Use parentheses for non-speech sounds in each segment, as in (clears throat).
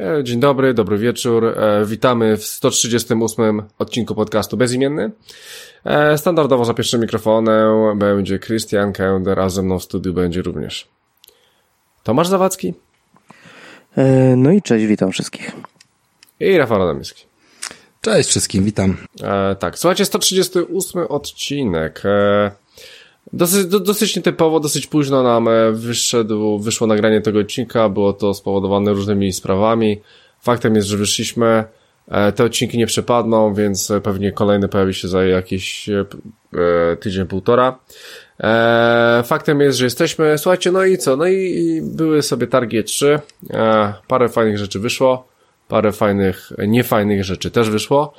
E, dzień dobry, dobry wieczór. E, witamy w 138 odcinku podcastu Bezimienny. E, standardowo za pierwszym mikrofonem będzie Christian Kender, a ze mną w studiu będzie również Tomasz Zawadzki. No i cześć, witam wszystkich. I Rafał Adamski. Cześć wszystkim, witam. tak, słuchajcie, 138 odcinek. Dosyć, do, dosyć nietypowo, dosyć późno nam e, wyszedł, wyszło nagranie tego odcinka, było to spowodowane różnymi sprawami. Faktem jest, że wyszliśmy, e, te odcinki nie przepadną, więc pewnie kolejny pojawi się za jakiś e, tydzień, półtora. Faktem jest, że jesteśmy, słuchajcie, no i co, no i były sobie targi 3 parę fajnych rzeczy wyszło, parę fajnych, niefajnych rzeczy też wyszło.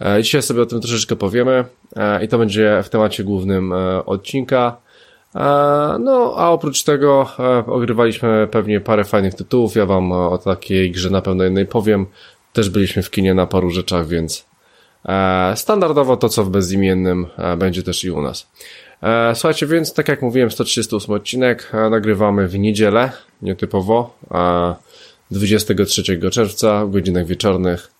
E, dzisiaj sobie o tym troszeczkę powiemy e, i to będzie w temacie głównym e, odcinka. No, a oprócz tego ogrywaliśmy pewnie parę fajnych tytułów. Ja wam o takiej grze na pewno jednej powiem. Też byliśmy w kinie na paru rzeczach, więc standardowo to, co w bezimiennym będzie też i u nas. Słuchajcie, więc tak jak mówiłem, 138 odcinek nagrywamy w niedzielę, nietypowo, 23 czerwca w godzinach wieczornych.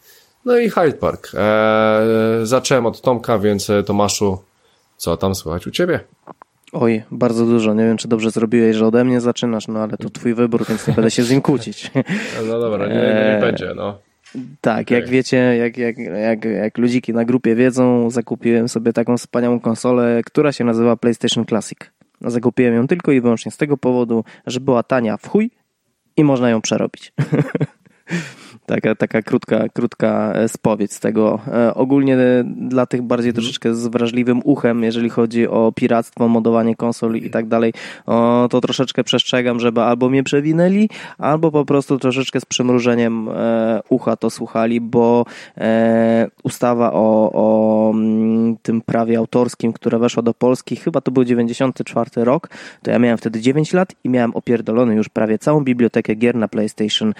No i Hyde Park. Eee, zacząłem od Tomka, więc e, Tomaszu, co tam słychać u ciebie? Oj, bardzo dużo. Nie wiem, czy dobrze zrobiłeś, że ode mnie zaczynasz, no ale to twój wybór, więc nie będę się z nim kłócić. (laughs) No dobra, nie, nie, nie będzie, no. Tak, okay. jak wiecie, jak, jak, jak, jak ludziki na grupie wiedzą, zakupiłem sobie taką wspaniałą konsolę, która się nazywa PlayStation Classic. Zakupiłem ją tylko i wyłącznie z tego powodu, że była tania w chuj i można ją przerobić. (laughs) Taka, taka krótka, krótka e, spowiedź z tego. E, ogólnie e, dla tych bardziej mhm. troszeczkę z wrażliwym uchem, jeżeli chodzi o piractwo, modowanie konsol i tak dalej, to troszeczkę przestrzegam, żeby albo mnie przewinęli, albo po prostu troszeczkę z przymrużeniem ucha to słuchali, bo ustawa o, o mm, tym prawie autorskim, które weszło do Polski, chyba to był 94 rok, to ja miałem wtedy 9 lat i miałem opierdolony już prawie całą bibliotekę gier na PlayStation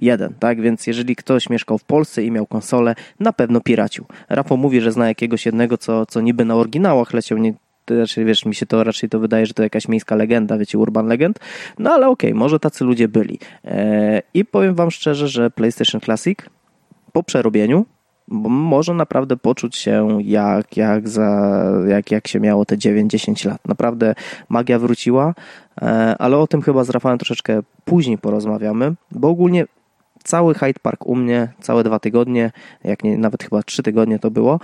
1, tak? Więc więc jeżeli ktoś mieszkał w Polsce i miał konsolę, na pewno piracił. Rafał mówi, że zna jakiegoś jednego, co, co niby na oryginałach leciał, nie, raczej, wiesz, mi się to raczej to wydaje, że to jakaś miejska legenda, wiecie, urban legend, no ale okej, okay, może tacy ludzie byli. Eee, I powiem wam szczerze, że PlayStation Classic po przerobieniu może naprawdę poczuć się jak, jak, za, jak, jak się miało te 9-10 lat. Naprawdę magia wróciła, e, ale o tym chyba z Rafałem troszeczkę później porozmawiamy, bo ogólnie cały Hyde Park u mnie, całe dwa tygodnie, jak nie, nawet chyba trzy tygodnie to było,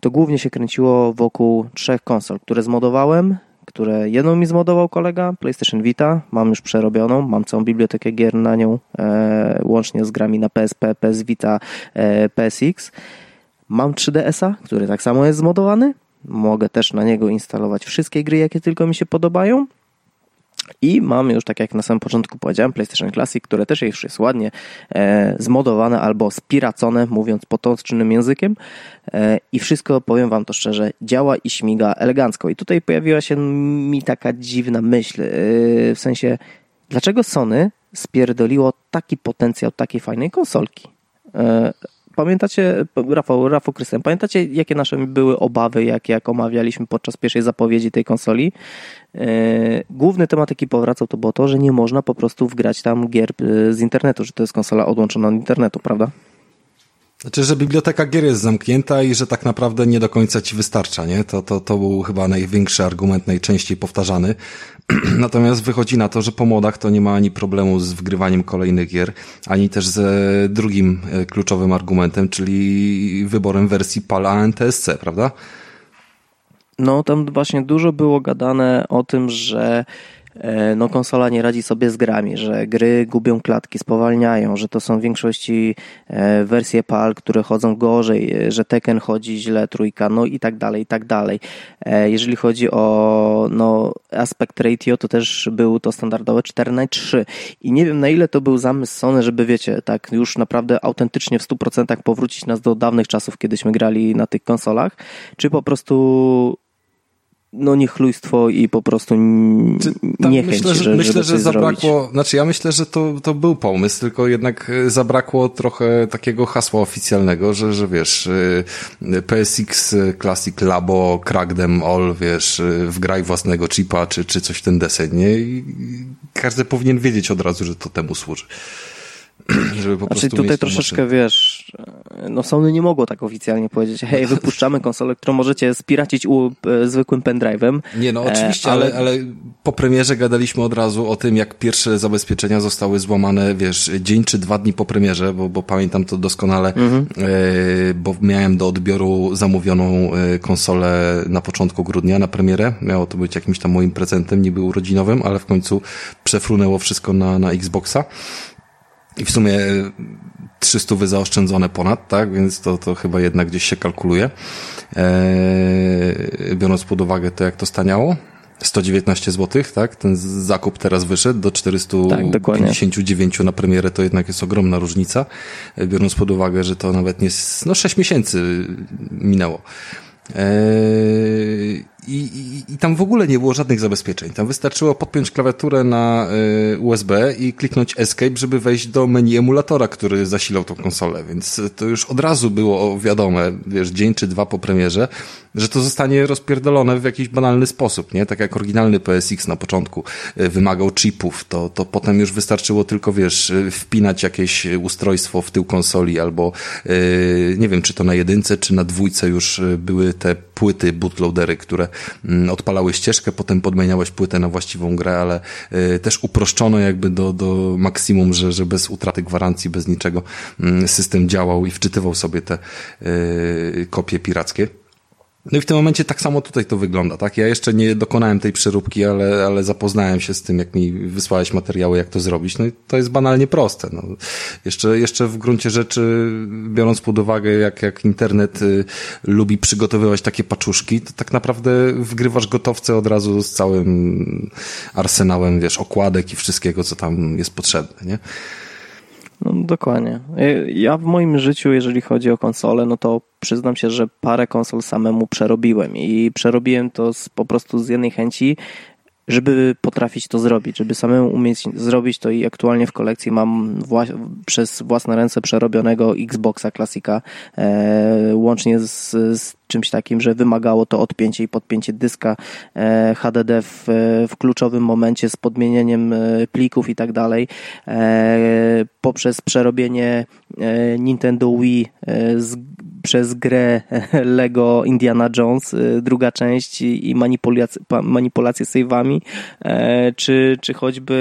to głównie się kręciło wokół trzech konsol, które zmodowałem, które jedną mi zmodował kolega, PlayStation Vita, mam już przerobioną, mam całą bibliotekę gier na nią, e, łącznie z grami na PSP, PS Vita, e, PSX. Mam 3DS-a, który tak samo jest zmodowany, mogę też na niego instalować wszystkie gry, jakie tylko mi się podobają. I mamy już, tak jak na samym początku powiedziałem, PlayStation Classic, które też już jest ładnie e, zmodowane albo spiracone, mówiąc potocznym językiem. E, I wszystko, powiem Wam to szczerze, działa i śmiga elegancko. I tutaj pojawiła się mi taka dziwna myśl, e, w sensie, dlaczego Sony spierdoliło taki potencjał takiej fajnej konsolki? Pamiętacie, Rafał, Rafał Krystian, pamiętacie jakie nasze były obawy, jak, jak omawialiśmy podczas pierwszej zapowiedzi tej konsoli? E, główny temat, jaki powracał, to było to, że nie można po prostu wgrać tam gier e, z internetu, że to jest konsola odłączona od internetu, prawda? Znaczy, że biblioteka gier jest zamknięta i że tak naprawdę nie do końca ci wystarcza, nie? To, to, to był chyba największy argument, najczęściej powtarzany. (clears throat) Natomiast wychodzi na to, że po modach to nie ma ani problemu z wgrywaniem kolejnych gier, ani też ze drugim e, kluczowym argumentem, czyli wyborem wersji PAL NTSC, prawda? No, tam właśnie dużo było gadane o tym, że no konsola nie radzi sobie z grami, że gry gubią klatki, spowalniają, że to są w większości e, wersje PAL, które chodzą gorzej, e, że Tekken chodzi źle, trójka, no i tak dalej, i tak dalej. Jeżeli chodzi o no, aspekt ratio, to też był to standardowe 4 na 3 i nie wiem na ile to był zamysł Sony, żeby wiecie, tak już naprawdę autentycznie w 100% powrócić nas do dawnych czasów, kiedyśmy grali na tych konsolach, czy po prostu no niechlujstwo i po prostu nie myślę, że, że, myślę, że zabrakło, zrobić. znaczy ja myślę, że to, to był pomysł, tylko jednak e, zabrakło trochę takiego hasła oficjalnego, że, że wiesz, e, PSX Classic Labo, crack them all, wiesz, e, wgraj własnego chipa, czy, czy coś w ten deseń, nie? I każdy powinien wiedzieć od razu, że to temu służy. (clears throat) żeby po Znaczy prostu tutaj troszeczkę, maszynę. wiesz, no Sony nie mogło tak oficjalnie powiedzieć, hej, (laughs) wypuszczamy konsolę, którą możecie spiracić u, e, zwykłym pendrive'em. Nie, no E, oczywiście, ale- ale, ale po premierze gadaliśmy od razu o tym, jak pierwsze zabezpieczenia zostały złamane, wiesz, dzień czy dwa dni po premierze, bo, bo pamiętam to doskonale, Mhm. e, bo miałem do odbioru zamówioną e, konsolę na początku grudnia na premierę. Miało to być jakimś tam moim prezentem, niby urodzinowym, ale w końcu przefrunęło wszystko na, na Xboxa. I w sumie e, 300 wy zaoszczędzone ponad, tak? Więc to, to chyba jednak gdzieś się kalkuluje. Eee, biorąc pod uwagę to, jak to staniało. 119 zł, tak? Ten zakup teraz wyszedł do Tak, 459 na premierę, to jednak jest ogromna różnica, e, biorąc pod uwagę, że to nawet nie, no 6 miesięcy minęło. Eee, i, i, I tam w ogóle nie było żadnych zabezpieczeń. Tam wystarczyło podpiąć klawiaturę na e, USB i kliknąć Escape, żeby wejść do menu emulatora, który zasilał tą konsolę. Więc to już od razu było wiadome, wiesz, dzień czy dwa po premierze, że to zostanie rozpierdolone w jakiś banalny sposób, nie? Tak jak oryginalny PSX na początku e, wymagał chipów, to, to potem już wystarczyło tylko, wiesz, e, wpinać jakieś ustrojstwo w tył konsoli albo e, nie wiem, czy to na jedynce, czy na dwójce już były te płyty, bootloadery, które mm, odpalały ścieżkę, potem podmieniałeś płytę na właściwą grę, ale e, też uproszczono jakby do, do maksimum, że, że bez utraty gwarancji, bez niczego mm, system działał i wczytywał sobie te e, kopie pirackie. No i w tym momencie tak samo tutaj to wygląda, tak? Ja jeszcze nie dokonałem tej przeróbki, ale, ale zapoznałem się z tym, jak mi wysłałeś materiały, jak to zrobić. No i to jest banalnie proste. No. Jeszcze, jeszcze w gruncie rzeczy, biorąc pod uwagę, jak, jak internet y, lubi przygotowywać takie paczuszki, to tak naprawdę wgrywasz gotowce od razu z całym arsenałem, wiesz, okładek i wszystkiego, co tam jest potrzebne, nie? No, dokładnie. E, Ja w moim życiu, jeżeli chodzi o konsole, no to przyznam się, że parę konsol samemu przerobiłem i przerobiłem to z, po prostu z jednej chęci, żeby potrafić to zrobić, żeby samemu umieć zrobić to i aktualnie w kolekcji mam wła- przez własne ręce przerobionego Xboxa klasika, e, łącznie z, z czymś takim, że wymagało to odpięcie i podpięcie dyska e, HDD w, w kluczowym momencie z podmienieniem e, plików i tak dalej, e, poprzez przerobienie e, Nintendo Wii z, przez grę (laughs) Lego Indiana Jones, e, druga część i manipulacje, manipulacje save'ami, e, czy, czy choćby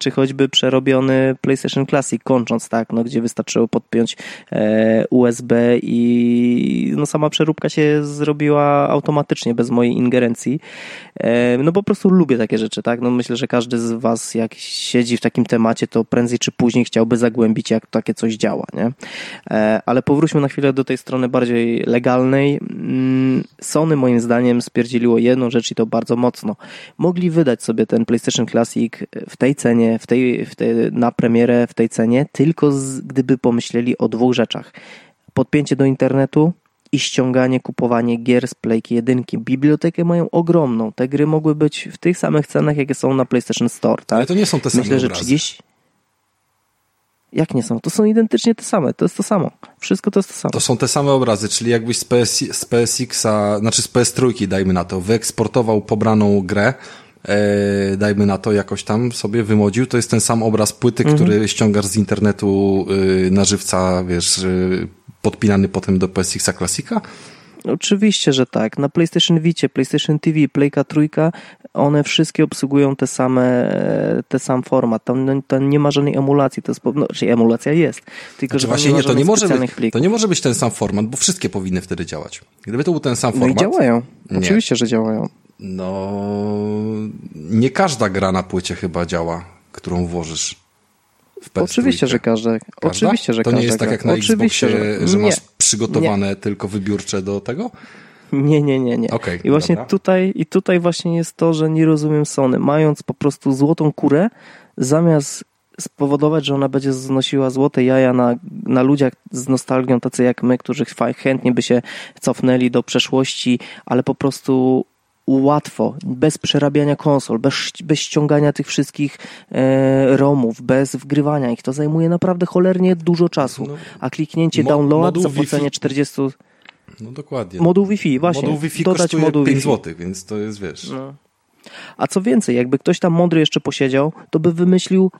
czy choćby przerobiony PlayStation Classic, kończąc tak, no, gdzie wystarczyło podpiąć e, USB i no, sama przeróbka się zrobiła automatycznie, bez mojej ingerencji. E, No po prostu lubię takie rzeczy, tak? No myślę, że każdy z was, jak siedzi w takim temacie, to prędzej czy później chciałby zagłębić, jak takie coś działa, nie? Ale powróćmy na chwilę do tej strony bardziej legalnej. Mm, Sony moim zdaniem spierdzieliło jedną rzecz i to bardzo mocno. Mogli wydać sobie ten PlayStation Classic w tej cenie, w tej, w tej, na premierę w tej cenie, tylko z, gdyby pomyśleli o dwóch rzeczach. Podpięcie do internetu i ściąganie, kupowanie gier z Playki 1. Bibliotekę mają ogromną. Te gry mogły być w tych samych cenach, jakie są na PlayStation Store, tak? Ale to nie są te same Myślę, że obrazy. 30... Jak nie są? To są identycznie te same. To jest to samo. Wszystko to jest to samo. To są te same obrazy, czyli jakbyś z, PS, z PSX-a, znaczy z PS3, dajmy na to, wyeksportował pobraną grę, e, dajmy na to, jakoś tam sobie wymodził, to jest ten sam obraz płyty, który ściągasz z internetu e, na żywca, wiesz, e, podpinany potem do PSX-a klasika? Oczywiście, że tak. Na PlayStation Vicie, PlayStation TV, Playka trójka, one wszystkie obsługują te same, te sam format. Tam, tam nie ma żadnej emulacji. To jest, no, czyli emulacja jest. Tylko, Znaczy że właśnie nie, to nie, może być, to nie może być ten sam format, bo wszystkie powinny wtedy działać. Gdyby to był ten sam No i format, działają. Nie. Oczywiście, że działają. no nie każda gra na płycie chyba działa, którą włożysz w PS3. Oczywiście, że każda. Każda? Oczywiście, że To każda nie jest tak jak na Oczywiście, Xboxie, że, że... masz Nie. przygotowane tylko wybiórcze do tego? Nie, nie, nie, nie. Okej, I właśnie dobra. tutaj, i tutaj właśnie jest to, że nie rozumiem Sony. Mając po prostu złotą kurę, zamiast spowodować, że ona będzie znosiła złote jaja na, na ludziach z nostalgią, tacy jak my, którzy chętnie by się cofnęli do przeszłości, ale po prostu łatwo, bez przerabiania konsol, bez, bez ściągania tych wszystkich e, ROMów, bez wgrywania ich. To zajmuje naprawdę cholernie dużo czasu. No, A kliknięcie mo- download, moduł zapłacenie Wi-Fi 40... No dokładnie. Moduł Wi-Fi, właśnie. Moduł Wi-Fi dodać moduł 5 Wi-Fi. zł, więc to jest, wiesz... No. A co więcej, jakby ktoś tam mądry jeszcze posiedział, to by wymyślił.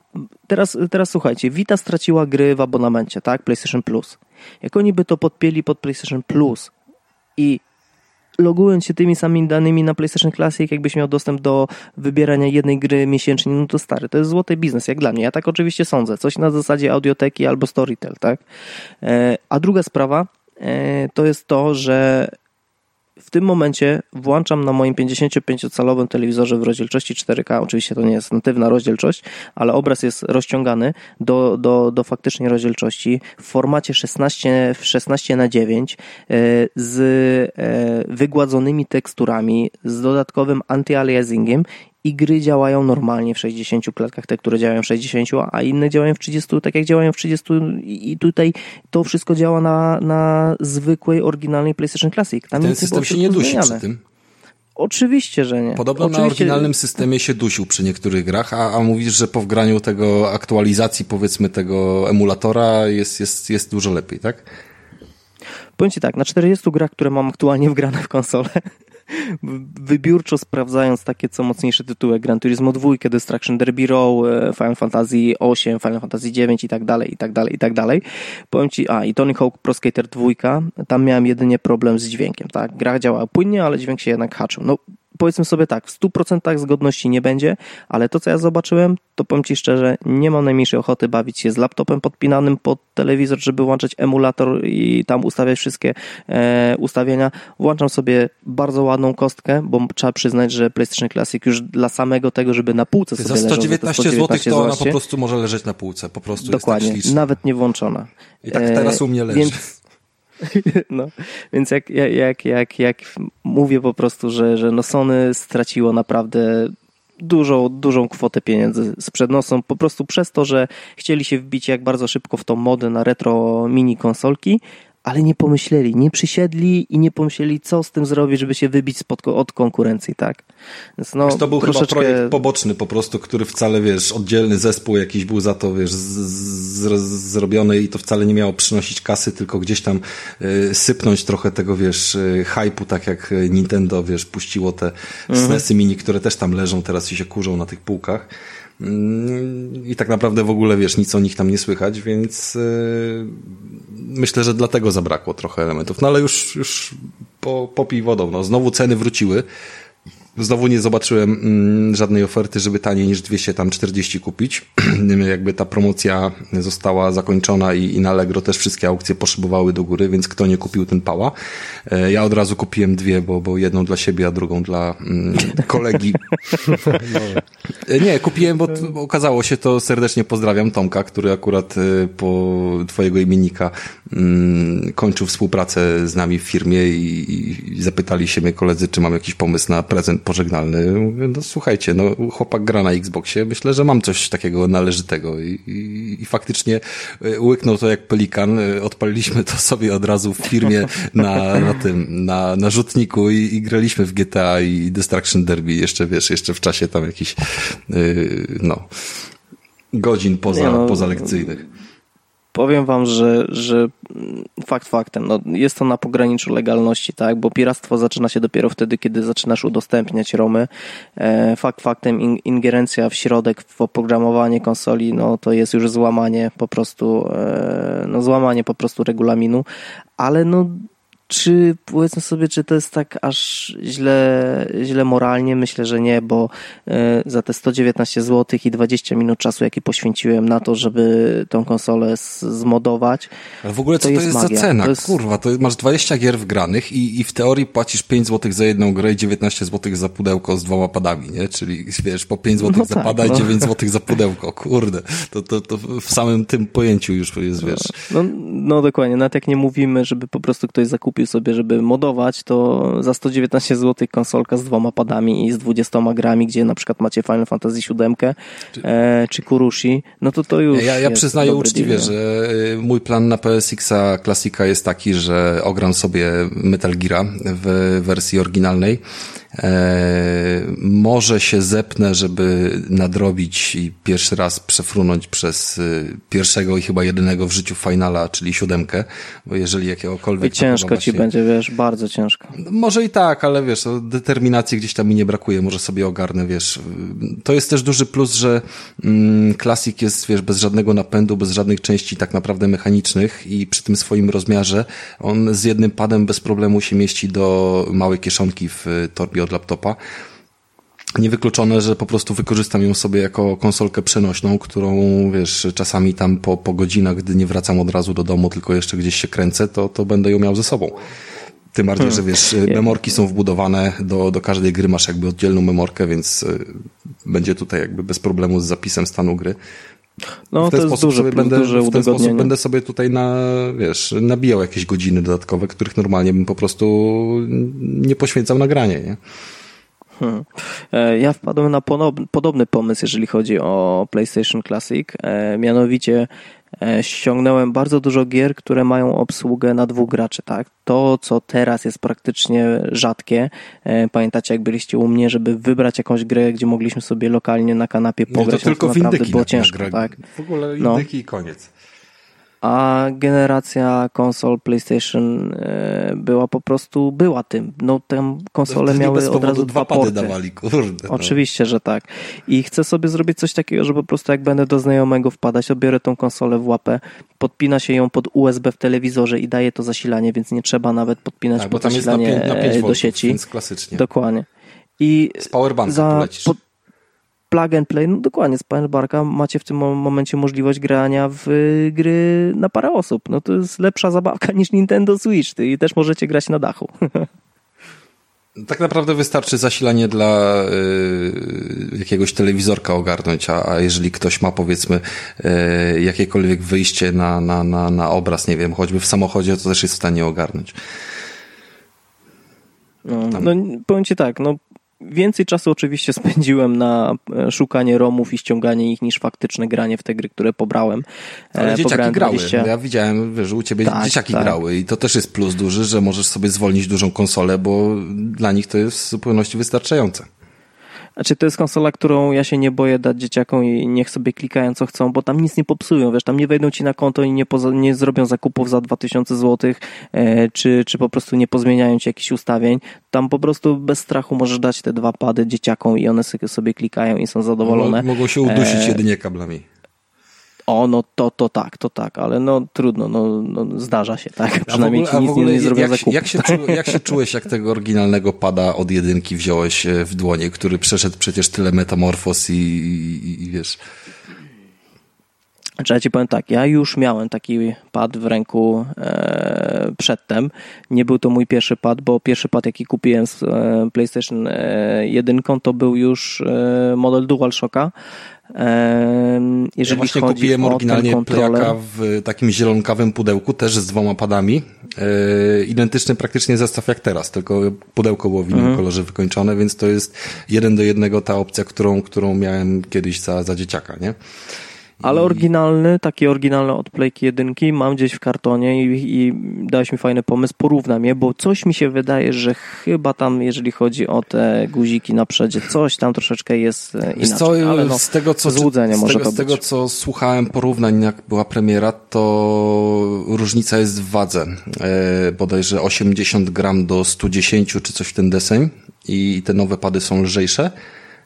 Teraz, teraz słuchajcie, Vita straciła gry w abonamencie, tak? PlayStation Plus. Jak oni by to podpięli pod PlayStation Plus i logując się tymi samymi danymi na PlayStation Classic, jakbyś miał dostęp do wybierania jednej gry miesięcznie, no to stary, to jest złoty biznes, jak dla mnie. Ja tak oczywiście sądzę. Coś na zasadzie audioteki albo Storytel, tak? E, a druga sprawa e, to jest to, że w tym momencie włączam na moim 55-calowym telewizorze w rozdzielczości 4K. Oczywiście to nie jest natywna rozdzielczość, ale obraz jest rozciągany do, do, do faktycznej rozdzielczości w formacie 16, 16 na 9 e, z e, wygładzonymi teksturami, z dodatkowym anti-aliasingiem i gry działają normalnie w 60 klatkach, te, które działają w 60, a inne działają w 30, tak jak działają w 30 i tutaj to wszystko działa na, na zwykłej, oryginalnej PlayStation Classic. Tam Ten system się nie dusi przy tym? Oczywiście, że nie. Podobno Oczywiście... na oryginalnym systemie się dusił przy niektórych grach, a, a mówisz, że po wgraniu tego aktualizacji, powiedzmy, tego emulatora jest, jest, jest dużo lepiej, tak? Powiem Ci tak, na 40 grach, które mam aktualnie wgrane w konsolę, wybiórczo sprawdzając takie co mocniejsze tytuły, Gran Turismo 2, Destruction Derby Row, e, Final Fantasy 8, Final Fantasy 9 i tak dalej, i tak dalej, i tak dalej. Powiem Ci, a i Tony Hawk Pro Skater 2, tam miałem jedynie problem z dźwiękiem, tak? Gra działała płynnie, ale dźwięk się jednak haczył. No, powiedzmy sobie tak, w 100% zgodności nie będzie, ale to, co ja zobaczyłem, to powiem Ci szczerze, nie mam najmniejszej ochoty bawić się z laptopem podpinanym pod telewizor, żeby włączać emulator i tam ustawiać wszystkie e, ustawienia. Włączam sobie bardzo ładną kostkę, bo trzeba przyznać, że PlayStation Classic już dla samego tego, żeby na półce sobie za 119, leżał, 119 zł to ona po prostu może leżeć na półce, po prostu Dokładnie, jest tak nawet nie włączona. I tak teraz u mnie leży. Więc, (laughs) no, więc jak, jak, jak, jak mówię po prostu, że, że no Sony straciło naprawdę dużą, dużą kwotę pieniędzy z przednosą, po prostu przez to, że chcieli się wbić jak bardzo szybko w tą modę na retro mini konsolki, ale nie pomyśleli, nie przysiedli i nie pomyśleli, co z tym zrobić, żeby się wybić spod, od konkurencji, tak? Więc no, to był troszeczkę... chyba projekt poboczny po prostu, który wcale, wiesz, oddzielny zespół jakiś był za to, wiesz, zrobiony i to wcale nie miało przynosić kasy, tylko gdzieś tam y, sypnąć trochę tego, wiesz, y, hypu, tak jak Nintendo, wiesz, puściło te mhm. SNESy mini, które też tam leżą teraz i się kurzą na tych półkach. I tak naprawdę w ogóle, wiesz, nic o nich tam nie słychać, więc yy, myślę, że dlatego zabrakło trochę elementów. No ale już, już po, popij wodą. No, znowu ceny wróciły. Znowu nie zobaczyłem mm, żadnej oferty, żeby taniej niż 200 tam 40 kupić. (clears throat) Jakby ta promocja została zakończona i, i na Allegro też wszystkie aukcje poszybowały do góry, więc kto nie kupił, ten pała. E, ja od razu kupiłem dwie, bo, bo jedną dla siebie, a drugą dla mm, (laughs) kolegi. E, nie, kupiłem, bo, okazało się to, serdecznie pozdrawiam Tomka, który akurat e, po twojego imiennika mm, kończył współpracę z nami w firmie i, i zapytali się mnie koledzy, czy mam jakiś pomysł na prezent pożegnalny. Mówię, no słuchajcie, no chłopak gra na Xboxie, myślę, że mam coś takiego należytego. I, i, i faktycznie e, łyknął to jak pelikan, e, odpaliliśmy to sobie od razu w firmie na, na tym, na, na rzutniku i, i graliśmy w GTA i Destruction Derby. Jeszcze, wiesz, jeszcze w czasie tam jakichś, yy, no, godzin poza, no, poza lekcyjnych powiem wam, że, że fakt faktem, no jest to na pograniczu legalności, tak, bo piractwo zaczyna się dopiero wtedy, kiedy zaczynasz udostępniać romy. E, fakt faktem in, ingerencja w środek, w oprogramowanie konsoli, no to jest już złamanie po prostu, e, no złamanie po prostu regulaminu, ale no czy powiedzmy sobie, czy to jest tak aż źle, źle moralnie? Myślę, że nie, bo e, za te 119 zł i 20 minut czasu, jaki poświęciłem na to, żeby tą konsolę zmodować. Ale w ogóle co to jest, to jest za cena? To jest... Kurwa, to masz 20 gier wgranych i, i w teorii płacisz 5 zł za jedną grę i 19 zł za pudełko z dwoma padami, nie? Czyli wiesz, po 5 zł no za tak, pada no. i 9 zł za pudełko. Kurde, to, to, to w samym tym pojęciu już jest, wiesz. No, no dokładnie, nawet jak nie mówimy, żeby po prostu ktoś zakupił kupił sobie, żeby modować, to za 119 zł konsolka z dwoma padami i z 20 grami, gdzie na przykład macie Final Fantasy VII czy, e, czy Kurushi, no to to już Ja, ja przyznaję uczciwie, deal. że y, mój plan na PSX-a klasika jest taki, że ogram sobie Metal Gear w wersji oryginalnej może się zepnę, żeby nadrobić i pierwszy raz przefrunąć przez y, pierwszego i chyba jedynego w życiu finala, czyli siódemkę, bo jeżeli jakiegokolwiek... I ciężko ci się... będzie, wiesz, bardzo ciężko. Może i tak, ale wiesz, determinacji gdzieś tam mi nie brakuje, może sobie ogarnę, wiesz. To jest też duży plus, że mm, Classic jest, wiesz, bez żadnego napędu, bez żadnych części tak naprawdę mechanicznych i przy tym swoim rozmiarze on z jednym padem bez problemu się mieści do małej kieszonki w torbie od laptopa. Niewykluczone, że po prostu wykorzystam ją sobie jako konsolkę przenośną, którą, wiesz, czasami tam po, po godzinach, gdy nie wracam od razu do domu, tylko jeszcze gdzieś się kręcę, to, to będę ją miał ze sobą. Tym bardziej, że wiesz, memorki są wbudowane, do, do każdej gry masz jakby oddzielną memorkę, więc y, będzie tutaj jakby bez problemu z zapisem stanu gry. No, w ten to jest duży, sobie będę, w ten sposób będę sobie tutaj na, wiesz, nabijał jakieś godziny dodatkowe, których normalnie bym po prostu nie poświęcał nagranie, nie? Hmm. E, ja wpadłem na podobny pomysł, jeżeli chodzi o PlayStation Classic. E, mianowicie ściągnąłem bardzo dużo gier, które mają obsługę na dwóch graczy, tak? To, co teraz jest praktycznie rzadkie. E, pamiętacie, jak byliście u mnie, żeby wybrać jakąś grę, gdzie mogliśmy sobie lokalnie na kanapie pograć. Nie, to tylko to naprawdę było ciężko, tak? W ogóle indyki no. i koniec a generacja konsol PlayStation e, była po prostu, była tym. No te konsole no, miały od razu dwa porty. dawali, kurde. No. Oczywiście, że tak. I chcę sobie zrobić coś takiego, że po prostu jak będę do znajomego wpadać, obiorę tą konsolę w łapę, podpina się ją pod USB w telewizorze i daje to zasilanie, więc nie trzeba nawet podpinać tak, pod zasilanie na 5, na 5 do sieci. Więc klasycznie. Dokładnie. I z powerbanka za, pod, plug and play, no dokładnie, z Powerbarka macie w tym momencie możliwość grania w gry na parę osób. No to jest lepsza zabawka (laughs) niż Nintendo Switch i też możecie grać na dachu. (laughs) Tak naprawdę wystarczy zasilanie dla y, jakiegoś telewizorka ogarnąć, a, a jeżeli ktoś ma powiedzmy y, jakiekolwiek wyjście na, na, na, na obraz, nie wiem, choćby w samochodzie, to też jest w stanie ogarnąć. No, no powiem Ci tak, no Więcej czasu oczywiście (laughs) spędziłem na e, szukanie romów i ściąganie ich niż faktyczne granie w te gry, które pobrałem. E, Ale dzieciaki Pobrałem grały. 20... Ja widziałem, że u ciebie tak, dzieciaki tak. grały i to też jest plus duży, że możesz sobie zwolnić dużą konsolę, bo dla nich to jest w zupełności wystarczające. Znaczy to jest konsola, którą ja się nie boję dać dzieciakom i niech sobie klikają co chcą, bo tam nic nie popsują, wiesz, tam nie wejdą ci na konto i nie, poza, nie zrobią zakupów za 2000 zł, e, czy, czy po prostu nie pozmieniają ci jakichś ustawień. Tam po prostu bez strachu możesz dać te dwa pady dzieciakom i one sobie klikają i są zadowolone. Mogą się udusić e... jedynie kablami o, no to, to tak, to tak, ale no trudno, no, no zdarza się, tak? Przynajmniej ogóle, ci nic nie, nie zrobią jak, zakupu. Jak się, czu, jak się czułeś, jak tego oryginalnego pada od jedynki wziąłeś e, w dłonie, który przeszedł przecież tyle metamorfos i, i, i wiesz... Znaczy ja ci powiem tak, ja już miałem taki pad w ręku e, przedtem. Nie był to mój pierwszy pad, bo pierwszy pad jaki kupiłem z e, PlayStation e, 1 to był już e, model DualShocka jeżeli ja właśnie chodzi kupiłem o oryginalnie playaka w takim zielonkawym pudełku, też z dwoma padami. E, identyczny praktycznie zestaw jak teraz, tylko pudełko było w innym mhm. kolorze wykończone, więc to jest jeden do jednego ta opcja, którą, którą miałem kiedyś za, za dzieciaka, nie? Ale oryginalny, taki oryginalny od Playki jedynki mam gdzieś w kartonie i, i dałeś mi fajny pomysł, porównam je, bo coś mi się wydaje, że chyba tam, jeżeli chodzi o te guziki na przodzie, coś tam troszeczkę jest e, inaczej. Co, ale no, z tego, co, złudzenie z może tego, z tego, co słuchałem porównań, jak była premiera, to różnica jest w wadze. E, bodajże 80 gram do 110 czy coś w ten deseń i te nowe pady są lżejsze.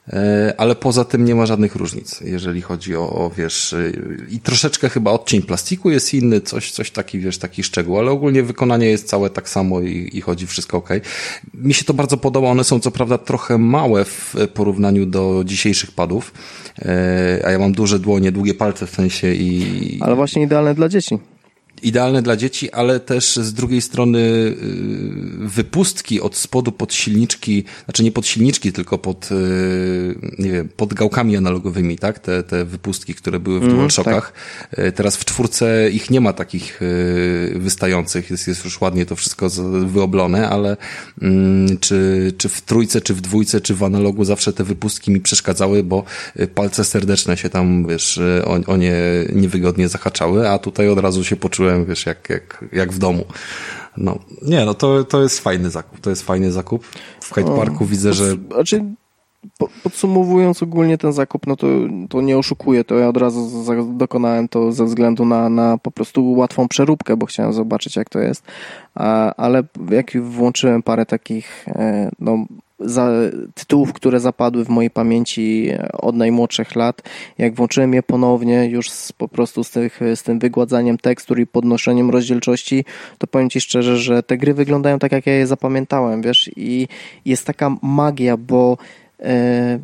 E, ale poza tym nie ma żadnych różnic, jeżeli chodzi o, o, wiesz, e, i troszeczkę chyba odcień plastiku jest inny, coś, coś taki, wiesz, taki szczegół, ale ogólnie wykonanie jest całe tak samo i, i chodzi wszystko ok. Mi się to bardzo podoba, one są co prawda trochę małe w porównaniu do dzisiejszych padów, e, a ja mam duże dłonie, długie palce w sensie i... Ale właśnie idealne dla dzieci idealne dla dzieci, ale też z drugiej strony y, wypustki od spodu pod silniczki, znaczy nie pod silniczki, tylko pod, y, nie wiem, pod gałkami analogowymi, tak? Te, te wypustki, które były w mm, DualShockach. Tak. Y, teraz w czwórce ich nie ma takich wystających, jest, jest już ładnie to wszystko wyoblone, ale mm, czy, czy w trójce, czy w dwójce, czy w analogu zawsze te wypustki mi przeszkadzały, bo palce serdeczne się tam, wiesz, o, o nie niewygodnie zahaczały, a tutaj od razu się poczułem wiesz, jak, jak, jak w domu. No, nie, no to, to jest fajny zakup, to jest fajny zakup. W Hyde Parku widzę, że... Znaczy, podsumowując ogólnie ten zakup, no to, to nie oszukuję, to ja od razu dokonałem to ze względu na, na po prostu łatwą przeróbkę, bo chciałem zobaczyć jak to jest, ale jak włączyłem parę takich e, no, za, tytułów, które zapadły w mojej pamięci od najmłodszych lat. Jak włączyłem je ponownie, już z, po prostu z, tych, z tym wygładzaniem tekstur i podnoszeniem rozdzielczości, to powiem Ci szczerze, że te gry wyglądają tak, jak ja je zapamiętałem, wiesz, i jest taka magia, bo e,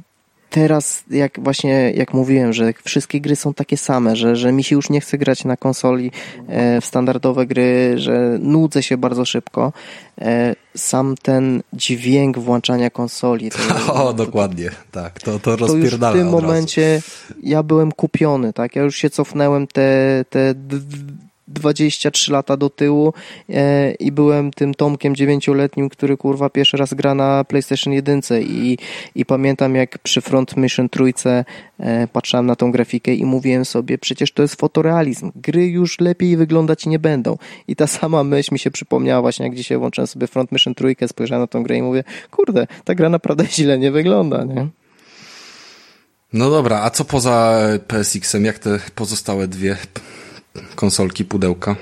teraz, jak właśnie, jak mówiłem, że wszystkie gry są takie same, że, że mi się już nie chce grać na konsoli e, w standardowe gry, że nudzę się bardzo szybko. E, sam ten dźwięk włączania konsoli. To, (laughs) o, dokładnie, tak, to, to rozpierdala To już w tym momencie ja byłem kupiony, tak, ja już się cofnąłem te, te 23 lata do tyłu e, i byłem tym Tomkiem dziewięcioletnim, który kurwa pierwszy raz gra na PlayStation 1 i, i pamiętam jak przy Front Mission trójce e, patrzyłem na tą grafikę i mówiłem sobie, przecież to jest fotorealizm, gry już lepiej wyglądać nie będą. I ta sama myśl mi się przypomniała właśnie jak dzisiaj włączyłem sobie Front Mission trójkę, spojrzałem na tą grę i mówię, kurde, ta gra naprawdę (laughs) źle nie wygląda, nie? No dobra, a co poza PSX-em, jak te pozostałe dwie konsolki, pudełka?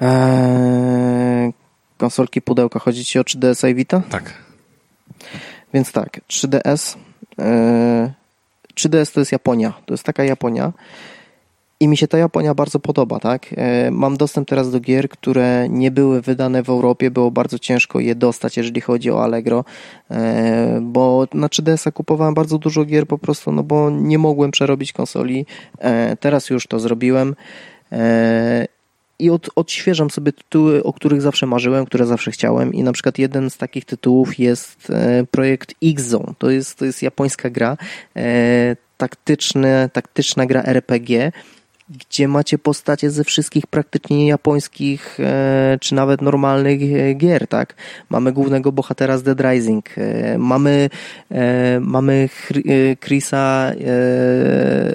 Eee, konsolki, pudełka. Chodzi ci o 3DS i Vita? Tak. Więc tak, 3DS. Eee, 3DS to jest Japonia. To jest taka Japonia. I mi się ta Japonia bardzo podoba, tak? E, mam dostęp teraz do gier, które nie były wydane w Europie, było bardzo ciężko je dostać, jeżeli chodzi o Allegro, e, bo na 3DS-a kupowałem bardzo dużo gier po prostu, no bo nie mogłem przerobić konsoli. E, teraz już to zrobiłem i od, odświeżam sobie tytuły, o których zawsze marzyłem, które zawsze chciałem i na przykład jeden z takich tytułów jest projekt X-Zone. To jest, to jest japońska gra, taktyczny, taktyczna gra RPG, gdzie macie postacie ze wszystkich praktycznie japońskich e, czy nawet normalnych e, gier, tak? Mamy głównego bohatera z Dead Rising, e, mamy, mamy Chrisa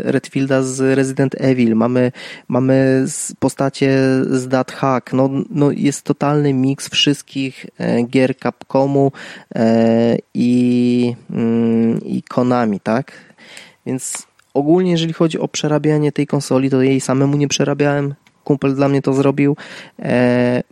Redfielda z Resident Evil, mamy, mamy postacie z That Hack, no, no jest totalny miks wszystkich gier Capcomu i, mm, i Konami, tak? Więc ogólnie jeżeli chodzi o przerabianie tej konsoli, to jej samemu nie przerabiałem. Kumpel dla mnie to zrobił. E,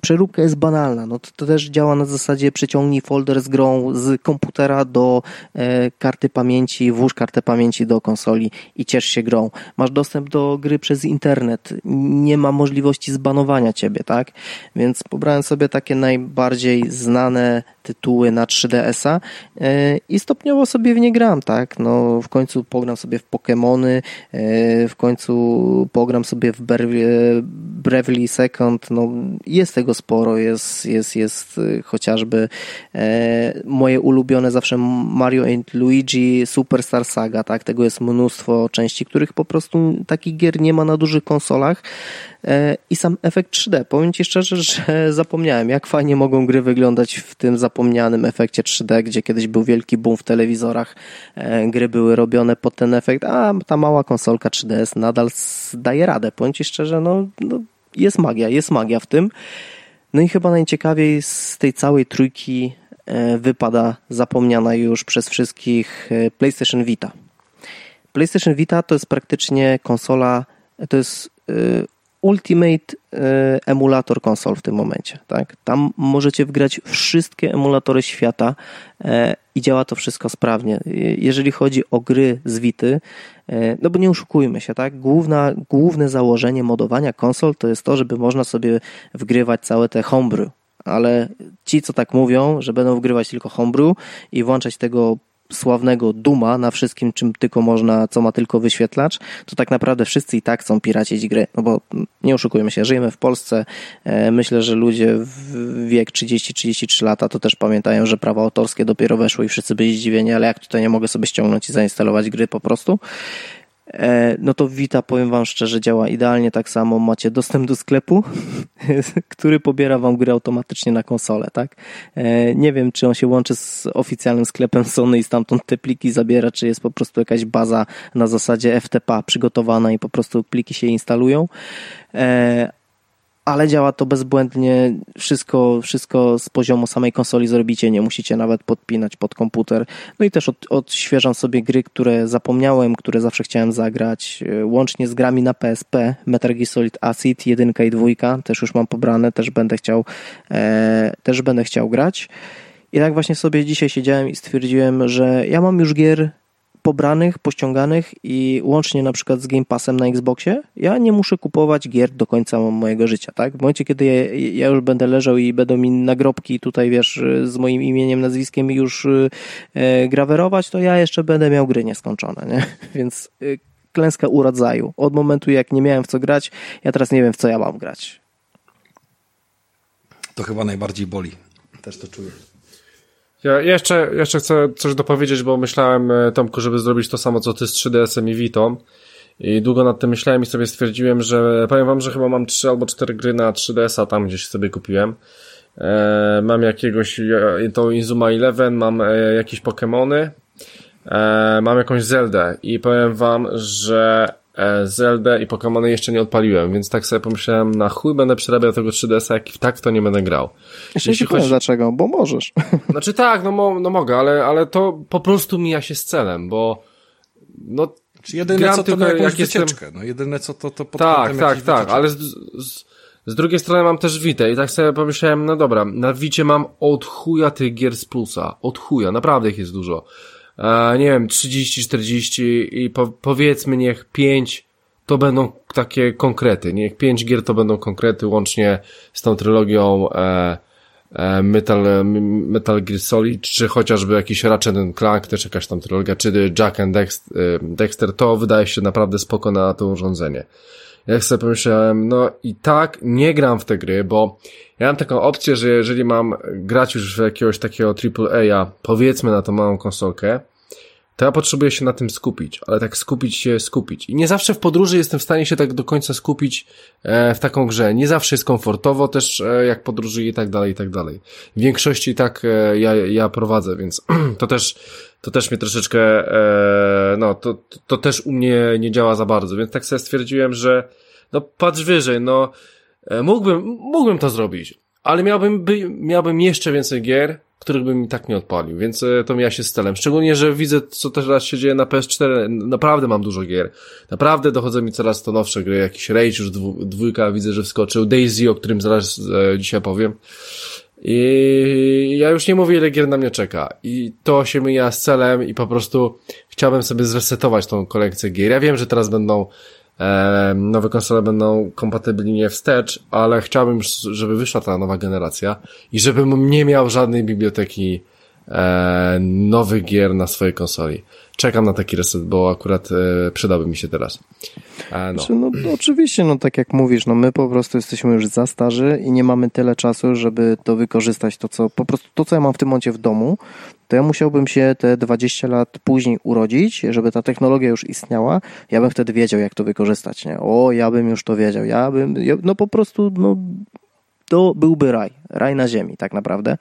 Przeróbka jest banalna. No to, to, też działa na zasadzie przyciągnij folder z grą z komputera do e, karty pamięci, włóż kartę pamięci do konsoli i ciesz się grą. Masz dostęp do gry przez internet. Nie ma możliwości zbanowania ciebie, tak? Więc pobrałem sobie takie najbardziej znane tytuły na 3DS-a e, i stopniowo sobie w nie gram, tak? No w końcu pogram sobie w Pokémony, e, w końcu pogram sobie w Bravely Second, no jest tego sporo, jest, jest, jest y, chociażby e, moje ulubione zawsze Mario Luigi Superstar Saga, tak? Tego jest mnóstwo części, których po prostu takich gier nie ma na dużych konsolach, E, i sam efekt 3D. Powiem Ci szczerze, (laughs) że zapomniałem, jak fajnie mogą gry wyglądać w tym zapomnianym efekcie 3D, gdzie kiedyś był wielki boom w telewizorach. E, gry były robione pod ten efekt, a ta mała konsolka 3DS nadal daje radę. Powiem Ci szczerze, no, no jest magia, jest magia w tym. No i chyba najciekawiej z tej całej trójki e, wypada zapomniana już przez wszystkich PlayStation Vita. PlayStation Vita to jest praktycznie konsola, to jest Ultimate e, emulator konsol w tym momencie. Tak? Tam możecie wgrać wszystkie emulatory świata e, i działa to wszystko sprawnie. Jeżeli chodzi o gry z Wity, e, no bo nie oszukujmy się, tak? Główna, główne założenie modowania konsol to jest to, żeby można sobie wgrywać całe te homebrew. Ale ci, co tak mówią, że będą wgrywać tylko homebrew i włączać tego sławnego Duma na wszystkim, czym tylko można, co ma tylko wyświetlacz, to tak naprawdę wszyscy i tak chcą piracić gry. No bo nie oszukujmy się, żyjemy w Polsce. E, myślę, że ludzie w wiek 30-33 lata to też pamiętają, że prawa autorskie dopiero weszły i wszyscy byli zdziwieni, ale jak tutaj nie mogę sobie ściągnąć i zainstalować gry po prostu. E, no to Vita, powiem wam szczerze, działa idealnie tak samo. Macie dostęp do sklepu, (laughs) który pobiera wam gry automatycznie na konsolę, tak? E, nie wiem, czy on się łączy z oficjalnym sklepem Sony i stamtąd te pliki zabiera, czy jest po prostu jakaś baza na zasadzie FTP przygotowana i po prostu pliki się instalują e, ale działa to bezbłędnie. Wszystko, wszystko z poziomu samej konsoli zrobicie, nie musicie nawet podpinać pod komputer. No i też od, odświeżam sobie gry, które zapomniałem, które zawsze chciałem zagrać, e, łącznie z grami na PSP, Metal Gear Solid Acid 1 i 2, też już mam pobrane, też będę chciał, e, też będę chciał grać. I tak właśnie sobie dzisiaj siedziałem i stwierdziłem, że ja mam już gier pobranych, pościąganych i łącznie na przykład z Game Passem na Xboxie, ja nie muszę kupować gier do końca mojego życia, tak? W momencie, kiedy ja, ja już będę leżał i będą mi nagrobki tutaj, wiesz, z moim imieniem, nazwiskiem już e, grawerować, to ja jeszcze będę miał gry nieskończone, nie? (laughs) Więc e, klęska u rodzaju. Od momentu, jak nie miałem w co grać, ja teraz nie wiem, w co ja mam grać. To chyba najbardziej boli. Też to czuję. Ja jeszcze, jeszcze chcę coś dopowiedzieć, bo myślałem, e, Tomku, żeby zrobić to samo, co ty z 3DS-em i Vitą. I długo nad tym myślałem i sobie stwierdziłem, że powiem wam, że chyba mam 3 albo 4 gry na 3DS-a tam gdzieś sobie kupiłem. E, mam jakiegoś, tą Inzuma Eleven, mam e, jakieś Pokémony, e, mam jakąś Zeldę i powiem wam, że Zeldę i Pokémony jeszcze nie odpaliłem, więc tak sobie pomyślałem, na chuj będę przerabiał tego 3DS-a, jak tak w to nie będę grał. Jeszcze Jeśli chodzi... dlaczego, bo możesz. (laughs) Znaczy tak, no, mo, no mogę, ale, ale to po prostu mija się z celem, bo no Czy jedyne co to tylko, jak wycieczkę, jestem... no jedyne co to, to pod Tak, tak, tak, ale z, z, z, drugiej strony mam też Witę i tak sobie pomyślałem, no dobra, na Wicie mam od chuja tych gier z plusa, od chuja, naprawdę ich jest dużo e, nie wiem, 30-40 i po, powiedzmy niech 5 to będą takie konkrety, niech 5 gier to będą konkrety łącznie z tą trylogią e, e, Metal, Metal Gear Solid, czy chociażby jakiś Ratchet Clank, też jakaś tam trylogia, czy Jack and Dexter, Dexter, to wydaje się naprawdę spoko na to urządzenie. Jak sobie pomyślałem, no i tak nie gram w te gry, bo ja mam taką opcję, że jeżeli mam grać już w jakiegoś takiego AAA, powiedzmy na tą małą konsolkę, to ja potrzebuję się na tym skupić, ale tak skupić się, skupić. I nie zawsze w podróży jestem w stanie się tak do końca skupić e, w taką grze. Nie zawsze jest komfortowo też, e, jak podróżuję i tak dalej, i tak dalej. W większości tak e, ja, ja prowadzę, więc (clears throat) to też, to też mnie troszeczkę, no, to, to też u mnie nie działa za bardzo, więc tak sobie stwierdziłem, że no patrz wyżej, no, mógłbym, mógłbym to zrobić, ale miałbym, by, miałbym jeszcze więcej gier, których bym mi tak nie odpalił, więc e, to ja się stelem. Szczególnie, że widzę, co teraz się dzieje na PS4. Naprawdę mam dużo gier. Naprawdę dochodzą mi coraz to nowsze gry. Jakiś Rage już dwójka widzę, że wskoczył. Daisy, o którym zaraz e, dzisiaj powiem. I ja już nie mówię, ile gier na mnie czeka. I to się myja z celem i po prostu chciałbym sobie zresetować tą kolekcję gier. Ja wiem, że teraz będą nowe konsole będą kompatybilnie wstecz, ale chciałbym, żeby wyszła ta nowa generacja i żebym nie miał żadnej biblioteki e, nowych gier na swojej konsoli. Czekam na taki reset, bo akurat e, przydałby mi się teraz. E, no. Znaczy, no, oczywiście, no tak jak mówisz, no my po prostu jesteśmy już za starzy i nie mamy tyle czasu, żeby to wykorzystać, to co, po prostu to, co ja mam w tym momencie w domu, to ja musiałbym się te 20 lat później urodzić, żeby ta technologia już istniała, ja bym wtedy wiedział, jak to wykorzystać, nie? O, ja bym już to wiedział, ja bym, ja, no po prostu, no to byłby raj, raj na ziemi tak naprawdę.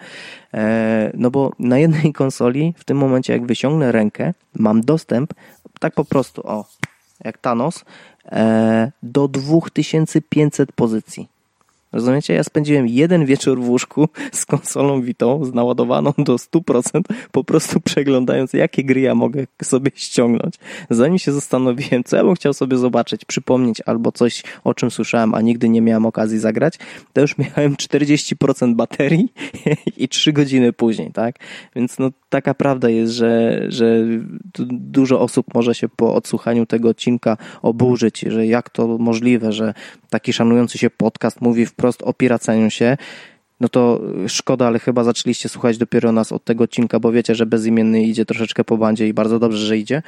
E, no bo na jednej (laughs) konsoli w tym momencie jak wyciągnę rękę, mam dostęp tak po prostu, o, jak Thanos, e, do 2500 pozycji. Rozumiecie? Ja spędziłem jeden wieczór w łóżku z konsolą Witą, z naładowaną do 100%, po prostu przeglądając, jakie gry ja mogę sobie ściągnąć. Zanim się zastanowiłem, co ja bym chciał sobie zobaczyć, przypomnieć albo coś, o czym słyszałem, a nigdy nie miałem okazji zagrać, to już miałem 40% baterii (laughs) i 3 godziny później, tak? Więc no taka prawda jest, że, że dużo osób może się po odsłuchaniu tego odcinka oburzyć, że jak to możliwe, że taki szanujący się podcast mówi wprost o piraceniu się, no to szkoda, ale chyba zaczęliście słuchać dopiero nas od tego odcinka, bo wiecie, że bezimienny idzie troszeczkę po bandzie i bardzo dobrze, że idzie.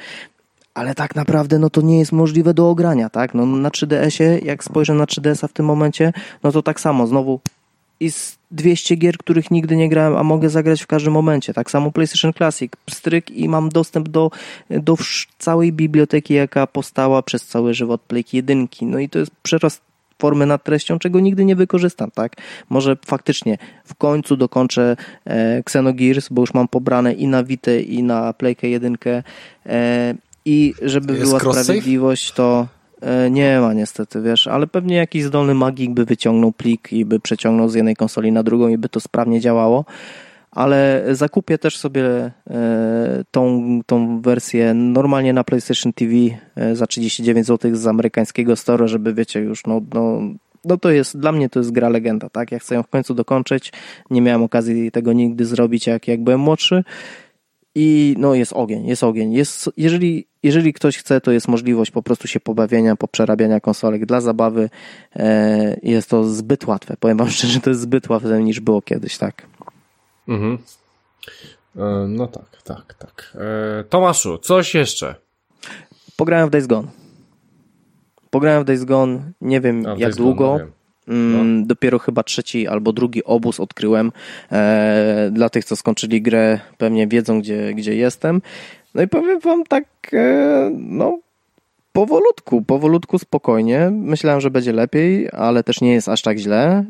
Ale tak naprawdę no to nie jest możliwe do ogrania, tak? No na 3DS-ie, jak spojrzę na 3DS-a w tym momencie, no to tak samo, znowu z 200 gier, których nigdy nie grałem, a mogę zagrać w każdym momencie. Tak samo PlayStation Classic, stryk i mam dostęp do, do całej biblioteki, jaka powstała przez cały żywot Playki 1. No i to jest przerost formy nad treścią, czego nigdy nie wykorzystam, tak? Może faktycznie w końcu dokończę e, Xenogears, bo już mam pobrane i na Vita, i na Playkę 1 e, i żeby Jest była sprawiedliwość, to e, nie ma niestety, wiesz, ale pewnie jakiś zdolny magik by wyciągnął plik i by przeciągnął z jednej konsoli na drugą i by to sprawnie działało ale zakupię też sobie e, tą, tą wersję normalnie na PlayStation TV e, za 39 zł z amerykańskiego store, żeby wiecie już, no, no, no to jest, dla mnie to jest gra legenda, tak? Ja chcę ją w końcu dokończyć. Nie miałem okazji tego nigdy zrobić, jak, jak byłem młodszy. I no jest ogień, jest ogień. Jest, jeżeli, jeżeli ktoś chce, to jest możliwość po prostu się pobawienia, poprzerabiania konsolek dla zabawy. E, jest to zbyt łatwe. Powiem wam szczerze, to jest zbyt łatwe niż było kiedyś, tak? Mhm. E, no tak, tak, tak. E, Tomaszu, coś jeszcze? Pograłem w Days Gone. Pograłem w Days Gone, nie wiem jak Days długo. Gone, no mm, no. Dopiero chyba trzeci albo drugi obóz odkryłem. E, dla tych, co skończyli grę, pewnie wiedzą, gdzie, gdzie jestem. No i powiem wam tak, e, no powolutku, powolutku, spokojnie. Myślałem, że będzie lepiej, ale też nie jest aż tak źle.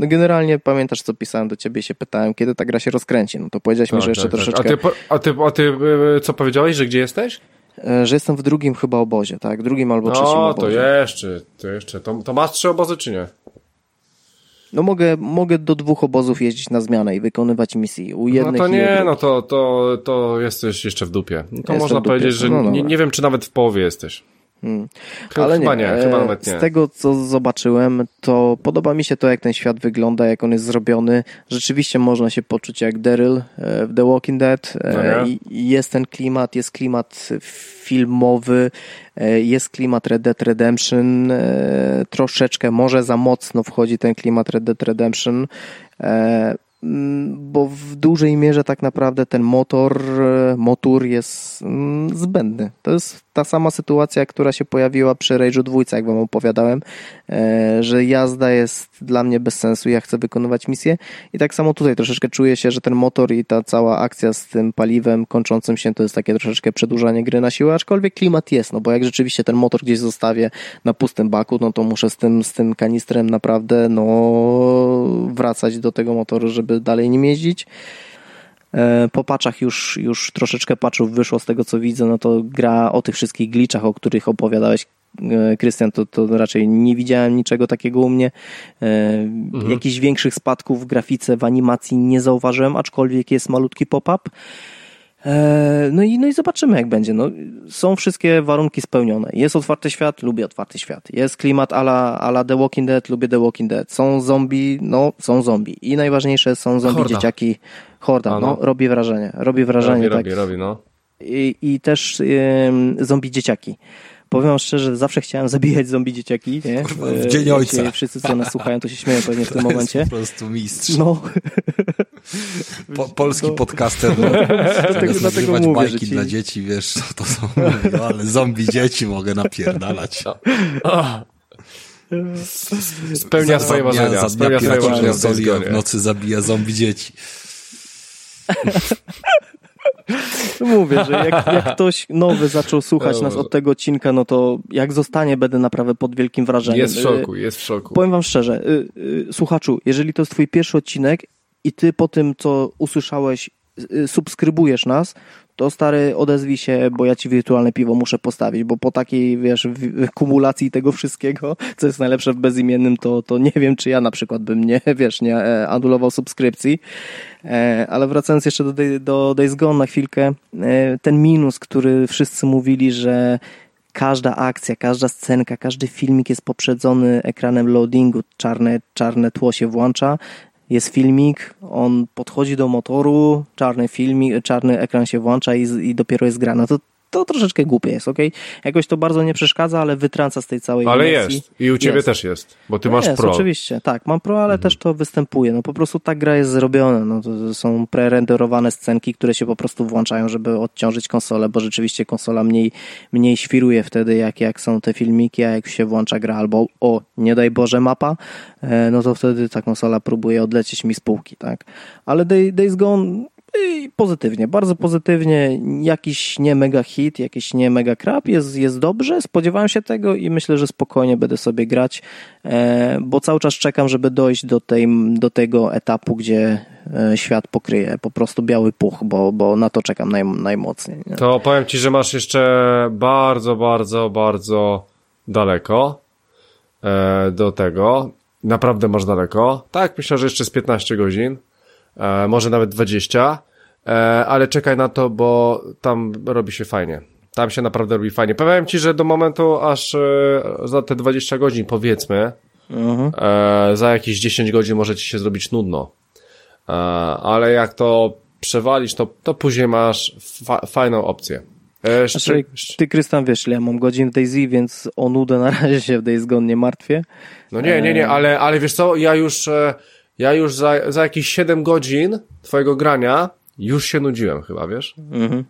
Yy, generalnie pamiętasz, co pisałem do ciebie i się pytałem, kiedy ta gra się rozkręci. No to powiedziałeś tak, mi, że jeszcze tak, tak. troszeczkę... A ty, a, ty, a ty yy, co powiedziałeś, że gdzie jesteś? Yy, że jestem w drugim chyba obozie, tak? Drugim albo trzecim no, obozie. No, to jeszcze, to jeszcze. To, to masz trzy obozy, czy nie? No mogę, mogę do dwóch obozów jeździć na zmianę i wykonywać misje. U jednych no to nie, no to, to, to jesteś jeszcze w dupie. No to można powiedzieć, że no, nie, nie wiem, czy nawet w połowie jesteś. Hmm. Ale chyba nie, nie, chyba nawet nie. Z tego, co zobaczyłem, to podoba mi się to, jak ten świat wygląda, jak on jest zrobiony. Rzeczywiście można się poczuć jak Daryl e, w The Walking Dead. E, no jest ten klimat, jest klimat filmowy, e, jest klimat Red Dead Redemption. Troszeczkę, może za mocno wchodzi ten klimat Red Dead Redemption bo w dużej mierze tak naprawdę ten motor, e, motor jest mm, zbędny. To jest ta sama sytuacja, która się pojawiła przy Rage'u 2, jak wam opowiadałem, e, że jazda jest dla mnie bez sensu, ja chcę wykonywać misję i tak samo tutaj troszeczkę czuję się, że ten motor i ta cała akcja z tym paliwem kończącym się to jest takie troszeczkę przedłużanie gry na siłę, aczkolwiek klimat jest, no bo jak rzeczywiście ten motor gdzieś zostawię na pustym baku, no to muszę z tym, z tym kanistrem naprawdę no wracać do tego motoru, żeby dalej nim jeździć. E, po paczach już, już troszeczkę paczów wyszło z tego co widzę, no to gra o tych wszystkich glitchach, o których opowiadałeś e, Krystian, to, to raczej nie widziałem niczego takiego u mnie. E, mhm. Jakichś większych spadków w grafice, w animacji nie zauważyłem, aczkolwiek jest malutki pop-up. E, no i, no i zobaczymy, jak będzie. No, są wszystkie warunki spełnione. Jest otwarty świat, lubię otwarty świat. Jest klimat ala, ala The Walking Dead, lubię The Walking Dead. Są zombie, no są zombie. I najważniejsze są zombie Horda. dzieciaki. Horda, no. no. robi wrażenie. Robi wrażenie, robi, tak. Robi, robi, no. I, i też ym, zombie dzieciaki. Powiem szczerze, zawsze chciałem zabijać zombie dzieciaki, nie? w dzień ojca. Wszyscy, co nas słuchają, to się śmieją pewnie w tym (laughs) to momencie. Jest po prostu mistrz. No. Po, polski no. podcaster. No. Dlatego, dlatego mówię, bajki ci... dla dzieci, wiesz, to są, no, ale zombie dzieci mogę napierdalać. Spełnia swoje marzenia. Spełnia swoje marzenia. W nocy zabija zombie dzieci. (laughs) Mówię, że jak, jak (laughs) ktoś nowy zaczął słuchać nas od tego odcinka, no to jak zostanie, będę naprawdę pod wielkim wrażeniem. Jest w szoku, jest w szoku. Powiem wam szczerze, y, y, słuchaczu, jeżeli to jest twój pierwszy odcinek i ty po tym, co usłyszałeś, y, subskrybujesz nas, to stary odezwij się, bo ja ci wirtualne piwo muszę postawić, bo po takiej, wiesz, kumulacji tego wszystkiego, co jest najlepsze w bezimiennym, to, to nie wiem, czy ja na przykład bym nie, (laughs) wiesz, nie e, anulował subskrypcji. E, ale wracając jeszcze do, do Days Gone na chwilkę, e, ten minus, który wszyscy mówili, że każda akcja, każda scenka, każdy filmik jest poprzedzony ekranem loadingu, czarne, czarne tło się włącza, jest filmik, on podchodzi do motoru, czarny filmik, czarny ekran się włącza i, i dopiero jest gra. No to to troszeczkę głupie jest, ok? Jakoś to bardzo nie przeszkadza, ale wytrąca z tej całej Ale imersji. jest. I u ciebie Jest. też jest. Bo ty No masz jest, pro. oczywiście, tak, mam pro, ale Mhm. też to występuje. No po prostu ta gra jest zrobiona. No, to to są prerenderowane scenki, które się po prostu włączają, żeby odciążyć konsolę, bo rzeczywiście konsola mniej, mniej świruje wtedy, jak, jak są te filmiki, a jak się włącza gra albo o, nie daj Boże, mapa, e, no to wtedy ta konsola próbuje odlecieć mi z półki, tak. Ale Day, Days Gone i pozytywnie, bardzo pozytywnie. Jakiś nie mega hit, jakiś nie mega krap, jest, jest dobrze. Spodziewałem się tego i myślę, że spokojnie będę sobie grać, e, bo cały czas czekam, żeby dojść do, tej, do tego etapu, gdzie e, świat pokryje po prostu biały puch, bo, bo na to czekam naj, najmocniej. Nie? To powiem ci, że masz jeszcze bardzo, bardzo, bardzo daleko e, do tego. Naprawdę masz daleko. Tak, myślę, że jeszcze z 15 godzin, może nawet 20, e, ale czekaj na to, bo tam robi się fajnie. Tam się naprawdę robi fajnie. Powiem ci, że do momentu aż e, za te 20 godzin, powiedzmy, Mhm. e, za jakieś 10 godzin może ci się zrobić nudno. E, ale jak to przewalisz, to, to później masz fa fajną opcję. E, Znaczy, ty, Krystan, wiesz, ja mam godzin w Daisy, więc o nudę na (laughs) razie się w Days Gone nie martwię. no nie, nie, nie, ale, ale wiesz co, ja już, e, ja już za, za jakieś 7 godzin twojego grania już się nudziłem chyba, wiesz? Mhm.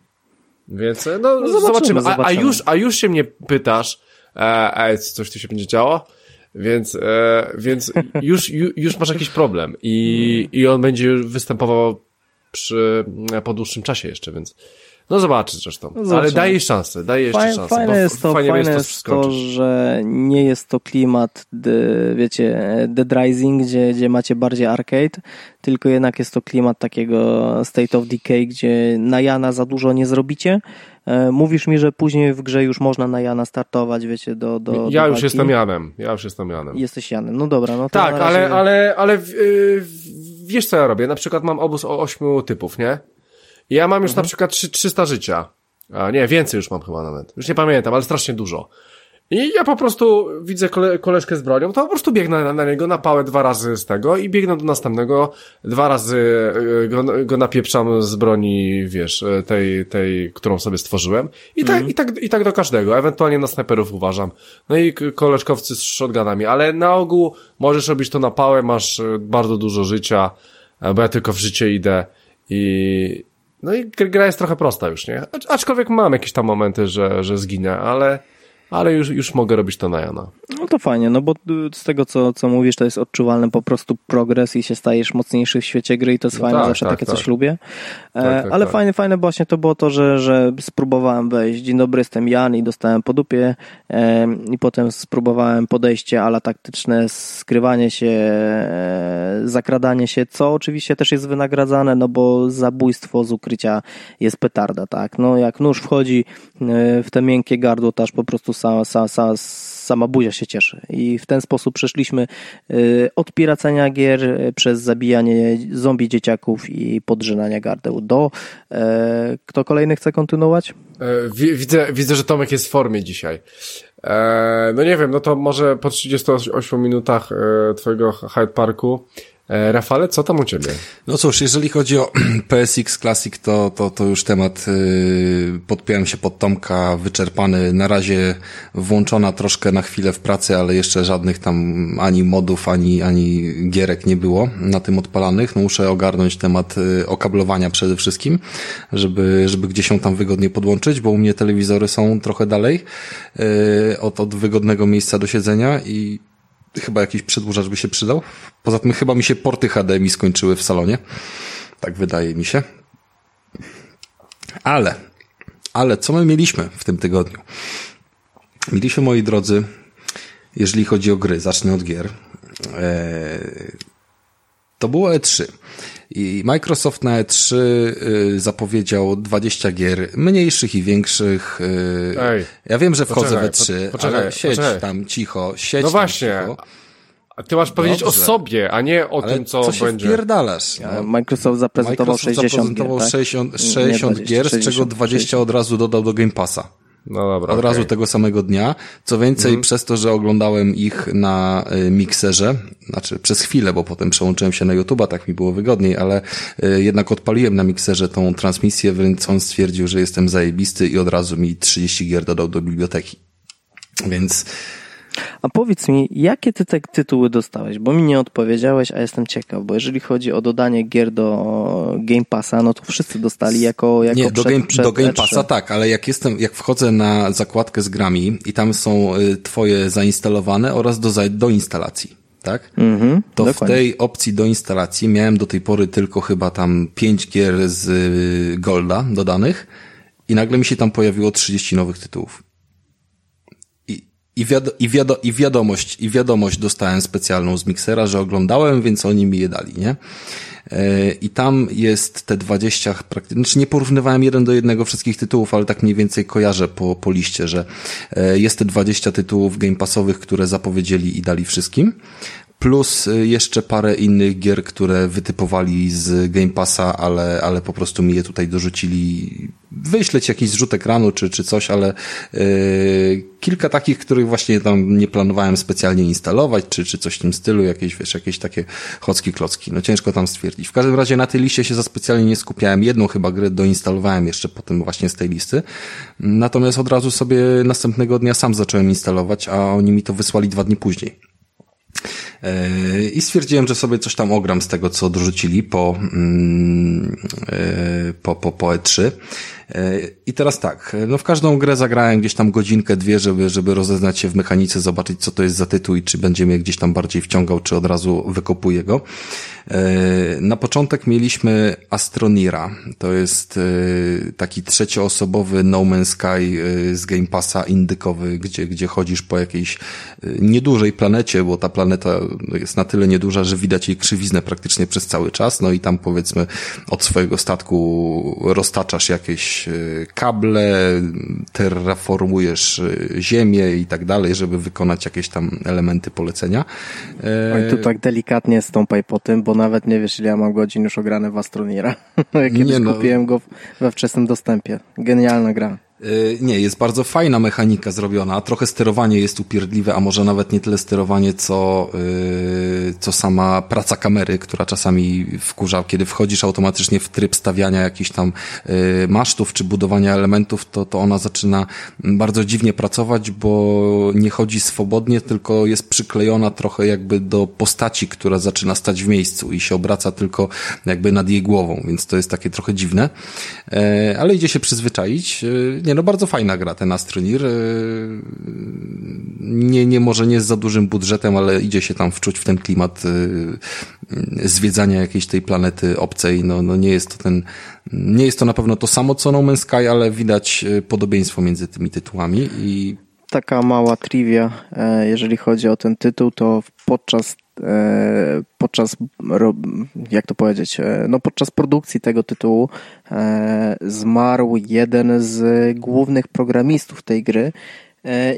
Więc e, no, zobaczymy, zobaczymy. A, a, już, a już się mnie pytasz, e, ej, coś tu się będzie działo? Więc, e, więc już, ju, już masz jakiś problem i, i on będzie występował przy, po dłuższym czasie jeszcze, więc no zobaczysz zresztą. Ale zobaczymy. daj jej szansę, daj jej jeszcze szansę. fajne jest to, fajne jest jest to, skończyć. że nie jest to klimat, wiecie, Dead Rising, gdzie, gdzie macie bardziej arcade, tylko jednak jest to klimat takiego State of Decay, gdzie na Jana za dużo nie zrobicie. E, Mówisz mi, że później w grze już można na Jana startować, wiecie, do, do Ja do już jestem Janem, ja już jestem Janem. Jesteś Janem, no dobra, no to Tak, razie... ale, ale, ale w- y, w- wiesz co ja robię? Na przykład mam obóz o ośmiu typów, nie? Ja mam już Mhm. na przykład trzy- 300 życia. A nie, więcej już mam chyba nawet. Już nie pamiętam, ale strasznie dużo. I ja po prostu widzę kole, koleżkę z bronią, to po prostu biegnę na, na niego, napałę dwa razy z tego i biegnę do następnego, dwa razy y, go, go napieprzam z broni, wiesz, y, tej, tej, którą sobie stworzyłem. I tak, i tak, i tak do każdego. Ewentualnie na snajperów uważam. No i koleżkowcy z shotgunami, ale na ogół możesz robić to na pałę, masz y, bardzo dużo życia, e, bo ja tylko w życie idę i, no i gr- gra jest trochę prosta już, nie? Acz- Aczkolwiek mam jakieś tam momenty, że, że zginę, ale, ale już, już mogę robić to na Jana. No to fajnie, no bo z tego, co, co mówisz, to jest odczuwalny po prostu progres i się stajesz mocniejszy w świecie gry i to jest No fajne, tak, zawsze tak, takie tak. coś lubię. E, Tak, tak, ale tak. fajne, fajne właśnie to było to, że, że spróbowałem wejść, dzień dobry, jestem Jan i dostałem po dupie e, i potem spróbowałem podejście ala taktyczne, skrywanie się, e, zakradanie się, co oczywiście też jest wynagradzane, no bo zabójstwo z ukrycia jest petarda, tak? No jak nóż wchodzi e, w te miękkie gardło, to aż po prostu sa, sa, sa, sama buzia się cieszy. I w ten sposób przeszliśmy y, od piracenia gier y, przez zabijanie zombie dzieciaków i podrzynania gardeł do... e, Kto kolejny chce kontynuować? E, wi- widzę, widzę, że Tomek jest w formie dzisiaj. E, no nie wiem, no to może po 38 minutach e, twojego Hyde Parku. E, Rafale, co tam u ciebie? No cóż, jeżeli chodzi o (clears throat) PSX Classic, to, to, to już temat yy, podpiąłem się pod Tomka, wyczerpany. Na razie włączona troszkę na chwilę w pracy, ale jeszcze żadnych tam ani modów, ani, ani gierek nie było na tym odpalanych. No muszę ogarnąć temat yy, okablowania przede wszystkim, żeby, żeby gdzieś się tam wygodnie podłączyć, bo u mnie telewizory są trochę dalej yy, od, od wygodnego miejsca do siedzenia i chyba jakiś przedłużacz by się przydał. Poza tym chyba mi się porty HDMI skończyły w salonie. Tak wydaje mi się. Ale, ale co my mieliśmy w tym tygodniu? Mieliśmy, moi drodzy, jeżeli chodzi o gry, zacznę od gier. Eee, to było E3. I Microsoft na E3 y, zapowiedział 20 gier, mniejszych i większych. y, Ej, ja wiem, że wchodzę poczekaj, w E3, po- poczekaj, ale siedź poczekaj. tam cicho, siedź No tam właśnie, cicho. a ty masz powiedzieć Dobrze. o sobie, a nie o Ale tym, co, co się będzie. wpierdalasz? No. Microsoft zaprezentował Microsoft 60 zaprezentował gier, tak? 60, Nie, 60 20, gier, z czego 60, 20 od razu dodał do Game Passa. No dobra. Od okay. razu tego samego dnia. Co więcej, mm. przez to, że oglądałem ich na y, mikserze, znaczy przez chwilę, bo potem przełączyłem się na YouTube'a, tak mi było wygodniej, ale y, jednak odpaliłem na mikserze tą transmisję, więc on stwierdził, że jestem zajebisty i od razu mi 30 gier dodał do biblioteki. Więc a powiedz mi, jakie ty te tytuły dostałeś? Bo mi nie odpowiedziałeś, a jestem ciekaw, bo jeżeli chodzi o dodanie gier do Game Passa, no to wszyscy dostali jako, jako Nie, przed, do, game, przed do Game E3. Passa tak, ale jak jestem, jak wchodzę na zakładkę z grami i tam są y, twoje zainstalowane oraz do, do instalacji, tak? Mhm, to dokładnie. w tej opcji do instalacji miałem do tej pory tylko chyba tam 5 gier z y, Golda dodanych i nagle mi się tam pojawiło 30 nowych tytułów. I, wiado, i, wiado, I wiadomość, i wiadomość dostałem specjalną z miksera, że oglądałem, więc oni mi je dali, nie? E, I tam jest te 20 praktycznie, znaczy nie porównywałem jeden do jednego wszystkich tytułów, ale tak mniej więcej kojarzę po, po liście, że e, jest te 20 tytułów game passowych, które zapowiedzieli i dali wszystkim plus y, jeszcze parę innych gier, które wytypowali z Game Passa, ale, ale po prostu mi je tutaj dorzucili. Wyśleć jakiś zrzut ekranu czy, czy coś, ale yy, kilka takich, których właśnie tam nie planowałem specjalnie instalować, czy, czy coś w tym stylu, jakieś, wiesz, jakieś takie chocki klocki. No ciężko tam stwierdzić. W każdym razie na tej liście się za specjalnie nie skupiałem. Jedną chyba grę doinstalowałem jeszcze potem właśnie z tej listy. Natomiast od razu sobie następnego dnia sam zacząłem instalować, a oni mi to wysłali dwa dni później. I stwierdziłem, że sobie coś tam ogram z tego, co odrzucili po, mm, e, po, po, po E3. I teraz tak, no w każdą grę zagrałem gdzieś tam godzinkę, dwie, żeby, żeby rozeznać się w mechanice, zobaczyć co to jest za tytuł i czy będzie mnie gdzieś tam bardziej wciągał, czy od razu wykopuję go. Na początek mieliśmy Astronira. To jest taki trzecioosobowy No Man's Sky z Game Passa indykowy, gdzie, gdzie chodzisz po jakiejś niedużej planecie, bo ta planeta jest na tyle nieduża, że widać jej krzywiznę praktycznie przez cały czas. No i tam powiedzmy od swojego statku roztaczasz jakieś kable, terraformujesz ziemię i tak dalej, żeby wykonać jakieś tam elementy polecenia. Oj, tu tak delikatnie stąpaj po tym, bo nawet nie wiesz, ile ja mam godzin już ograne w Astronira. (laughs) Kiedy no. kupiłem go we wczesnym dostępie. Genialna gra. Y, nie, jest bardzo fajna mechanika zrobiona, trochę sterowanie jest upierdliwe, a może nawet nie tyle sterowanie, co, yy, co sama praca kamery, która czasami wkurza, kiedy wchodzisz automatycznie w tryb stawiania jakichś tam yy, masztów czy budowania elementów, to, to ona zaczyna bardzo dziwnie pracować, bo nie chodzi swobodnie, tylko jest przyklejona trochę jakby do postaci, która zaczyna stać w miejscu i się obraca tylko jakby nad jej głową, więc to jest takie trochę dziwne, yy, ale idzie się przyzwyczaić nie, no bardzo fajna gra ten Astronir. E, nie, nie, może nie z za dużym budżetem, ale idzie się tam wczuć w ten klimat e, zwiedzania jakiejś tej planety obcej. No, no nie jest to ten, nie jest to na pewno to samo co No Man's Sky, ale widać podobieństwo między tymi tytułami i taka mała trivia, jeżeli chodzi o ten tytuł, to podczas E, podczas, jak to powiedzieć, e, no podczas produkcji tego tytułu e, zmarł jeden z głównych programistów tej gry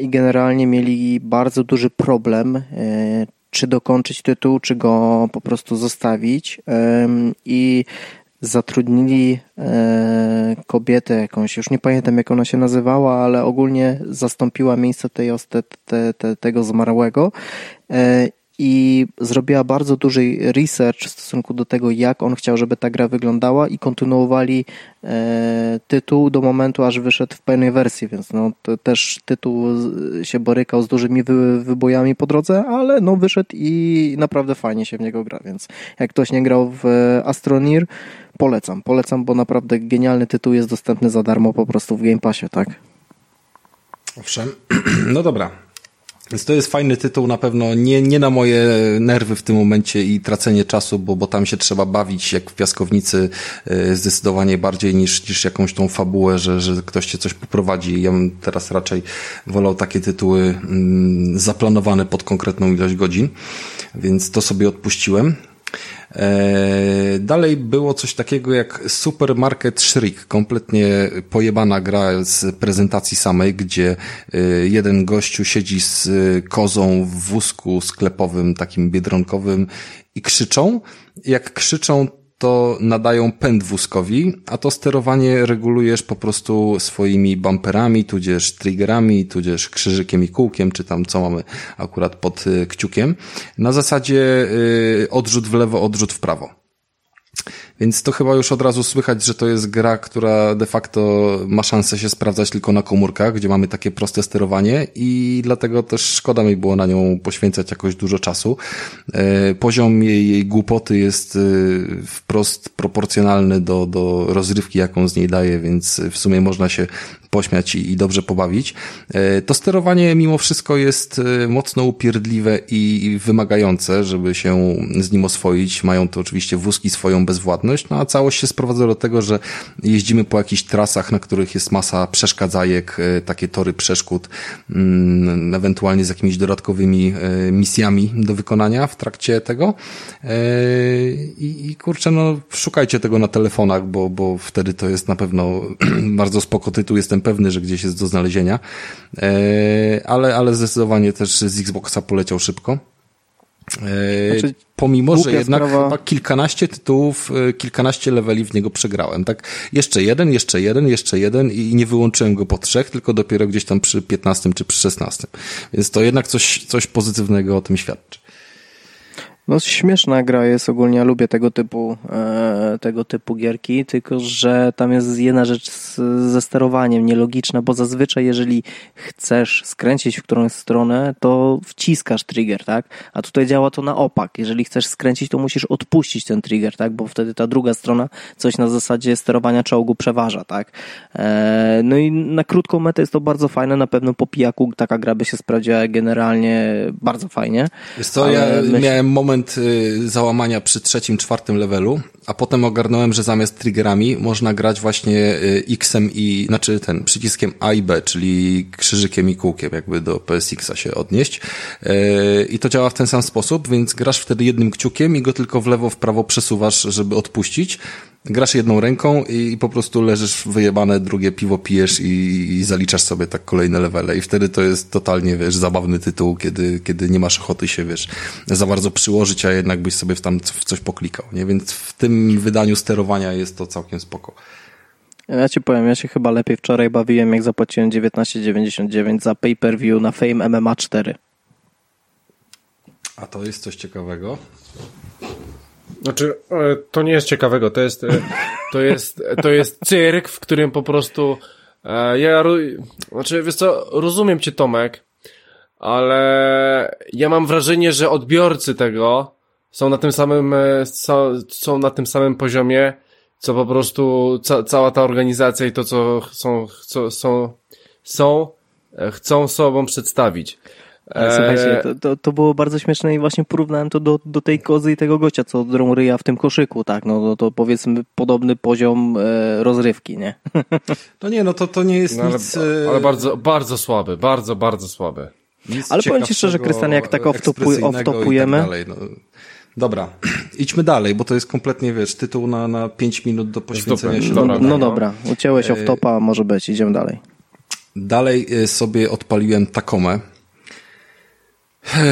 i generalnie mieli bardzo duży problem, czy dokończyć tytuł, czy go po prostu zostawić. I zatrudnili kobietę jakąś, już nie pamiętam jak ona się nazywała, ale ogólnie zastąpiła miejsce tej, te, te, te, tego zmarłego i zrobiła bardzo duży research w stosunku do tego, jak on chciał, żeby ta gra wyglądała i kontynuowali e, tytuł do momentu, aż wyszedł w pełnej wersji, więc no, też tytuł się borykał z dużymi wy, wybojami po drodze, ale no wyszedł i naprawdę fajnie się w niego gra, więc jak ktoś nie grał w Astronir, polecam, polecam, bo naprawdę genialny tytuł jest dostępny za darmo po prostu w Game Passie, tak? Owszem, (clears throat) no dobra, więc to jest fajny tytuł, na pewno nie, nie na moje nerwy w tym momencie i tracenie czasu, bo, bo tam się trzeba bawić jak w piaskownicy e, zdecydowanie bardziej niż, niż jakąś tą fabułę, że, że ktoś cię coś poprowadzi. Ja bym teraz raczej wolał takie tytuły mm, zaplanowane pod konkretną ilość godzin, więc to sobie odpuściłem. E, dalej było coś takiego jak Supermarket Shriek, kompletnie pojebana gra z prezentacji samej, gdzie e, jeden gościu siedzi z kozą w wózku sklepowym, takim biedronkowym i krzyczą. Jak krzyczą, to nadają pęd wózkowi, a to sterowanie regulujesz po prostu swoimi bumperami, tudzież triggerami, tudzież krzyżykiem i kółkiem, czy tam co mamy akurat pod y, kciukiem. Na zasadzie y, odrzut w lewo, odrzut w prawo. Więc to chyba już od razu słychać, że to jest gra, która de facto ma szansę się sprawdzać tylko na komórkach, gdzie mamy takie proste sterowanie i dlatego też szkoda mi było na nią poświęcać jakoś dużo czasu. E, poziom jej, jej głupoty jest e, wprost proporcjonalny do, do rozrywki, jaką z niej daje, więc w sumie można się pośmiać i, i dobrze pobawić. E, to sterowanie mimo wszystko jest mocno upierdliwe i wymagające, żeby się z nim oswoić. Mają to oczywiście wózki swoją no a całość się sprowadza do tego, że jeździmy po jakichś trasach, na których jest masa przeszkadzajek, e, takie tory przeszkód, mm, ewentualnie z jakimiś dodatkowymi e, misjami do wykonania w trakcie tego. E, i kurczę, no szukajcie tego na telefonach, bo, bo wtedy to jest na pewno (clears throat) bardzo spoko tytuł, jestem pewny, że gdzieś jest do znalezienia, ale, ale zdecydowanie też z Xboxa poleciał szybko. Znaczy, Pomimo, że jednak sprawa... chyba kilkanaście tytułów, e, kilkanaście leveli w niego przegrałem. Tak, jeszcze jeden, jeszcze jeden, jeszcze jeden i nie wyłączyłem go po trzech, tylko dopiero gdzieś tam przy piętnastym czy przy szesnastym. Więc to jednak coś, coś pozytywnego o tym świadczy. No śmieszna gra jest ogólnie, ja lubię tego typu, e, tego typu gierki, tylko że tam jest jedna rzecz z, ze sterowaniem nielogiczna, bo zazwyczaj jeżeli chcesz skręcić w którąś stronę, to wciskasz trigger, tak? A tutaj działa to na opak. Jeżeli chcesz skręcić, to musisz odpuścić ten trigger, tak? Bo wtedy ta druga strona coś na zasadzie sterowania czołgu przeważa, tak? E, no i na krótką metę jest to bardzo fajne, na pewno po pijaku taka gra by się sprawdziła generalnie bardzo fajnie. Jest to, ja myśl... miałem moment moment y, załamania przy trzecim, czwartym levelu, a potem ogarnąłem, że zamiast triggerami można grać właśnie y, X-em i, znaczy ten przyciskiem A i B, czyli krzyżykiem i kółkiem, jakby do PSX-a się odnieść. Y, I to działa w ten sam sposób, więc grasz wtedy jednym kciukiem i go tylko w lewo, w prawo przesuwasz, żeby odpuścić grasz jedną ręką i po prostu leżysz wyjebane, drugie piwo pijesz i, i, zaliczasz sobie tak kolejne levele i wtedy to jest totalnie, wiesz, zabawny tytuł, kiedy, kiedy nie masz ochoty się, wiesz, za bardzo przyłożyć, a jednak byś sobie tam w coś poklikał, nie? Więc w tym wydaniu sterowania jest to całkiem spoko. Ja ci powiem, ja się chyba lepiej wczoraj bawiłem, jak zapłaciłem 19,99 za pay-per-view na Fame MMA 4. A to jest coś ciekawego. Znaczy, e, to nie jest ciekawego, to jest, e, to jest, to jest cyrk, w którym po prostu e, ja, znaczy, wiesz co, rozumiem cię Tomek, ale ja mam wrażenie, że odbiorcy tego są na tym samym, są na tym samym poziomie, co po prostu ca cała ta organizacja i to, co są, co, są, są, chcą sobą przedstawić. Ale słuchajcie, to, to, to, było bardzo śmieszne i właśnie porównałem to do, do tej kozy i tego gościa, co drą ryja w tym koszyku, tak, no to, to powiedzmy podobny poziom e, rozrywki, nie? No nie, no to, to nie jest no, nic... Ale, e, ale bardzo, bardzo słaby, bardzo, bardzo słaby. Nic ale powiem Ci szczerze, Krystian, jak tak off-topujemy... Tak no. Dobra, (clears throat) idźmy dalej, bo to jest kompletnie, wiesz, tytuł na, na 5 minut do poświęcenia się. No, no, no dobra, ucięłeś off-topa, może być, idziemy dalej. Dalej e, sobie odpaliłem Takomę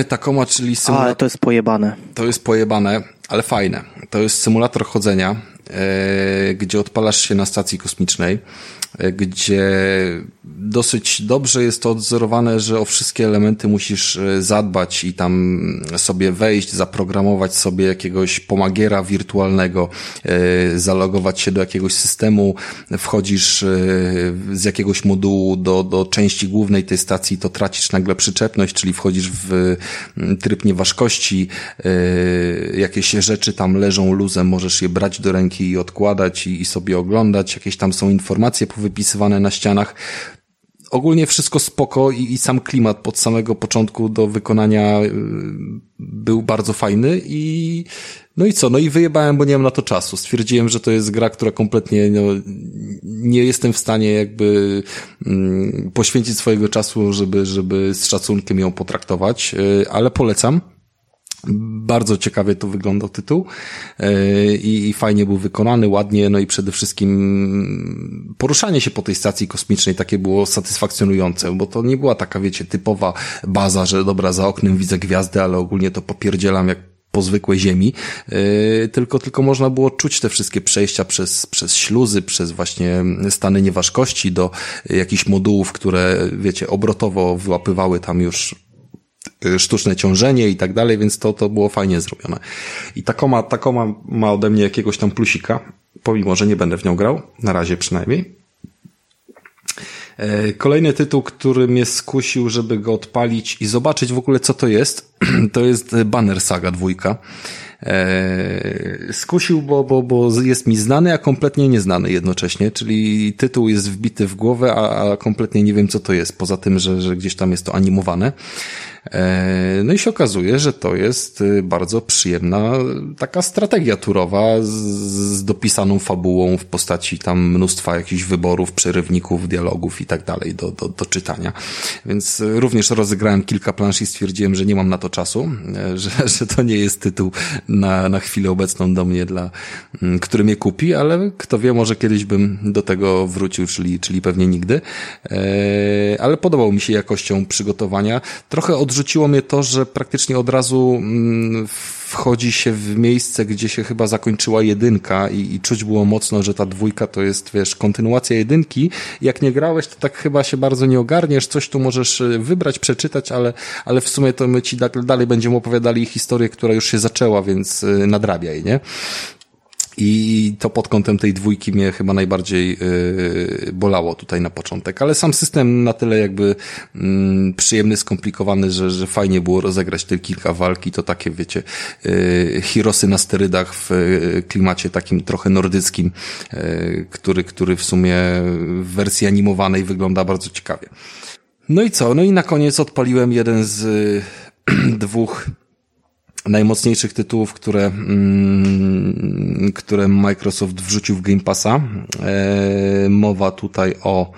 Takoma, czyli symulator. Ale to jest pojebane. To jest pojebane, ale fajne. To jest symulator chodzenia, e, gdzie odpalasz się na stacji kosmicznej gdzie dosyć dobrze jest to odzorowane, że o wszystkie elementy musisz e, zadbać i tam sobie wejść, zaprogramować sobie jakiegoś pomagiera wirtualnego, e, zalogować się do jakiegoś systemu, wchodzisz e, z jakiegoś modułu do, do części głównej tej stacji, to tracisz nagle przyczepność, czyli wchodzisz w tryb nieważkości, jakieś rzeczy tam leżą luzem, możesz je brać do ręki i odkładać i, i sobie oglądać, jakieś tam są informacje wypisywane na ścianach. Ogólnie wszystko spoko i, i sam klimat pod samego początku do wykonania y, był bardzo fajny i no i co, no i wyjebałem, bo nie mam na to czasu. Stwierdziłem, że to jest gra, która kompletnie no, nie jestem w stanie jakby mm, poświęcić swojego czasu, żeby, żeby z szacunkiem ją potraktować, y, ale polecam. Bardzo ciekawie to wyglądał tytuł e, i, i fajnie był wykonany, ładnie, no i przede wszystkim poruszanie się po tej stacji kosmicznej takie było satysfakcjonujące, bo to nie była taka, wiecie, typowa baza, że dobra, za oknem widzę gwiazdy, ale ogólnie to popierdzielam jak po zwykłej ziemi, yy, tylko, tylko można było czuć te wszystkie przejścia przez, przez śluzy, przez właśnie stany nieważkości do jakichś modułów, które, wiecie, obrotowo wyłapywały tam już sztuczne ciążenie i tak dalej, więc to, to było fajnie zrobione. I Takoma, Takoma ma ode mnie jakiegoś tam plusika, pomimo, że nie będę w nią grał, na razie przynajmniej. E, kolejny tytuł, który mnie skusił, żeby go odpalić i zobaczyć w ogóle co to jest, (clears throat) to jest Banner Saga dwójka. E, skusił, bo, bo, bo jest mi znany, a kompletnie nieznany jednocześnie, czyli tytuł jest wbity w głowę, a, a kompletnie nie wiem co to jest, poza tym, że, że gdzieś tam jest to animowane. E, no i się okazuje, że to jest y, bardzo przyjemna taka strategia turowa z, dopisaną fabułą w postaci tam mnóstwa jakichś wyborów, przerywników, dialogów i tak dalej do, do, do czytania. Więc y, również rozegrałem kilka plansz i stwierdziłem, że nie mam na to czasu, e, (laughs) że, że to nie jest tytuł na, na chwilę obecną do mnie, dla, mm, który mnie kupi, ale kto wie, może kiedyś bym do tego wrócił, czyli, czyli pewnie nigdy. E, ale podobał mi się jakością przygotowania. Trochę od odrzuciło mnie to, że praktycznie od razu mm, wchodzi się w miejsce, gdzie się chyba zakończyła jedynka i, i czuć było mocno, że ta dwójka to jest, wiesz, kontynuacja jedynki. Jak nie grałeś, to tak chyba się bardzo nie ogarniesz, coś tu możesz y, wybrać, przeczytać, ale, ale w sumie to my ci dalej będziemy opowiadali historię, która już się zaczęła, więc y, nadrabiaj, nie? I to pod kątem tej dwójki mnie chyba najbardziej yy, bolało tutaj na początek. Ale sam system na tyle jakby yy, przyjemny, skomplikowany, że, że fajnie było rozegrać te kilka walki. To takie, wiecie, yy, hirosy na sterydach w yy, klimacie takim trochę nordyckim, yy, który, który w sumie w wersji animowanej wygląda bardzo ciekawie. No i co? No i na koniec odpaliłem jeden z yy, (clears throat) dwóch najmocniejszych tytułów, które, mm, które Microsoft wrzucił w Game Passa. E, mowa tutaj o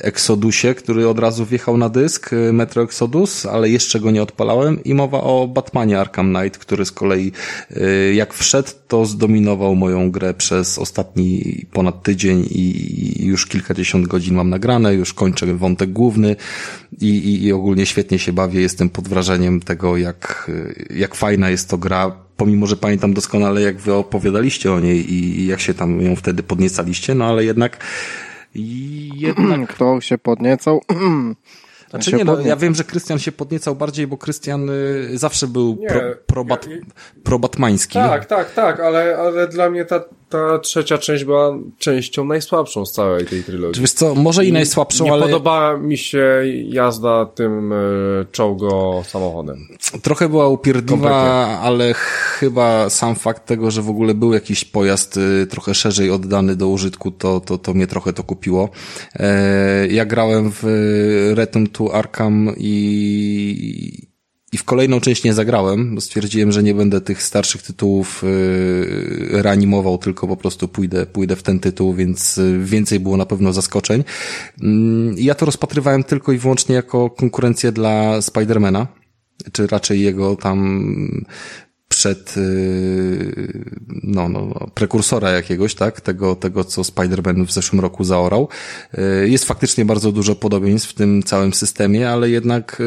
Exodusie, który od razu wjechał na dysk, e, Metro Exodus, ale jeszcze go nie odpalałem i mowa o Batmanie Arkham Knight, który z kolei e, jak wszedł, to zdominował moją grę przez ostatni ponad tydzień i już kilkadziesiąt godzin mam nagrane, już kończę wątek główny i, i, i ogólnie świetnie się bawię, jestem pod wrażeniem tego, jak, jak fajna jest to gra, pomimo, że pamiętam doskonale, jak wy opowiadaliście o niej i jak się tam ją wtedy podniecaliście, no ale jednak i jednak... (clears throat) Kto się podniecał? (clears throat) Znaczy nie, no, ja wiem, że Krystian się podniecał bardziej, bo Krystian y, zawsze był nie, pro, probat, ja, probatmański. Tak, tak, tak, ale, ale dla mnie ta, ta trzecia część była częścią najsłabszą z całej tej trylogii. Wiesz co, może i najsłabszą, nie ale... Nie podobała mi się jazda tym y, czołgo samochodem. Trochę była upierdliwa, ale chyba sam fakt tego, że w ogóle był jakiś pojazd y, trochę szerzej oddany do użytku, to, to, to mnie trochę to kupiło. E, ja grałem w Return to Arkham i i w kolejną część nie zagrałem, bo stwierdziłem, że nie będę tych starszych tytułów yy, reanimował, tylko po prostu pójdę, pójdę w ten tytuł, więc y, więcej było na pewno zaskoczeń. Yy, ja to rozpatrywałem tylko i wyłącznie jako konkurencję dla Spidermana, czy raczej jego tam przed y, no, no, no, prekursora jakiegoś, tak, tego, tego co Spider-Man w zeszłym roku zaorał. Y, jest faktycznie bardzo dużo podobieństw w tym całym systemie, ale jednak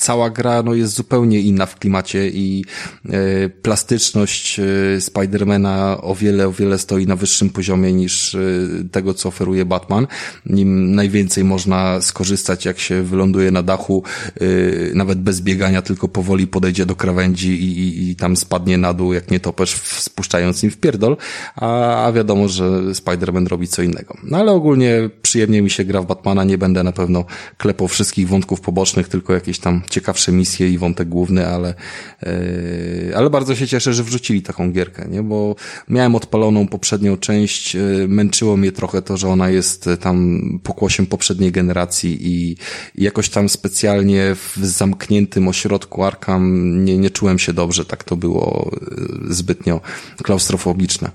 cała gra no, jest zupełnie inna w klimacie i e, plastyczność e, Spidermana o wiele, o wiele stoi na wyższym poziomie niż e, tego, co oferuje Batman. Nim najwięcej można skorzystać, jak się wyląduje na dachu, e, nawet bez biegania, tylko powoli podejdzie do krawędzi i, i, i tam spadnie na dół, jak nie topesz, spuszczając im w pierdol, a, a wiadomo, że Spider-Man robi co innego. No ale ogólnie przyjemnie mi się gra w Batmana, nie będę na pewno klepał wszystkich wątków pobocznych, tylko jakieś tam ciekawsze misje i wątek główny, ale, yy, ale bardzo się cieszę, że wrzucili taką gierkę, nie? Bo miałem odpaloną poprzednią część, yy, męczyło mnie trochę to, że ona jest tam pokłosiem poprzedniej generacji i, i jakoś tam specjalnie w zamkniętym ośrodku Arkham nie, nie czułem się dobrze, tak to było yy, zbytnio klaustrofobiczne.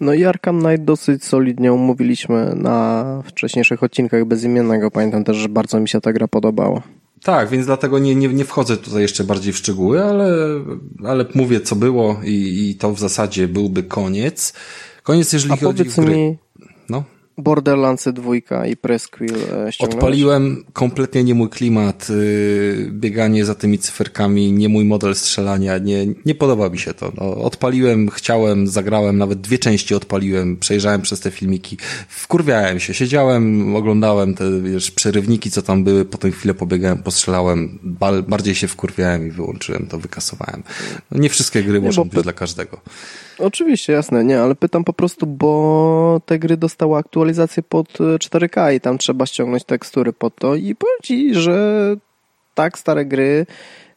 No i Arkham Knight dosyć solidnie umówiliśmy na wcześniejszych odcinkach bezimiennego. Pamiętam też, że bardzo mi się ta gra podobała. Tak, więc dlatego nie, nie, nie wchodzę tutaj jeszcze bardziej w szczegóły, ale, ale mówię co było i, i to w zasadzie byłby koniec. Koniec, jeżeli A chodzi o gry. Mi, no? Borderlandsy dwójka i Presquill e, Odpaliłem kompletnie nie mój klimat, yy, bieganie za tymi cyferkami, nie mój model strzelania, nie, nie podoba mi się to. No, odpaliłem, chciałem, zagrałem, nawet dwie części odpaliłem, przejrzałem przez te filmiki, wkurwiałem się, siedziałem, oglądałem te, wiesz, przerywniki, co tam były, potem chwilę pobiegałem, postrzelałem, ba bardziej się wkurwiałem i wyłączyłem to, wykasowałem. No, nie wszystkie gry nie, muszą być dla każdego. Oczywiście, jasne, nie, ale pytam po prostu, bo te gry dostały aktualizację pod 4K i tam trzeba ściągnąć tekstury pod to. I powiem że tak stare gry E,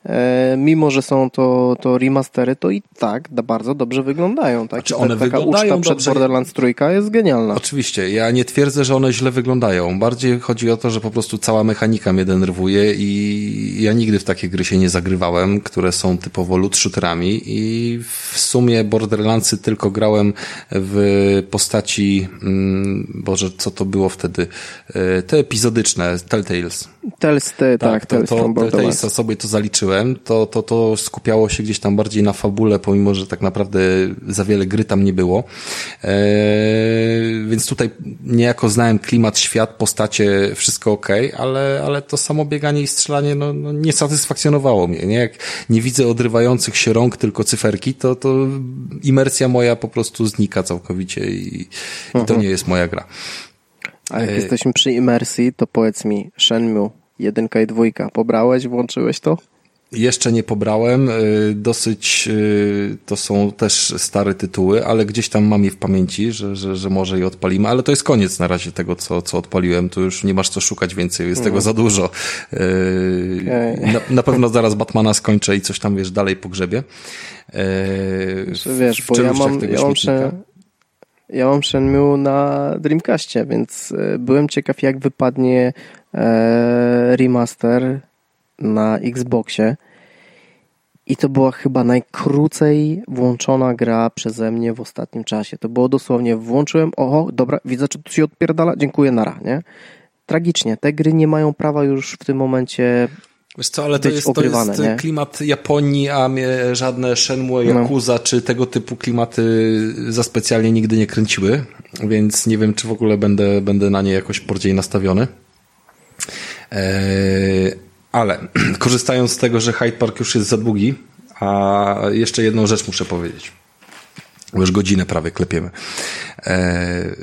mimo że są to, to remastery, to i tak bardzo dobrze wyglądają. Tak? Znaczy one taka wyglądają uczta przed Borderlands trójka jest genialna. Oczywiście, ja nie twierdzę, że one źle wyglądają. Bardziej chodzi o to, że po prostu cała mechanika mnie denerwuje i ja nigdy w takie gry się nie zagrywałem, które są typowo loot shooterami i w sumie Borderlandsy tylko grałem w postaci, mm, Boże, co to było wtedy? E, te epizodyczne, Telltales. Tales, te, tak, tak, to, to, to sobie to zaliczyłem, to, to, to skupiało się gdzieś tam bardziej na fabule, pomimo, że tak naprawdę za wiele gry tam nie było. Eee, więc tutaj niejako znałem klimat, świat, postacie, wszystko ok, ale, ale to samo bieganie i strzelanie no, no nie satysfakcjonowało mnie. Nie? Jak nie widzę odrywających się rąk, tylko cyferki, to, to imersja moja po prostu znika całkowicie i, i to mhm. nie jest moja gra. A jak e, jesteśmy przy imersji, to powiedz mi, Shenmue, jedynka i dwójka, pobrałeś, włączyłeś to? Jeszcze nie pobrałem, e, dosyć e, to są też stare tytuły, ale gdzieś tam mam je w pamięci, że, że, że może je odpalimy, ale to jest koniec na razie tego, co, co odpaliłem, tu już nie masz co szukać więcej, jest tego mhm. za dużo. Na, na, pewno zaraz Batmana skończę i coś tam, wiesz, dalej pogrzebie. Wiesz, bo ja mam, ja mam, ja mam Shenmue na Dreamcastie, więc byłem ciekaw jak wypadnie e, remaster na Xboxie. I to była chyba najkrócej włączona gra przeze mnie w ostatnim czasie. To było dosłownie, włączyłem, oho, dobra, widzę, czy tu się odpierdala, dziękuję, nara, nie? Tragicznie, te gry nie mają prawa już w tym momencie Wiesz co, ale to jest, to jest nie? klimat Japonii, a mnie żadne Shenmue, no. Yakuza no. czy tego typu klimaty za specjalnie nigdy nie kręciły, więc nie wiem, czy w ogóle będę, będę na nie jakoś bardziej nastawiony. Eee, ale (clears throat) korzystając z tego, że Hyde Park już jest za długi, a jeszcze jedną rzecz muszę powiedzieć. Już godzinę prawie klepiemy. Eee,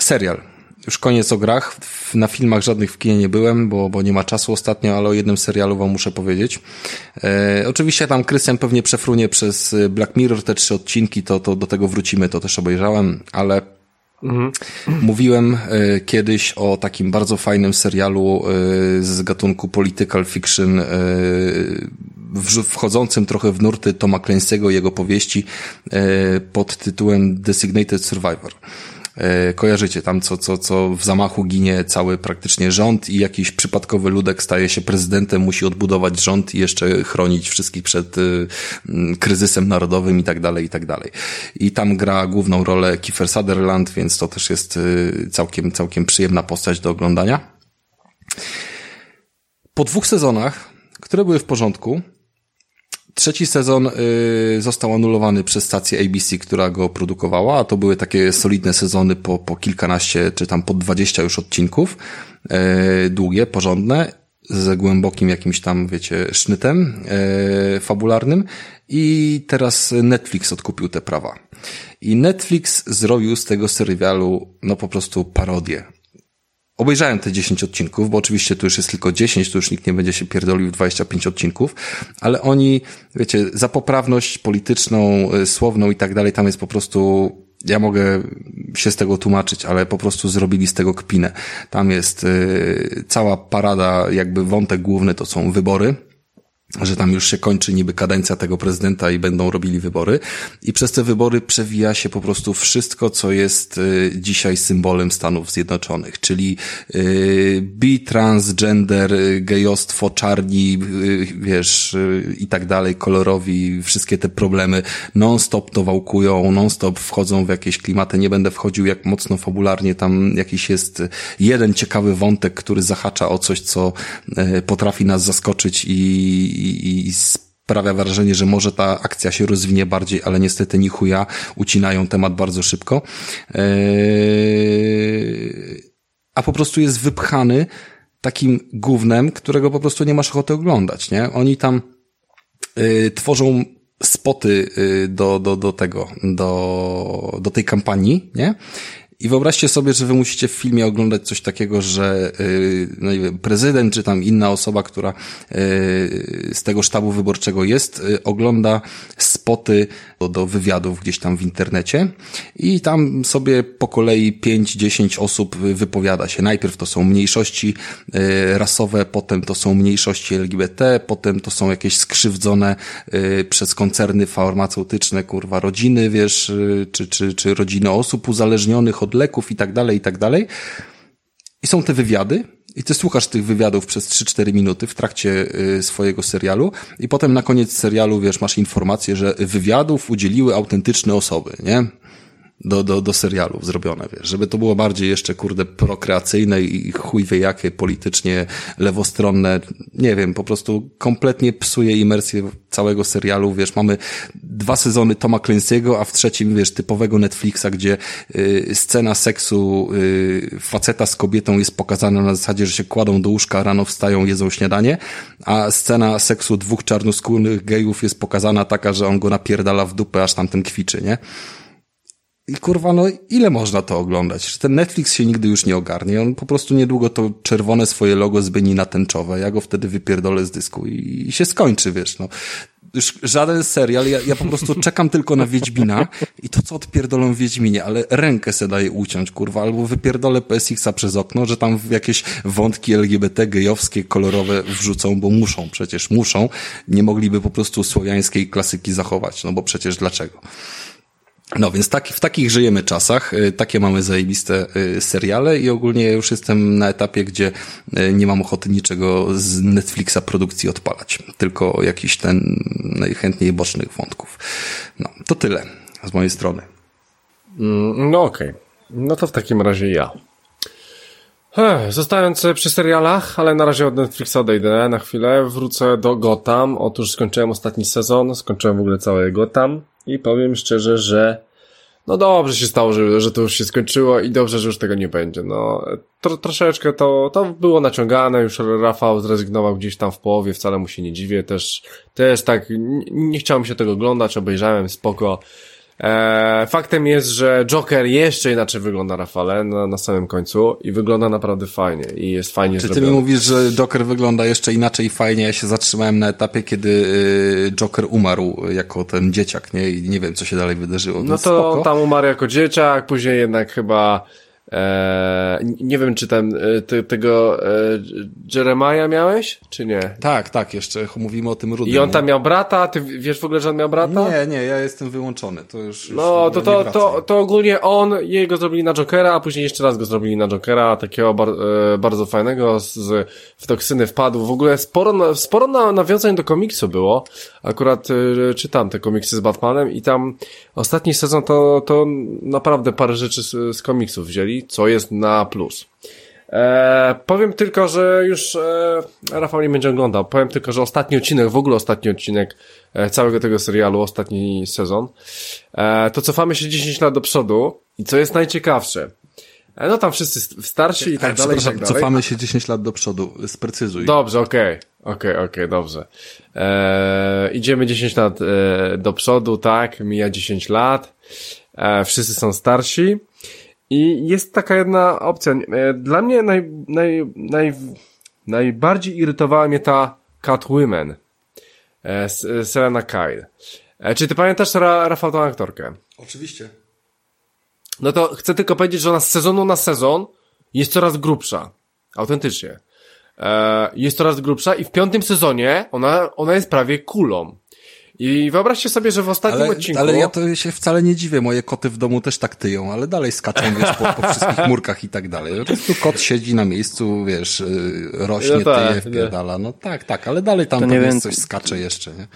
serial już koniec o grach. Na filmach żadnych w kinie nie byłem, bo, bo nie ma czasu ostatnio, ale o jednym serialu wam muszę powiedzieć. E, oczywiście tam Krystian pewnie przefrunie przez Black Mirror te trzy odcinki, to, to do tego wrócimy, to też obejrzałem, ale Mhm. Mówiłem e, kiedyś o takim bardzo fajnym serialu e, z gatunku political fiction, e, wchodzącym trochę w nurty Toma Clancy'ego i jego powieści pod tytułem Designated Survivor. E, kojarzycie tam, co, co, co w zamachu ginie cały praktycznie rząd i jakiś przypadkowy ludek staje się prezydentem, musi odbudować rząd i jeszcze chronić wszystkich przed y, kryzysem narodowym i tak dalej, i tak dalej. I tam gra główną rolę Kiefer Sutherland, więc to też jest y, całkiem, całkiem przyjemna postać do oglądania. Po dwóch sezonach, które były w porządku, Trzeci sezon y, został anulowany przez stację ABC, która go produkowała, a to były takie solidne sezony po, po kilkanaście, czy tam po dwadzieścia już odcinków, y, długie, porządne, ze głębokim jakimś tam, wiecie, sznytem y, fabularnym i teraz Netflix odkupił te prawa. I Netflix zrobił z tego serialu, no po prostu parodię. Obejrzałem te 10 odcinków, bo oczywiście tu już jest tylko 10, tu już nikt nie będzie się pierdolił w 25 odcinków, ale oni, wiecie, za poprawność polityczną, y, słowną i tak dalej, tam jest po prostu ja mogę się z tego tłumaczyć, ale po prostu zrobili z tego kpinę. Tam jest y, cała parada, jakby wątek główny to są wybory że tam już się kończy niby kadencja tego prezydenta i będą robili wybory. I przez te wybory przewija się po prostu wszystko, co jest y, dzisiaj symbolem Stanów Zjednoczonych, czyli y, bi, transgender, y, gejostwo, czarni, wiesz, i tak dalej, kolorowi, wszystkie te problemy non-stop to wałkują, non-stop wchodzą w jakieś klimaty. Nie będę wchodził jak mocno fabularnie, tam jakiś jest jeden ciekawy wątek, który zahacza o coś, co potrafi nas zaskoczyć i i, sprawia wrażenie, że może ta akcja się rozwinie bardziej, ale niestety ni chuja, ucinają temat bardzo szybko. Eee, a po prostu jest wypchany takim gównem, którego po prostu nie masz ochoty oglądać, nie? Oni tam y, tworzą spoty y, do, do, do tego, do, do tej kampanii, nie? I wyobraźcie sobie, że wy musicie w filmie oglądać coś takiego, że yy, no nie wiem, prezydent czy tam inna osoba, która yy, z tego sztabu wyborczego jest, yy, ogląda spoty do, do wywiadów gdzieś tam w internecie i tam sobie po kolei 5-10 osób wypowiada się. Najpierw to są mniejszości rasowe, potem to są mniejszości LGBT, potem to są jakieś skrzywdzone przez koncerny farmaceutyczne, kurwa, rodziny, wiesz, czy, czy, czy rodziny osób uzależnionych od leków i tak dalej, i tak dalej. I są te wywiady, i ty słuchasz tych wywiadów przez 3-4 minuty w trakcie y, swojego serialu i potem na koniec serialu, wiesz, masz informację, że wywiadów udzieliły autentyczne osoby, nie? Do, do, do serialów zrobione, wiesz, żeby to było bardziej jeszcze, kurde, prokreacyjne i chuj wie jakie, politycznie lewostronne, nie wiem, po prostu kompletnie psuje imersję całego serialu, wiesz, mamy dwa sezony Toma Clancy'ego, a w trzecim, wiesz, typowego Netflixa, gdzie y, scena seksu y, faceta z kobietą jest pokazana na zasadzie, że się kładą do łóżka, rano wstają, jedzą śniadanie, a scena seksu dwóch czarnoskórnych gejów jest pokazana taka, że on go napierdala w dupę, aż tamten kwiczy, nie? I kurwa, no ile można to oglądać? Ten Netflix się nigdy już nie ogarnie. On po prostu niedługo to czerwone swoje logo zmieni na tęczowe. Ja go wtedy wypierdolę z dysku i, i się skończy, wiesz, no. Już żaden serial, ja, ja po prostu czekam tylko na Wiedźmina i to, co odpierdolą w Wiedźminie, ale rękę se daje uciąć, kurwa, albo wypierdolę PSX-a przez okno, że tam jakieś wątki LGBT, gejowskie, kolorowe wrzucą, bo muszą, przecież muszą. Nie mogliby po prostu słowiańskiej klasyki zachować, no bo przecież dlaczego? No więc tak, w takich żyjemy czasach, y, takie mamy zajebiste y, seriale i ogólnie już jestem na etapie, gdzie y, nie mam ochoty niczego z Netflixa produkcji odpalać, tylko jakiś ten najchętniej bocznych wątków. No, to tyle z mojej strony. Mm, no okej, okay. no to w takim razie ja. Ech, zostając przy serialach, ale na razie od Netflixa odejdę na chwilę, wrócę do Gotham. Otóż skończyłem ostatni sezon, skończyłem w ogóle całe Gotham i powiem szczerze, że no dobrze się stało, że, że to już się skończyło i dobrze, że już tego nie będzie. No, tro, troszeczkę to, to było naciągane, już Rafał zrezygnował gdzieś tam w połowie, wcale mu się nie dziwię, też, też tak, nie, nie chciałem się tego oglądać, obejrzałem, spoko. E, faktem jest, że Joker jeszcze inaczej wygląda, Rafale, na, na samym końcu i wygląda naprawdę fajnie i jest fajnie Czy zrobiony. ty mi mówisz, że Joker wygląda jeszcze inaczej i fajnie? Ja się zatrzymałem na etapie, kiedy y, Joker umarł jako ten dzieciak, nie? I nie wiem, co się dalej wydarzyło. No to spoko. tam umarł jako dzieciak, później jednak chyba E, nie wiem, czy ten, e, te, tego e, Jeremiah miałeś, czy nie? Tak, tak, jeszcze mówimy o tym Rudym. I on tam miał brata? Ty wiesz w ogóle, że on miał brata? Nie, nie, ja jestem wyłączony, to już, już No, to, to, to, to ogólnie on, jego zrobili na Jokera, a później jeszcze raz go zrobili na Jokera, takiego bar, e, bardzo fajnego, z, w toksyny wpadł. W ogóle sporo, sporo na, nawiązań do komiksu było. Akurat e, czytam te komiksy z Batmanem i tam ostatni sezon to, to naprawdę parę rzeczy z, z komiksów wzięli co jest na plus. E, powiem tylko, że już e, Rafał nie będzie oglądał. Powiem tylko, że ostatni odcinek, w ogóle ostatni odcinek e, całego tego serialu, ostatni sezon, e, to cofamy się 10 lat do przodu i co jest najciekawsze, e, no tam wszyscy starsi i tak dalej, i tak dalej. Cofamy się 10 lat do przodu, sprecyzuj. Dobrze, okej, okay. okej, okay, okej, okay, dobrze. E, idziemy 10 lat e, do przodu, tak, mija 10 lat, e, wszyscy są starsi, i jest taka jedna opcja. E, dla mnie naj, naj, naj, najbardziej irytowała mnie ta Catwoman. E, Selena Kyle. E, czy ty pamiętasz Rafał tą aktorkę? Oczywiście. No to chcę tylko powiedzieć, że ona z sezonu na sezon jest coraz grubsza. Autentycznie. Jest coraz grubsza i w piątym sezonie ona, ona jest prawie kulą. I wyobraźcie sobie, że w ostatnim ale, odcinku... Ale ja to się wcale nie dziwię, moje koty w domu też tak tyją, ale dalej skaczą, wiesz, po, po wszystkich (laughs) murkach i tak dalej. Po prostu kot siedzi na miejscu, wiesz, y, rośnie, no tak, tyje, wpierdala. No tak, tak, ale dalej tam pewnie wiem, coś skacze jeszcze, nie?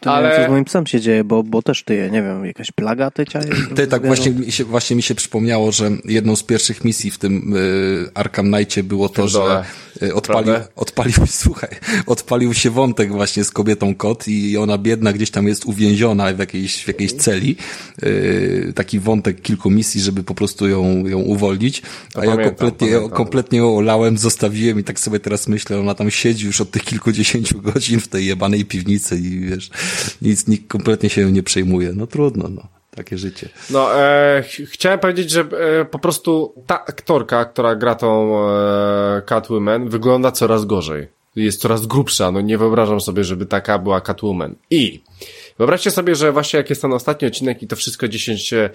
To ale... nie wiem, co z moim psem się dzieje, bo, bo też tyje, nie wiem, jakaś plaga tycia Ty, tak właśnie mi, się, właśnie mi się przypomniało, że jedną z pierwszych misji w tym y, Arkham Knightie było to, że y, odpalił, odpalił, (laughs) słuchaj, odpalił się wątek właśnie z kobietą kot i ona biedna gdzieś tam jest uwięziona w jakiejś, w jakiejś celi. Yy, taki wątek kilku misji, żeby po prostu ją, ją uwolnić. A ja kompletnie, pamiętam. kompletnie ją olałem, zostawiłem i tak sobie teraz myślę, ona tam siedzi już od tych kilkudziesięciu godzin w tej jebanej piwnicy i wiesz, nic, nikt kompletnie się nie przejmuje. No trudno, no takie życie. No, e, ch chciałem powiedzieć, że e, po prostu ta aktorka, która gra tą e, Catwoman, wygląda coraz gorzej. Jest coraz grubsza, no nie wyobrażam sobie, żeby taka była Catwoman. I wyobraźcie sobie, że właśnie jak jest ten ostatni odcinek i to wszystko 10 e,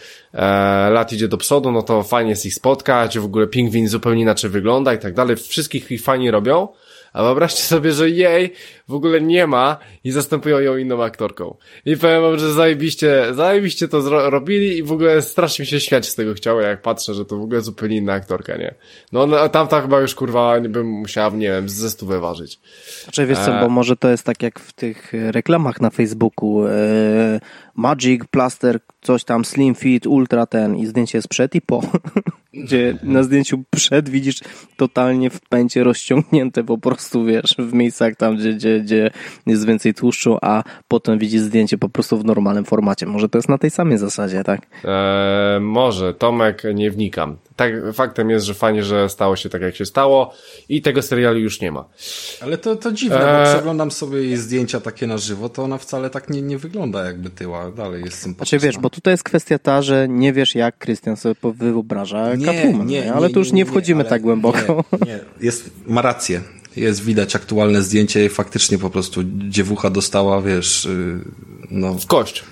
lat idzie do przodu, no to fajnie jest ich spotkać, w ogóle pingwin zupełnie inaczej wygląda i tak dalej, wszystkich ich fajnie robią, a wyobraźcie sobie, że jej w ogóle nie ma i zastępują ją inną aktorką. I powiem wam, że zajebiście, zajebiście to robili i w ogóle strasznie mi się śmiać z tego chciało, jak patrzę, że to w ogóle zupełnie inna aktorka, nie? No, no tamta chyba już kurwa nie bym musiała, nie wiem, ze stu wyważyć. Znaczy wiesz co, e... bo może to jest tak jak w tych reklamach na Facebooku, e... Magic, Plaster, coś tam, Slim Fit, Ultra ten i zdjęcie jest przed i po. (laughs) Gdzie na zdjęciu przed widzisz totalnie w pęcie rozciągnięte po prostu, wiesz, w miejscach tam, gdzie, gdzie, gdzie jest więcej tłuszczu, a potem widzisz zdjęcie po prostu w normalnym formacie. Może to jest na tej samej zasadzie, tak? Eee, może, Tomek, nie wnikam tak, faktem jest, że fajnie, że stało się tak, jak się stało i tego serialu już nie ma. Ale to, to dziwne, bo e, przeglądam sobie jej zdjęcia takie na żywo, to ona wcale tak nie, nie wygląda jakby tyła, dalej jest sympatyczna. Znaczy wiesz, bo tutaj jest kwestia ta, że nie wiesz jak Krystian sobie wyobraża nie, Catwoman, nie, nie, ale tu już nie wchodzimy tak głęboko. Nie, jest, ma rację, jest widać aktualne zdjęcie i faktycznie po prostu dziewucha dostała, wiesz, y, no. W kość.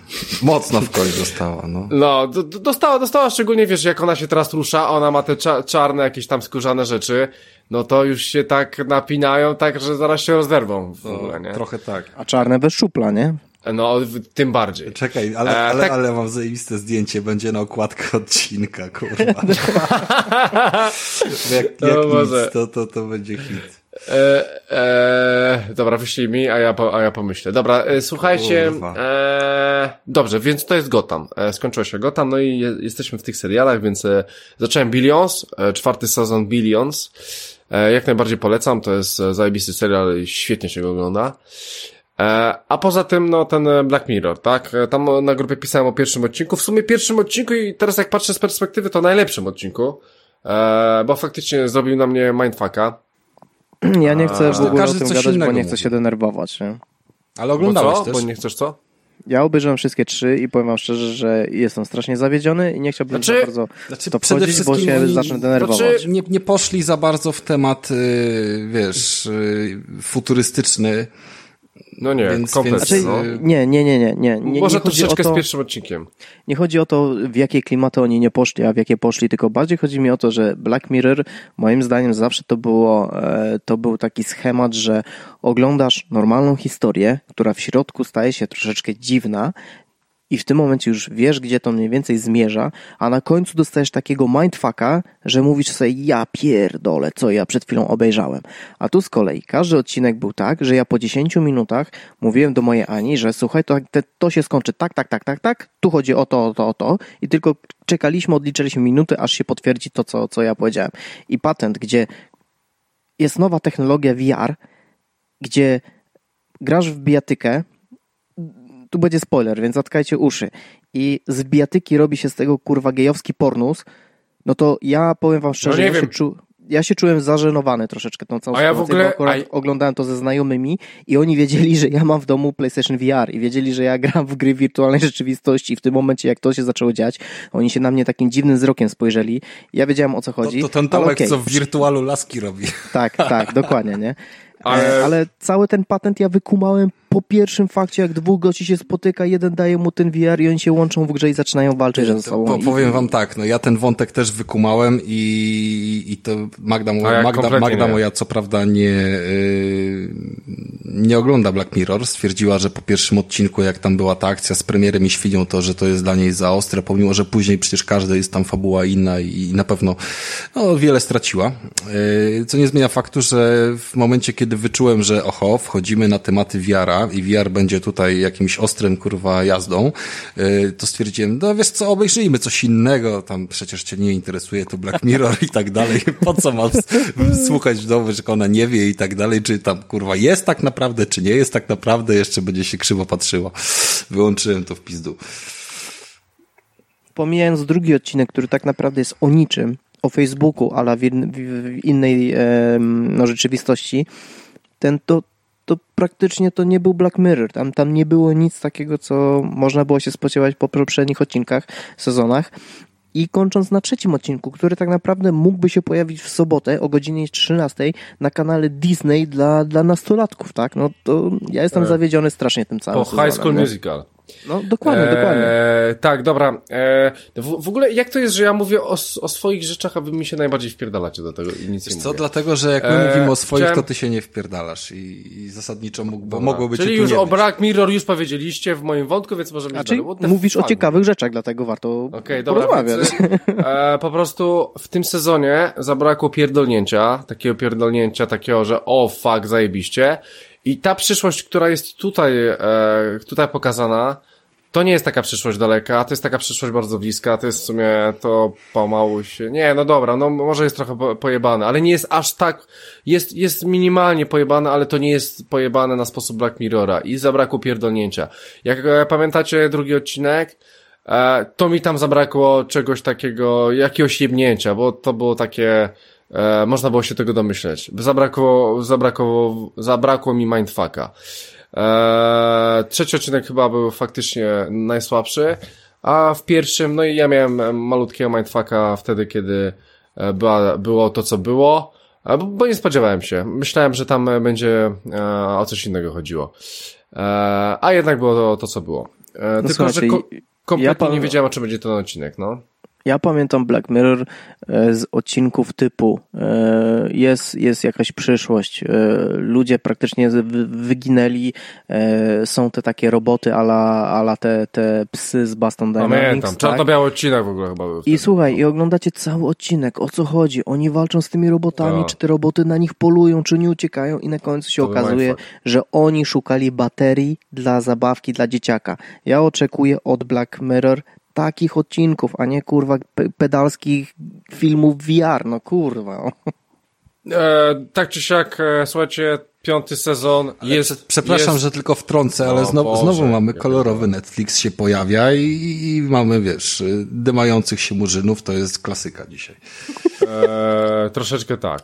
Mocno w kość dostała, no. No, dostała, dostała szczególnie, wiesz, jak ona się teraz rusza, ona ma te cza czarne jakieś tam skórzane rzeczy, no to już się tak napinają, tak, że zaraz się rozerwą w no, ogóle, nie? Trochę tak. A czarne bez szupla, nie? No, tym bardziej. Czekaj, ale, e, ale, tak... ale mam zajebiste zdjęcie, będzie na okładkę odcinka, kurwa. (laughs) jak, jak no, nic, to, to, to będzie hit. E, e, dobra, wyślij mi, a ja, a ja pomyślę. Dobra, e, słuchajcie. E, dobrze, więc to jest Gotham. E, skończyło się Gotham, no i je, jesteśmy w tych serialach, więc e, zacząłem Billions, e, czwarty sezon Billions. E, jak najbardziej polecam, to jest e, zajebisty serial i świetnie się go ogląda. E, a poza tym, no, ten Black Mirror, tak? E, tam na grupie pisałem o pierwszym odcinku. W sumie pierwszym odcinku i teraz jak patrzę z perspektywy, to najlepszym odcinku. E, bo faktycznie zrobił na mnie mindfucka. Ja nie chcę w ogóle o tym gadać, bo nie chcę się denerwować. Nie? Ale oglądałeś bo też? Bo nie chcesz co? Ja obejrzałem wszystkie trzy i powiem wam szczerze, że jestem strasznie zawiedziony i nie chciałbym znaczy, za bardzo znaczy, to wchodzić, bo się zacznę denerwować. Znaczy, nie, nie poszli za bardzo w temat, yy, wiesz, yy, futurystyczny, no nie, więc, kompletnie. Więc, no. Nie, nie, nie, nie. nie, nie Może nie troszeczkę to, z pierwszym odcinkiem. Nie chodzi o to, w jakie klimaty oni nie poszli, a w jakie poszli, tylko bardziej chodzi mi o to, że Black Mirror, moim zdaniem zawsze to było, e, to był taki schemat, że oglądasz normalną historię, która w środku staje się troszeczkę dziwna, i w tym momencie już wiesz, gdzie to mniej więcej zmierza, a na końcu dostajesz takiego mindfucka, że mówisz sobie, ja pierdolę, co ja przed chwilą obejrzałem. A tu z kolei każdy odcinek był tak, że ja po 10 minutach mówiłem do mojej Ani, że słuchaj, to, to się skończy tak, tak, tak, tak, tak, tu chodzi o to, o to, o to i tylko czekaliśmy, odliczyliśmy minuty, aż się potwierdzi to, co, co ja powiedziałem. I patent, gdzie jest nowa technologia VR, gdzie grasz w bijatykę, tu będzie spoiler, więc zatkajcie uszy. I z bijatyki robi się z tego kurwa gejowski pornus, no to ja powiem wam szczerze, no ja, się czu, ja się czułem zażenowany troszeczkę tą całą a ja w ogóle, akurat a... oglądałem to ze znajomymi i oni wiedzieli, że ja mam w domu PlayStation VR i wiedzieli, że ja gram w gry wirtualnej rzeczywistości i w tym momencie, jak to się zaczęło dziać, oni się na mnie takim dziwnym wzrokiem spojrzeli. Ja wiedziałem, o co chodzi. To, to ten Tomek, okay. co w wirtualu laski robi. Tak, tak, dokładnie, nie? Ale... ale cały ten patent ja wykumałem po pierwszym fakcie, jak dwóch gości się spotyka, jeden daje mu ten VR i oni się łączą w grze i zaczynają walczyć ze sobą. Po, powiem wam tak, no ja ten wątek też wykumałem i, i to Magda, Magda, Magda moja co prawda nie, yy, nie ogląda Black Mirror. Stwierdziła, że po pierwszym odcinku, jak tam była ta akcja z premierem i świnią, to, że to jest dla niej za ostre, pomimo, że później przecież każda jest tam fabuła inna i na pewno no, wiele straciła. Yy, co nie zmienia faktu, że w momencie, kiedy wyczułem, że oho, wchodzimy na tematy wiara i VR będzie tutaj jakimś ostrym, kurwa, jazdą, yy, to stwierdziłem, no wiesz co, obejrzyjmy coś innego, tam przecież cię nie interesuje to Black Mirror i tak dalej. (laughs) Po co mam słuchać w domu, że ona nie wie i tak dalej, czy tam kurwa jest tak naprawdę, czy nie jest tak naprawdę, jeszcze będzie się krzywo patrzyło. Wyłączyłem to w pizdu. Pomijając drugi odcinek, który tak naprawdę jest o niczym, o Facebooku, ale w, w innej no, rzeczywistości, ten to, to praktycznie to nie był Black Mirror. Tam, tam nie było nic takiego, co można było się spodziewać po poprzednich odcinkach, sezonach. I kończąc na trzecim odcinku, który tak naprawdę mógłby się pojawić w sobotę o godzinie 13 na kanale Disney dla, dla nastolatków, tak? No to ja jestem e, zawiedziony strasznie tym całym. Po sezonem, High School? Musical. No dokładnie, e, dokładnie. Tak, dobra. E, w, w, ogóle jak to jest, że ja mówię o, o swoich rzeczach, a wy mi się najbardziej wpierdalacie do tego i nic nie co, dlatego, że jak my e, mówimy o swoich, chciałem... to ty się nie wpierdalasz i, i zasadniczo mógł, bo mogło być Czyli już o Black Mirror już powiedzieliście w moim wątku, więc możemy... Znaczy, mówisz o ciekawych rzeczach, dlatego warto okay, dobra, porozmawiać. Więc, e, po prostu w tym sezonie zabrakło pierdolnięcia, takiego pierdolnięcia, takiego, że o fuck, zajebiście i ta przyszłość, która jest tutaj, e, tutaj pokazana, to nie jest taka przyszłość daleka, to jest taka przyszłość bardzo bliska, to jest w sumie to pomału się, nie, no dobra, no może jest trochę pojebane, ale nie jest aż tak, jest, jest minimalnie pojebane, ale to nie jest pojebane na sposób Black Mirrora i zabrakło pierdolnięcia. Jak e, pamiętacie drugi odcinek, e, to mi tam zabrakło czegoś takiego, jakiegoś jebnięcia, bo to było takie, E, można było się tego domyśleć. Zabrakło, zabrakło, zabrakło mi mindfucka. E, trzeci odcinek chyba był faktycznie najsłabszy, a w pierwszym, no i ja miałem malutkiego mindfucka wtedy, kiedy e, była, było to, co było, e, bo, nie spodziewałem się. Myślałem, że tam będzie e, o coś innego chodziło. E, a jednak było to, to co było. E, no tylko, że ko kompletnie ja nie wiedziałem, o czym będzie ten odcinek, no. Ja pamiętam Black Mirror e, z odcinków typu e, jest, jest jakaś przyszłość, e, ludzie praktycznie wyginęli, są te takie roboty ala, ala te, te psy z Boston Dynamics. Pamiętam, tak? czarno-biały odcinek w ogóle chyba był. I słuchaj, i oglądacie cały odcinek, o co chodzi? Oni walczą z tymi robotami, no. czy te roboty na nich polują, czy nie uciekają i na końcu się to okazuje, że oni szukali baterii dla zabawki dla dzieciaka. Ja oczekuję od Black Mirror takich odcinków, a nie kurwa pedalskich filmów VR, no kurwa. E, tak czy siak, e, słuchajcie, piąty sezon jest... Przepraszam, jest... że tylko wtrącę, ale znowu, Boże, znowu mamy kolorowy Netflix się pojawia i, i, mamy, wiesz, dymających się murzynów, to jest klasyka dzisiaj. E, troszeczkę tak.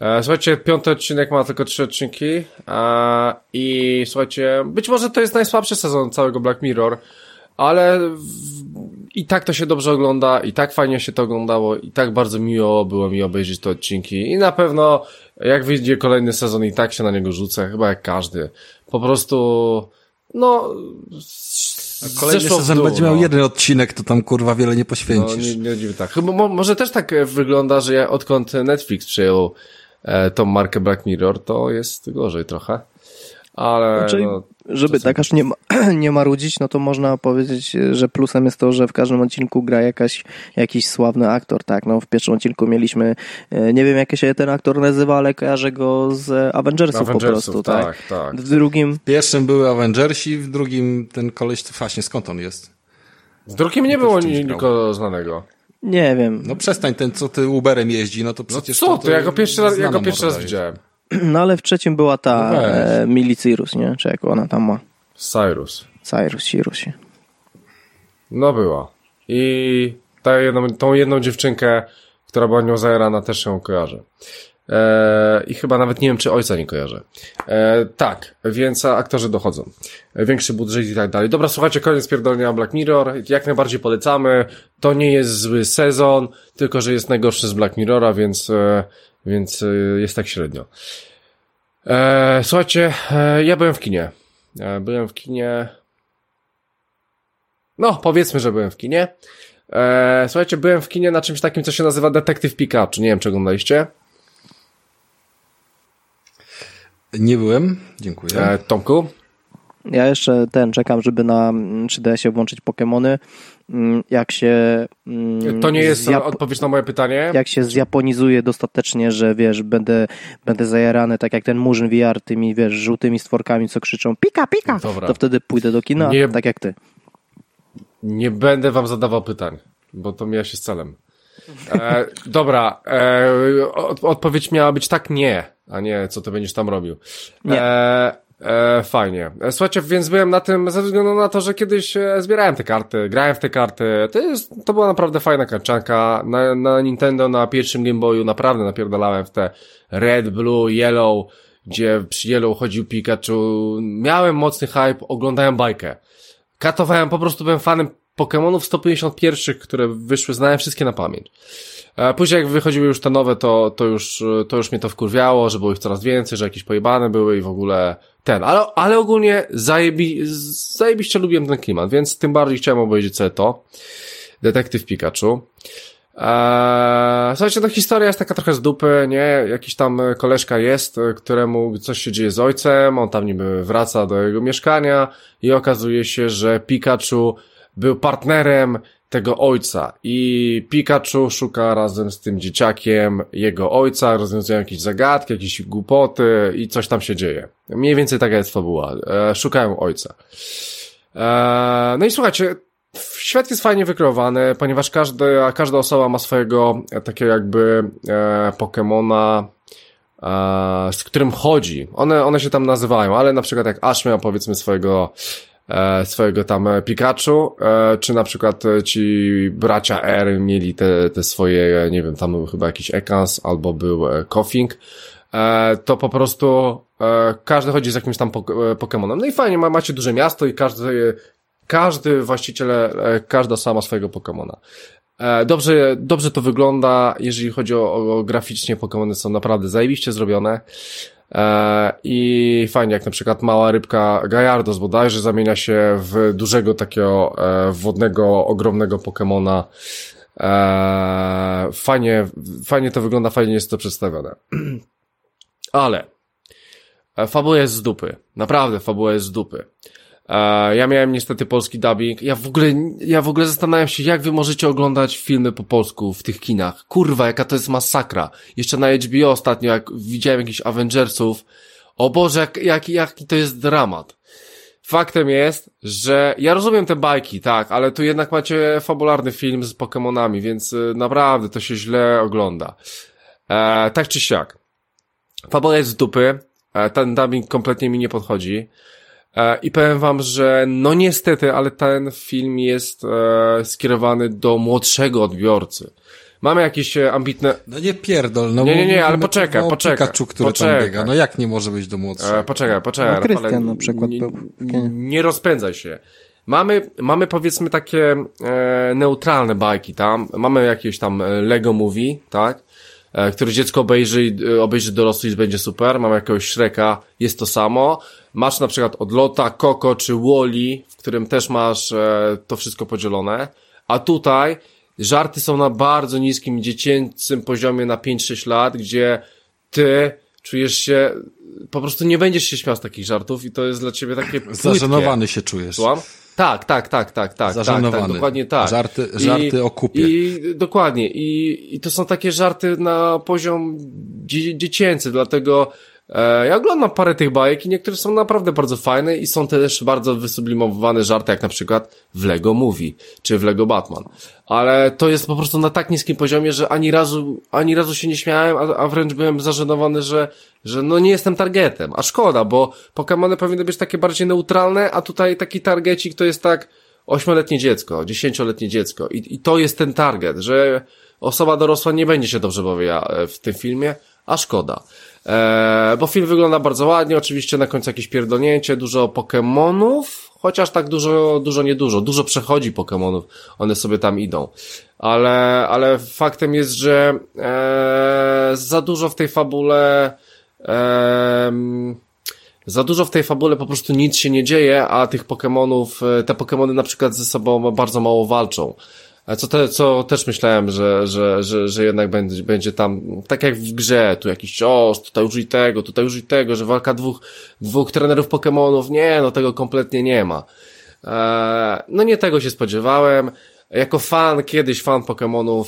E, słuchajcie, piąty odcinek ma tylko trzy odcinki i słuchajcie, być może to jest najsłabszy sezon całego Black Mirror, ale i tak to się dobrze ogląda, i tak fajnie się to oglądało, i tak bardzo miło było mi obejrzeć te odcinki. I na pewno, jak wyjdzie kolejny sezon, i tak się na niego rzucę, chyba jak każdy. Po prostu, no. Kolejny sezon będzie miał no. jeden odcinek, to tam kurwa wiele nie poświęcisz. No, nie, nie, tak. Chyba, mo, może też tak wygląda, że ja, odkąd Netflix przyjął e, tą markę Black Mirror, to jest gorzej trochę. Ale. Znaczy, no, żeby tak aż nie, (clears throat) nie marudzić, no to można powiedzieć, że plusem jest to, że w każdym odcinku gra jakaś, jakiś sławny aktor, tak? No w pierwszym odcinku mieliśmy, e, nie wiem jak się ten aktor nazywa, ale kojarzę go z Avengersów, Avengersów po prostu, tak? tak? tak? W drugim... W pierwszym były Avengersi, w drugim ten koleś, to właśnie skąd on jest? W drugim nie było nikogo znanego. Nie wiem. No przestań, ten co ty Uberem jeździ, no to no przecież... No co, to, to ja go pierwszy raz, ja go pierwszy raz widziałem. (clears throat) No ale w trzecim była ta no e, Cyrus, nie? Czy jak ona tam ma? Cyrus. Cyrus, Cyrus. No była. I ta jedną, tą jedną dziewczynkę, która była nią zajarana, też ją kojarzę. E, I chyba nawet nie wiem, czy ojca nie kojarzę. E, tak, więc aktorzy dochodzą. E, większy budżet i tak dalej. Dobra, słuchajcie, koniec pierdolenia Black Mirror. Jak najbardziej polecamy. To nie jest zły sezon, tylko że jest najgorszy z Black Mirrora, więc e, więc y, jest tak średnio. E, słuchajcie, e, ja byłem w kinie. E, byłem w kinie. No, powiedzmy, że byłem w kinie. E, słuchajcie, byłem w kinie na czymś takim, co się nazywa Detektyw Pikachu. Nie wiem, czy oglądaliście. Nie byłem, dziękuję. E, Tomku? Ja jeszcze ten czekam, żeby na 3DS-ie włączyć Pokémony. Mm, jak się. mm, To nie jest zjap- odpowiedź na moje pytanie. Jak się zjaponizuje dostatecznie, że wiesz, będę, będę zajarany tak jak ten Murzyn VR tymi, wiesz, żółtymi stworkami, co krzyczą pika, pika, Dobra. to wtedy pójdę do kina, Nie- tak jak ty. Nie będę wam zadawał pytań, bo to mija się z celem. E, dobra, e, od, odpowiedź miała być tak nie, a nie co ty będziesz tam robił. Nie. E, e, fajnie. E, Słuchajcie, więc byłem na tym ze względu na to, że kiedyś e, zbierałem te karty, grałem w te karty. To, jest, to była naprawdę fajna karczanka. Na, na Nintendo, na pierwszym Game Boyu naprawdę napierdalałem w te Red, Blue, Yellow, gdzie przy Yellow chodził Pikachu. Miałem mocny hype, oglądałem bajkę. Katowałem, po prostu byłem fanem Pokémonów 151, które wyszły, znałem wszystkie na pamięć. E, Później jak wychodziły już te nowe, to, to już, to już mnie to wkurwiało, że było ich coraz więcej, że jakieś pojebane były i w ogóle ten, ale, ale ogólnie zajebi, zajebiście lubiłem ten klimat, więc tym bardziej chciałem obejrzeć sobie to. Detektyw Pikachu. Eee, słuchajcie, ta historia jest taka trochę z dupy, nie? Jakiś tam koleżka jest, któremu coś się dzieje z ojcem, on tam niby wraca do jego mieszkania i okazuje się, że Pikachu był partnerem tego ojca i Pikachu szuka razem z tym dzieciakiem jego ojca, rozwiązują jakieś zagadki, jakieś głupoty i coś tam się dzieje. Mniej więcej taka jest fabuła. E, szukają ojca. E, no i słuchajcie, świat jest fajnie wykreowany, ponieważ każdy, każda osoba ma swojego takiego jakby e, Pokemona, e, z którym chodzi. One, one się tam nazywają, ale na przykład jak Ash miał powiedzmy swojego swojego tam e, Pikachu, e, czy na przykład e, ci bracia R mieli te, te swoje, e, nie wiem, tam był chyba jakiś Ekans, albo był e, e, to po prostu e, każdy chodzi z jakimś tam pok- e, Pokemonem. No i fajnie, ma, macie duże miasto i każdy, każdy właściciel, e, każda sama swojego Pokemona. E, Dobrze, dobrze to wygląda, jeżeli chodzi o, o graficznie, Pokemony są naprawdę zajebiście zrobione. E, I fajnie, jak na przykład mała rybka Gajardos bodajże zamienia się w dużego takiego e, wodnego, ogromnego Pokemona. E, fajnie, fajnie to wygląda, fajnie jest to przedstawione. (clears throat) Ale fabuła jest z dupy. Naprawdę, fabuła jest z dupy. E, ja miałem niestety polski dubbing. Ja w ogóle, ja w ogóle zastanawiam się, jak wy możecie oglądać filmy po polsku w tych kinach. Kurwa, jaka to jest masakra. Jeszcze na HBO ostatnio, jak widziałem jakichś Avengersów. O Boże, jak, jak, jaki to jest dramat. Faktem jest, że ja rozumiem te bajki, tak, ale tu jednak macie fabularny film z Pokemonami, więc y, naprawdę to się źle ogląda. E, tak czy siak. Fabuła jest z dupy, e, ten dubbing kompletnie mi nie podchodzi. E, I powiem wam, że no niestety, ale ten film jest e, skierowany do młodszego odbiorcy. Mamy jakieś e, ambitne... No nie pierdol, no Nie, nie, nie, ale poczekaj, poczekaj, Pikachu, który poczekaj. tam biega. No jak nie może być do młodszego? E, poczekaj, poczekaj. No, Krystian na przykład nie, nie rozpędzaj się. Mamy, mamy powiedzmy takie e, neutralne bajki tam. Mamy jakieś tam Lego Movie, tak? E, który dziecko obejrzy, i- obejrzy dorosły i będzie super. Mamy jakiegoś Shreka, jest to samo. Masz na przykład Odlota, Coco czy Wally, w którym też masz e, to wszystko podzielone. A tutaj żarty są na bardzo niskim, dziecięcym poziomie na 5-6 lat, gdzie ty czujesz się, po prostu nie będziesz się śmiał z takich żartów i to jest dla ciebie takie płytkie. Zażenowany się czujesz. Słucham? Tak, tak, tak, tak, tak. Zażenowany. Tak, tak, dokładnie tak. Żarty- żarty o kupie. I dokładnie. I, I to są takie żarty na poziom dzie dziecięcy, dlatego ja oglądam parę tych bajek i niektóre są naprawdę bardzo fajne i są też bardzo wysublimowane żarty, jak na przykład w Lego Movie, czy w Lego Batman. Ale to jest po prostu na tak niskim poziomie, że ani razu, ani razu się nie śmiałem, a, a wręcz byłem zażenowany, że, że no nie jestem targetem. A szkoda, bo Pokémony powinny być takie bardziej neutralne, a tutaj taki targecik to jest tak ośmioletnie dziecko, dziesięcioletnie dziecko. I, I to jest ten target, że osoba dorosła nie będzie się dobrze bawiła e, w tym filmie, a szkoda. E, bo film wygląda bardzo ładnie, oczywiście na końcu jakieś pierdolnięcie, dużo Pokémonów, chociaż tak dużo, dużo niedużo, dużo przechodzi Pokémonów, one sobie tam idą. Ale, ale faktem jest, że e, za dużo w tej fabule em, za dużo w tej fabule po prostu nic się nie dzieje, a tych Pokemonów, e, te Pokemony na przykład ze sobą bardzo mało walczą. Co, te, co też myślałem, że, że, że, że jednak będzie, będzie tam, tak jak w grze, tu jakiś cios, tutaj użyj tego, tutaj użyj tego, że walka dwóch, dwóch trenerów Pokémonów, nie, no tego kompletnie nie ma. Eee, no nie tego się spodziewałem. Jako fan, kiedyś fan Pokémonów,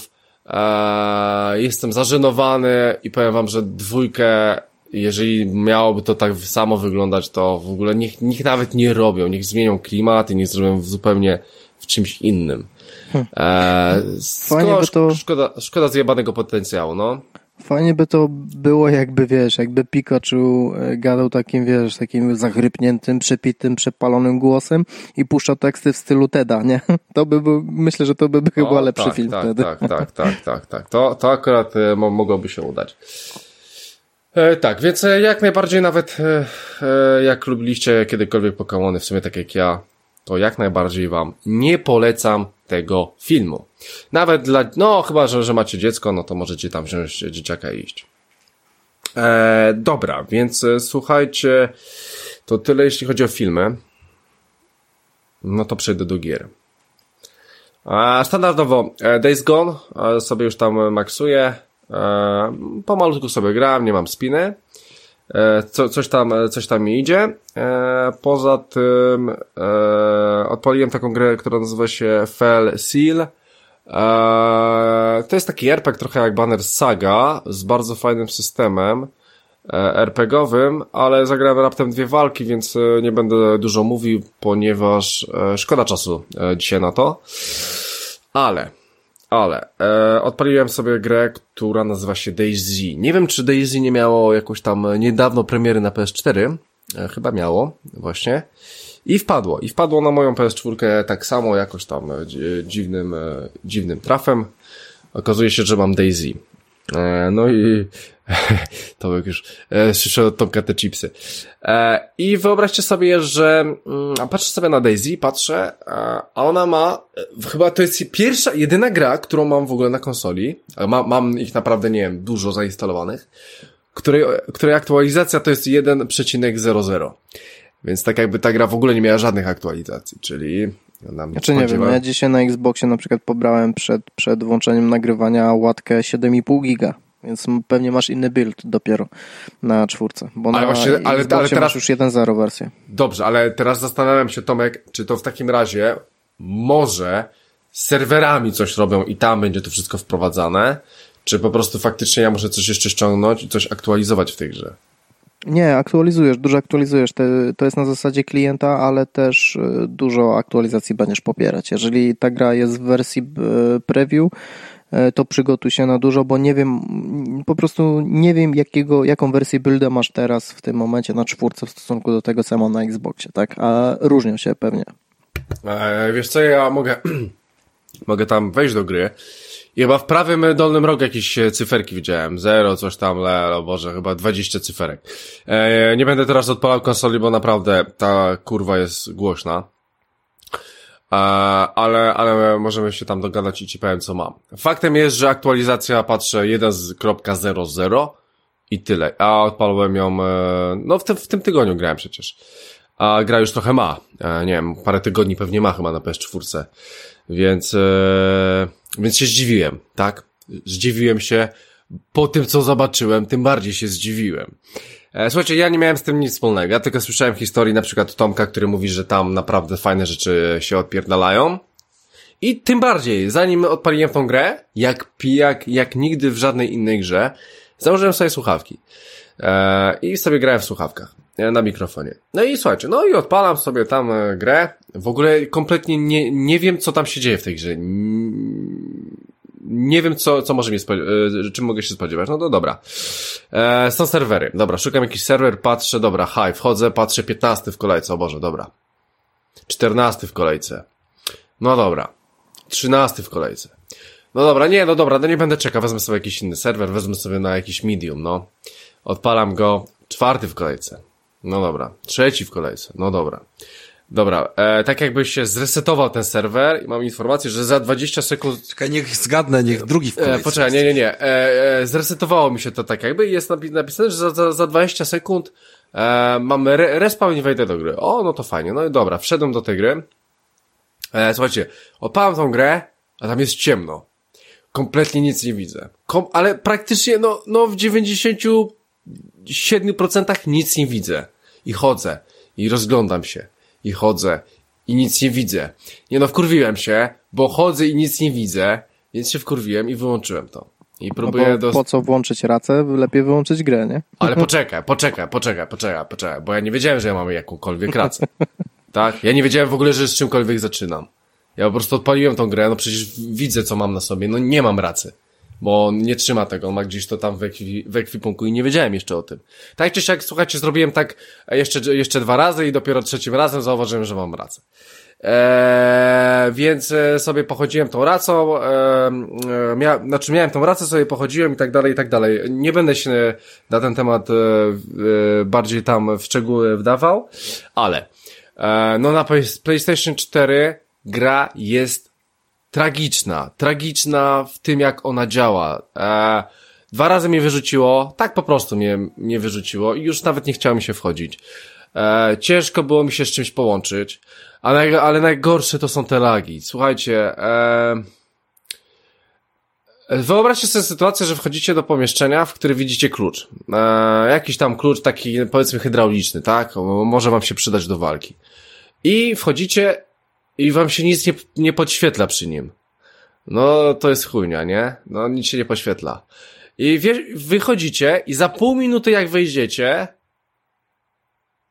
eee, jestem zażenowany i powiem wam, że dwójkę, jeżeli miałoby to tak samo wyglądać, to w ogóle niech, niech nawet nie robią, niech zmienią klimat i niech zrobią zupełnie w czymś innym. Eee, Fajnie by to- szkoda, szkoda zjebanego potencjału, no. Fajnie by to było, jakby wiesz, jakby Pikachu e, gadał takim, wiesz, takim zachrypniętym, przepitym, przepalonym głosem i puszczał teksty w stylu Teda, nie? (laughs) To by był, myślę, że to by był chyba lepszy tak, film tak, wtedy. Tak, tak, tak, tak, tak. To, to akurat e, mo mogłoby się udać. E, tak, więc e, jak najbardziej nawet e, e, jak lubiliście kiedykolwiek Pokémony, w sumie tak jak ja, to jak najbardziej wam nie polecam tego filmu. Nawet dla, no chyba, że, że macie dziecko, no to możecie tam wziąć dzieciaka i iść. E, dobra, więc e, słuchajcie, to tyle jeśli chodzi o filmy. No to przejdę do gier. Standardowo e, Days Gone e, sobie już tam maksuję. Pomalutku sobie gram, nie mam spiny. E, Co, coś, tam, coś tam mi idzie. E, Poza tym e, odpaliłem taką grę, która nazywa się Fell Seal. E, To jest taki RPG trochę jak Banner Saga z bardzo fajnym systemem e, RPGowym, ale zagrałem raptem dwie walki, więc e, nie będę dużo mówił, ponieważ e, szkoda czasu e, dzisiaj na to. Ale, ale, e, odpaliłem sobie grę, która nazywa się Daisy. Nie wiem, czy Daisy nie miało jakoś tam niedawno premiery na PS4. E, chyba miało, właśnie. I wpadło. I wpadło na moją PS4 tak samo, jakoś tam e, dzi- dziwnym, e, dziwnym trafem. Okazuje się, że mam Daisy. E, no i (laughs) to jak już e, słyszę od Tomka te chipsy. E, I wyobraźcie sobie, że mm, patrzę sobie na Daisy, patrzę, a ona ma, chyba to jest pierwsza, jedyna gra, którą mam w ogóle na konsoli, ma, mam ich naprawdę, nie wiem, dużo zainstalowanych, której, której aktualizacja to jest 1,00. Więc tak jakby ta gra w ogóle nie miała żadnych aktualizacji, czyli nam Znaczy nie wiem, ja dzisiaj na Xboxie na przykład pobrałem przed, przed włączeniem nagrywania łatkę 7,5 giga. Więc pewnie masz inny build dopiero na czwórce. Bo Ale na właśnie- ale- ale teraz- masz już 1.0 wersję. Dobrze, ale teraz zastanawiam się, Tomek, czy to w takim razie może z serwerami coś robią i tam będzie to wszystko wprowadzane, czy po prostu faktycznie ja muszę coś jeszcze ściągnąć i coś aktualizować w tej grze. Nie, aktualizujesz, dużo aktualizujesz. To jest na zasadzie klienta, ale też y, dużo aktualizacji będziesz popierać. Jeżeli ta gra jest w wersji preview, y, to przygotuj się na dużo, bo nie wiem, mm, po prostu nie wiem jakiego, jaką wersję builda masz teraz w tym momencie na czwórce w stosunku do tego, co na Xboxie, tak? A różnią się pewnie. E, wiesz co, ja mogę, (clears throat) mogę tam wejść do gry chyba w prawym dolnym rogu jakieś e, cyferki widziałem. Zero, coś tam, le, o Boże, chyba 20 cyferek. E, nie będę teraz odpalał konsoli, bo naprawdę ta kurwa jest głośna. E, ale, ale możemy się tam dogadać i ci powiem, co mam. Faktem jest, że aktualizacja patrzę 1.00 i tyle. A odpalałem ją, e, no w tym, w tym tygodniu grałem przecież. A gra już trochę ma. E, nie wiem, parę tygodni pewnie ma chyba na PS4. Więc, e, więc się zdziwiłem, tak? Zdziwiłem się po tym, co zobaczyłem, tym bardziej się zdziwiłem. E, słuchajcie, ja nie miałem z tym nic wspólnego. Ja tylko słyszałem historii na przykład Tomka, który mówi, że tam naprawdę fajne rzeczy się odpierdalają. I tym bardziej, zanim odpaliłem tą grę, jak pijak, jak nigdy w żadnej innej grze, założyłem sobie słuchawki. E, I sobie grałem w słuchawkach. E, Na mikrofonie. No i słuchajcie, no i odpalam sobie tam e, grę. W ogóle kompletnie nie, nie wiem, co tam się dzieje w tej grze. Nie wiem, co, co może mnie spodziewać, czym mogę się spodziewać. No to dobra. E, są serwery. Dobra, szukam jakiś serwer, patrzę, dobra, hi, wchodzę, patrzę, 15 w kolejce, o Boże, dobra. 14 w kolejce. No dobra. 13 w kolejce. No dobra, nie, no dobra, no nie będę czekał, wezmę sobie jakiś inny serwer, wezmę sobie na jakiś medium, no. Odpalam go, czwarty w kolejce. No dobra, trzeci w kolejce, no dobra. Dobra, e, tak jakby się zresetował ten serwer i mam informację, że za 20 sekund Czekaj, niech zgadnę, niech drugi w E, kolejce. poczekaj, nie, nie, nie. E, e, zresetowało mi się to tak jakby i jest napi- napisane, że za, za, za 20 sekund e, mamy re, respawn i wejdę do gry. O, no to fajnie. No i dobra, wszedłem do tej gry. E, słuchajcie, odpalam tą grę a tam jest ciemno. Kompletnie nic nie widzę. Kom ale praktycznie, no, no w 97% nic nie widzę. I chodzę. I rozglądam się. I chodzę. I nic nie widzę. Nie no, wkurwiłem się, bo chodzę i nic nie widzę, więc się wkurwiłem i wyłączyłem to. I próbuję no do... Po co włączyć racę? Lepiej wyłączyć grę, nie? Ale poczekaj, poczekaj, poczekaj, poczekaj, poczekaj, bo ja nie wiedziałem, że ja mam jakąkolwiek rację. (laughs) Tak? Ja nie wiedziałem w ogóle, że z czymkolwiek zaczynam. Ja po prostu odpaliłem tą grę, no przecież widzę, co mam na sobie, no nie mam racy. Bo on nie trzyma tego, on ma gdzieś to tam w, ekwi, w ekwipunku i nie wiedziałem jeszcze o tym. Tak czy siak, słuchajcie, zrobiłem tak jeszcze, jeszcze dwa razy i dopiero trzecim razem zauważyłem, że mam rację. Eee, więc e, sobie pochodziłem tą racą, eee, mia, znaczy miałem tą racę, sobie pochodziłem i tak dalej, i tak dalej. Nie będę się na ten temat e, e, bardziej tam w szczegóły wdawał, ale e, no na PlayStation 4 gra jest tragiczna, tragiczna w tym jak ona działa. E, dwa razy mnie wyrzuciło, tak po prostu mnie, mnie wyrzuciło i już nawet nie chciałem się wchodzić. E, ciężko było mi się z czymś połączyć, ale, ale najgorsze to są te lagi. Słuchajcie, e, Wyobraźcie sobie sytuację, że wchodzicie do pomieszczenia, w którym widzicie klucz. E, jakiś tam klucz taki, powiedzmy, hydrauliczny, tak? Może wam się przydać do walki. I wchodzicie i wam się nic nie, nie podświetla przy nim. No, to jest chujnia, nie? No, nic się nie poświetla. I wie, wychodzicie i za pół minuty jak wejdziecie,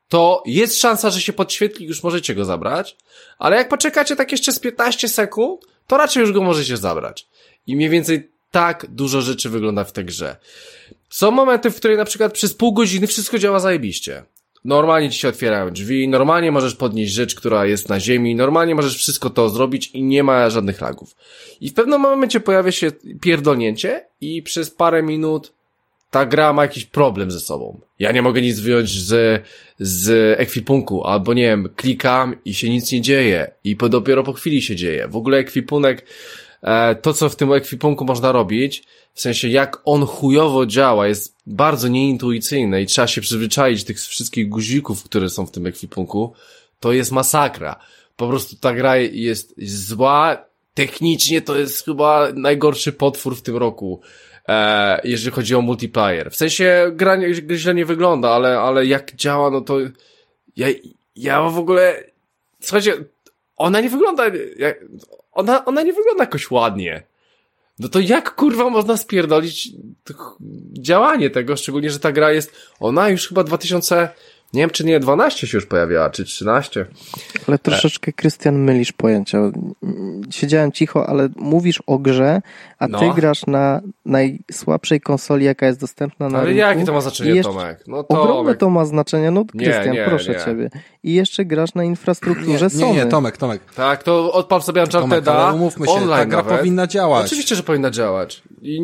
to jest szansa, że się podświetli już możecie go zabrać, ale jak poczekacie tak jeszcze z 15 sekund, to raczej już go możecie zabrać. I mniej więcej tak dużo rzeczy wygląda w tej grze. Są momenty, w których na przykład przez pół godziny wszystko działa zajebiście. Normalnie ci się otwierają drzwi, normalnie możesz podnieść rzecz, która jest na ziemi, normalnie możesz wszystko to zrobić i nie ma żadnych lagów. I w pewnym momencie pojawia się pierdolnięcie i przez parę minut ta gra ma jakiś problem ze sobą. Ja nie mogę nic wyjąć z, z ekwipunku, albo nie wiem, klikam i się nic nie dzieje i po, dopiero po chwili się dzieje. W ogóle ekwipunek, to co w tym ekwipunku można robić, w sensie jak on chujowo działa, jest bardzo nieintuicyjne i trzeba się przyzwyczaić tych wszystkich guzików, które są w tym ekwipunku, to jest masakra. Po prostu ta gra jest zła, technicznie to jest chyba najgorszy potwór w tym roku e, jeżeli chodzi o multiplayer. W sensie gra źle nie wygląda, ale, ale jak działa, no to ja, ja w ogóle, słuchajcie, ona nie wygląda, jak, ona, ona nie wygląda jakoś ładnie. No to jak kurwa można spierdolić działanie tego, szczególnie, że ta gra jest, ona już chyba 2000, nie wiem, czy nie 12 się już pojawiała, czy 13. Ale troszeczkę, Krystian, mylisz pojęcia. Siedziałem cicho, ale mówisz o grze, a no. ty grasz na najsłabszej konsoli, jaka jest dostępna na ale rynku. Ale jakie to ma znaczenie. Tomek? No, Tomek. Ogromne to ma znaczenie, no Krystian, proszę nie. ciebie. I jeszcze grasz na infrastrukturze nie, Sony. Nie, nie, Tomek, Tomek. Tak, to odpal sobie Uncharted'a, ale umówmy się, online ta gra nawet. powinna działać. Oczywiście, że powinna działać. I,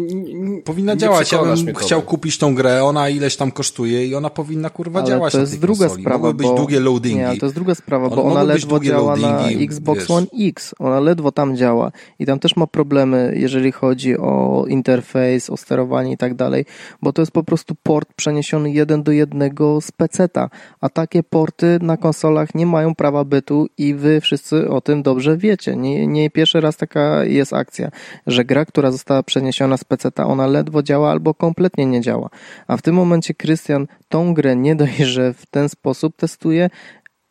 powinna działać, ja bym chciał kupić tą grę, ona ileś tam kosztuje i ona powinna kurwa ale działać to jest druga konsoli. sprawa, Mogły być bo... długie loadingi. Nie, to jest druga sprawa, bo ona ledwo działa na Xbox wiesz. One X. Ona ledwo tam działa i tam też ma problemy, jeżeli chodzi o interfejs, o sterowanie i tak dalej, bo to jest po prostu port przeniesiony jeden do jednego z peceta, a takie porty na konsolach nie mają prawa bytu i wy wszyscy o tym dobrze wiecie. Nie, nie pierwszy raz taka jest akcja, że gra, która została przeniesiona z peceta, ona ledwo działa albo kompletnie nie działa. A w tym momencie Krystian tą grę nie dość, że w ten sposób testuje,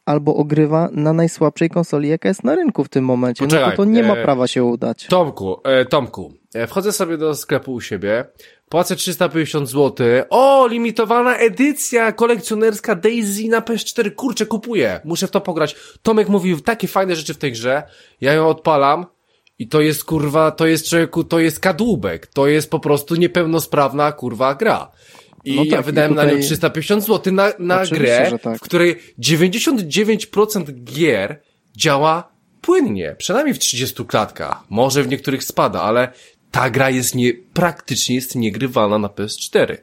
albo ogrywa na najsłabszej konsoli, jaka jest na rynku w tym momencie. Poczekaj, no to to nie ma e, prawa się udać. Tomku, e, Tomku, wchodzę sobie do sklepu u siebie, płacę 350 zł. O, limitowana edycja kolekcjonerska Daisy na PS4. Kurczę, kupuję. Muszę w to pograć. Tomek mówił takie fajne rzeczy w tej grze. Ja ją odpalam. I to jest kurwa, to jest człowieku, to jest kadłubek. To jest po prostu niepełnosprawna kurwa gra. I no tak, ja wydałem tutaj... na nią 350 zł na, na grę, tak. w której 99% gier działa płynnie. Przynajmniej w 30 klatkach. Może w niektórych spada, ale ta gra jest nie, praktycznie jest niegrywalna na PS4.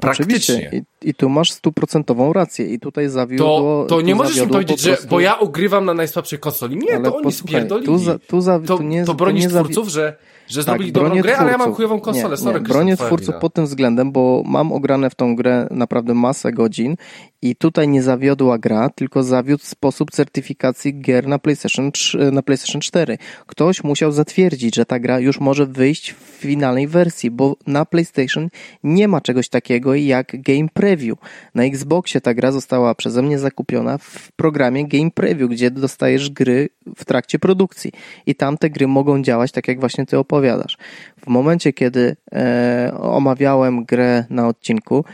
Praktycznie. I, I, tu masz stuprocentową rację. I tutaj zawiodło... To, to nie możesz mi powiedzieć, prostu... że bo ja ugrywam na najsłabszej konsoli. Nie, ale to oni spierdolili. Tu, za, tu, za, tu nie, to bronisz tu nie twórców, że że tak, zrobili dobrą grę, twórców. ale ja mam chujową konsolę. Nie, Sorry, nie, bronię twórców pod tym względem, bo mam ograne w tą grę naprawdę masę godzin I tutaj nie zawiodła gra, tylko zawiódł sposób certyfikacji gier na PlayStation, 3, na PlayStation 4. Ktoś musiał zatwierdzić, że ta gra już może wyjść w finalnej wersji, bo na PlayStation nie ma czegoś takiego jak Game Preview. Na Xboxie ta gra została przeze mnie zakupiona w programie Game Preview, gdzie dostajesz gry w trakcie produkcji. I tam te gry mogą działać tak, jak właśnie ty opowiadasz. W momencie, kiedy e, omawiałem grę na odcinku,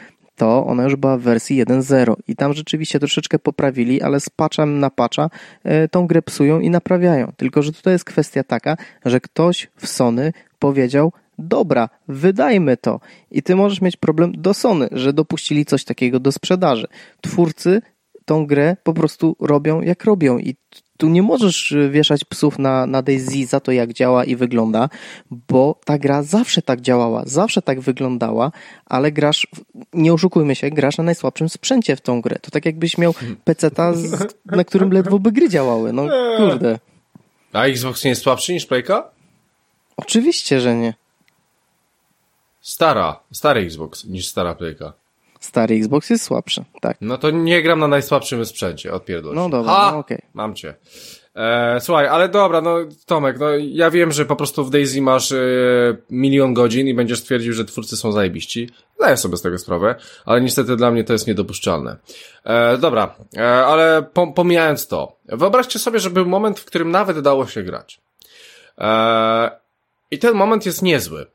to ona już była w wersji 1.0 i tam rzeczywiście troszeczkę poprawili, ale z patchem na patcha e, tą grę psują i naprawiają. Tylko, że tutaj jest kwestia taka, że ktoś w Sony powiedział, dobra, wydajmy to. I ty możesz mieć problem do Sony, że dopuścili coś takiego do sprzedaży. Twórcy tą grę po prostu robią jak robią i tu nie możesz y, wieszać psów na, na Daisy za to, jak działa i wygląda, bo ta gra zawsze tak działała, zawsze tak wyglądała, ale grasz, nie oszukujmy się, grasz na najsłabszym sprzęcie w tą grę. To tak jakbyś miał peceta, na którym ledwo by gry działały. No kurde. A Xbox nie jest słabszy niż Playka? Oczywiście, że nie. Stara, stary Xbox niż stara Playka. Stary Xbox jest słabszy, tak. No to nie gram na najsłabszym sprzęcie, odpierdol No dobra, ha! no okej. Mam cię. E, słuchaj, ale dobra, no Tomek, no ja wiem, że po prostu w Daisy masz e, milion godzin i będziesz twierdził, że twórcy są zajebiści. Zdaję sobie z tego sprawę, ale niestety dla mnie to jest niedopuszczalne. E, dobra, e, ale pom pomijając to, wyobraźcie sobie, że był moment, w którym nawet dało się grać. E, I ten moment jest niezły.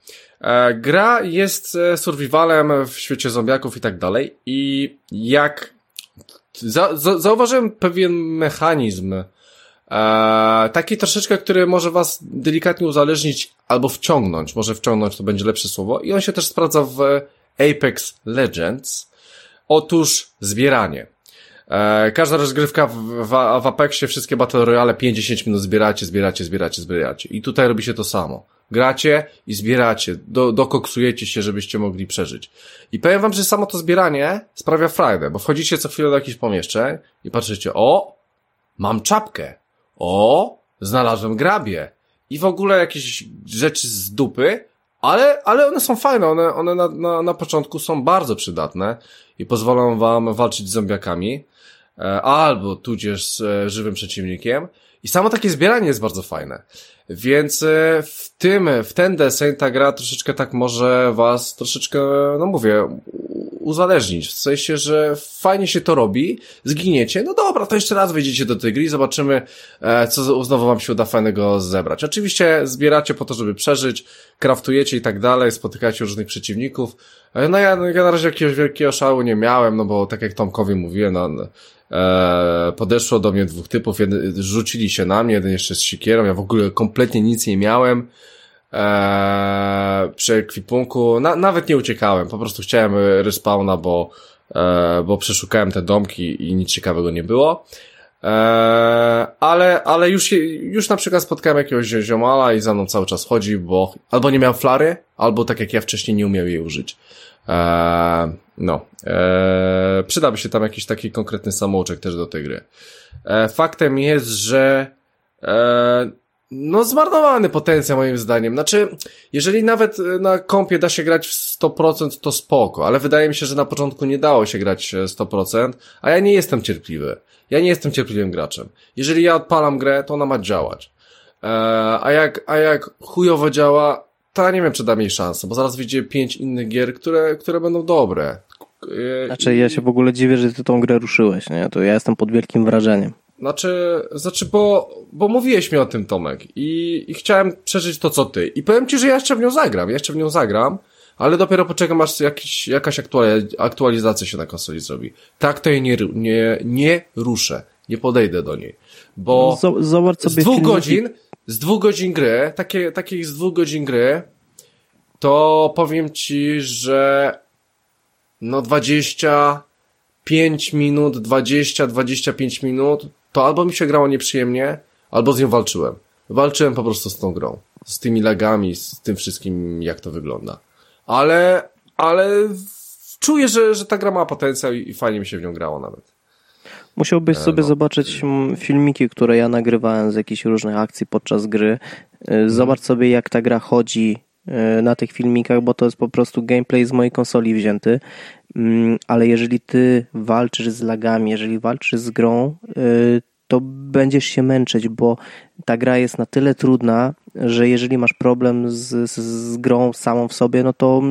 E, gra jest e, survivalem w świecie zombiaków i tak dalej i jak za, za, zauważyłem pewien mechanizm e, taki troszeczkę, który może was delikatnie uzależnić albo wciągnąć, może wciągnąć to będzie lepsze słowo i on się też sprawdza w Apex Legends. Otóż zbieranie. E, każda rozgrywka w, w, w Apexie, wszystkie Battle Royale 5-10 minut zbieracie, zbieracie, zbieracie, zbieracie. I tutaj robi się to samo. Gracie i zbieracie, do, dokoksujecie się, żebyście mogli przeżyć. I powiem wam, że samo to zbieranie sprawia frajdę, bo wchodzicie co chwilę do jakichś pomieszczeń i patrzycie, o, mam czapkę, o, znalazłem grabie i w ogóle jakieś rzeczy z dupy, ale, ale one są fajne, one, one na, na, na początku są bardzo przydatne i pozwolą wam walczyć z zombiakami, e, albo tudzież z e, żywym przeciwnikiem. I samo takie zbieranie jest bardzo fajne. Więc e, w tym, w ten deseń ta gra troszeczkę tak może was troszeczkę, no mówię, uzależnić. W sensie, że fajnie się to robi, zginiecie, no dobra, to jeszcze raz wejdziecie do tej gry i zobaczymy, e, co znowu wam się uda fajnego zebrać. Oczywiście zbieracie po to, żeby przeżyć, kraftujecie i tak dalej, spotykacie różnych przeciwników. E, No ja, ja na razie jakiegoś wielkiego szału nie miałem, no bo tak jak Tomkowi mówiłem, no, e, podeszło do mnie dwóch typów, jeden, rzucili się na mnie, jeden jeszcze z sikierą, ja w ogóle kompletnie nic nie miałem. E, przy ekwipunku, na, nawet nie uciekałem, po prostu chciałem respawna, bo, e, bo przeszukałem te domki i nic ciekawego nie było. E, ale, ale już, już na przykład spotkałem jakiegoś ziomala i za mną cały czas chodzi, bo albo nie miał flary, albo tak jak ja wcześniej nie umiał jej użyć. E, no, e, przydałby się tam jakiś taki konkretny samouczek też do tej gry. E, faktem jest, że e, no zmarnowany potencjał moim zdaniem. Znaczy, jeżeli nawet e, na kompie da się grać w 100%, to spoko, ale wydaje mi się, że na początku nie dało się grać e, 100%, a ja nie jestem cierpliwy. Ja nie jestem cierpliwym graczem. Jeżeli ja odpalam grę, to ona ma działać. E, a jak, a jak chujowo działa, to ja nie wiem, czy da mi szansę, bo zaraz wyjdzie pięć innych gier, które, które będą dobre. Znaczy ja się w ogóle dziwię, że ty tą grę ruszyłeś, nie? To ja jestem pod wielkim wrażeniem. Znaczy, znaczy bo, bo mówiłeś mi o tym, Tomek, i, i chciałem przeżyć to, co ty. I powiem ci, że ja jeszcze w nią zagram, ja jeszcze w nią zagram, ale dopiero poczekam, aż jakiś, jakaś aktuali- aktualizacja się na konsoli zrobi. Tak to jej nie, nie, nie ruszę, nie podejdę do niej. Bo Z- Zobacz z sobie dwóch filmiki. godzin, z dwóch godzin gry, takie, takich z dwóch godzin gry, to powiem ci, że no 25 minut, 20-25 minut, to albo mi się grało nieprzyjemnie, albo z nią walczyłem. Walczyłem po prostu z tą grą. Z tymi lagami, z tym wszystkim, jak to wygląda. Ale, ale czuję, że, że ta gra ma potencjał i fajnie mi się w nią grało nawet. Musiałbyś sobie no. zobaczyć mm, filmiki, które ja nagrywałem z jakichś różnych akcji podczas gry. Mhm. Y, Zobacz sobie, jak ta gra chodzi y, na tych filmikach, bo to jest po prostu gameplay z mojej konsoli wzięty. mm, ale jeżeli ty walczysz z lagami, jeżeli walczysz z grą, to będziesz się męczyć, bo ta gra jest na tyle trudna, że jeżeli masz problem z, z, z, grą samą w sobie, no to,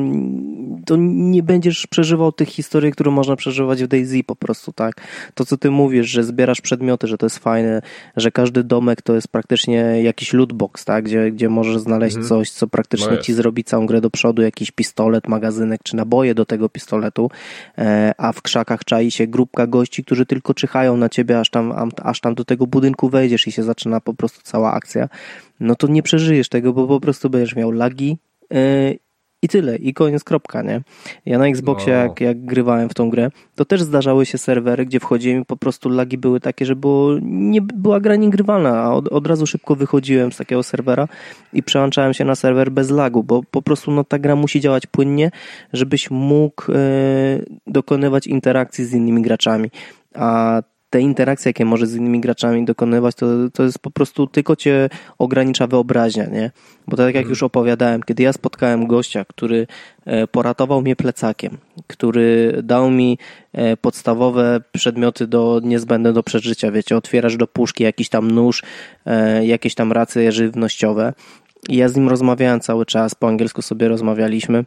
to nie będziesz przeżywał tych historii, które można przeżywać w Daisy po prostu, tak? To, co ty mówisz, że zbierasz przedmioty, że to jest fajne, że każdy domek to jest praktycznie jakiś lootbox, tak? Gdzie, gdzie możesz znaleźć mhm. coś, co praktycznie no ci zrobi całą grę do przodu, jakiś pistolet, magazynek, czy naboje do tego pistoletu, e, a w krzakach czai się grupka gości, którzy tylko czyhają na ciebie, aż tam, aż tam do tego budynku wejdziesz i się zaczyna po prostu cała akcja no to nie przeżyjesz tego, bo po prostu będziesz miał lagi yy, i tyle, i koniec, kropka, nie? Ja na Xboxie, no. jak, jak grywałem w tą grę, to też zdarzały się serwery, gdzie wchodziłem i po prostu lagi były takie, że było, nie była gra niegrywalna, a od, od razu szybko wychodziłem z takiego serwera i przełączałem się na serwer bez lagu, bo po prostu no, ta gra musi działać płynnie, żebyś mógł yy, dokonywać interakcji z innymi graczami. A te interakcje, jakie może z innymi graczami dokonywać, to, to jest po prostu tylko cię ogranicza wyobraźnia, nie? Bo tak jak mhm. już opowiadałem, kiedy ja spotkałem gościa, który e, poratował mnie plecakiem, który dał mi e, podstawowe przedmioty do, niezbędne do przeżycia, wiecie, otwierasz do puszki jakiś tam nóż, e, jakieś tam racje żywnościowe. I ja z nim rozmawiałem cały czas, po angielsku sobie rozmawialiśmy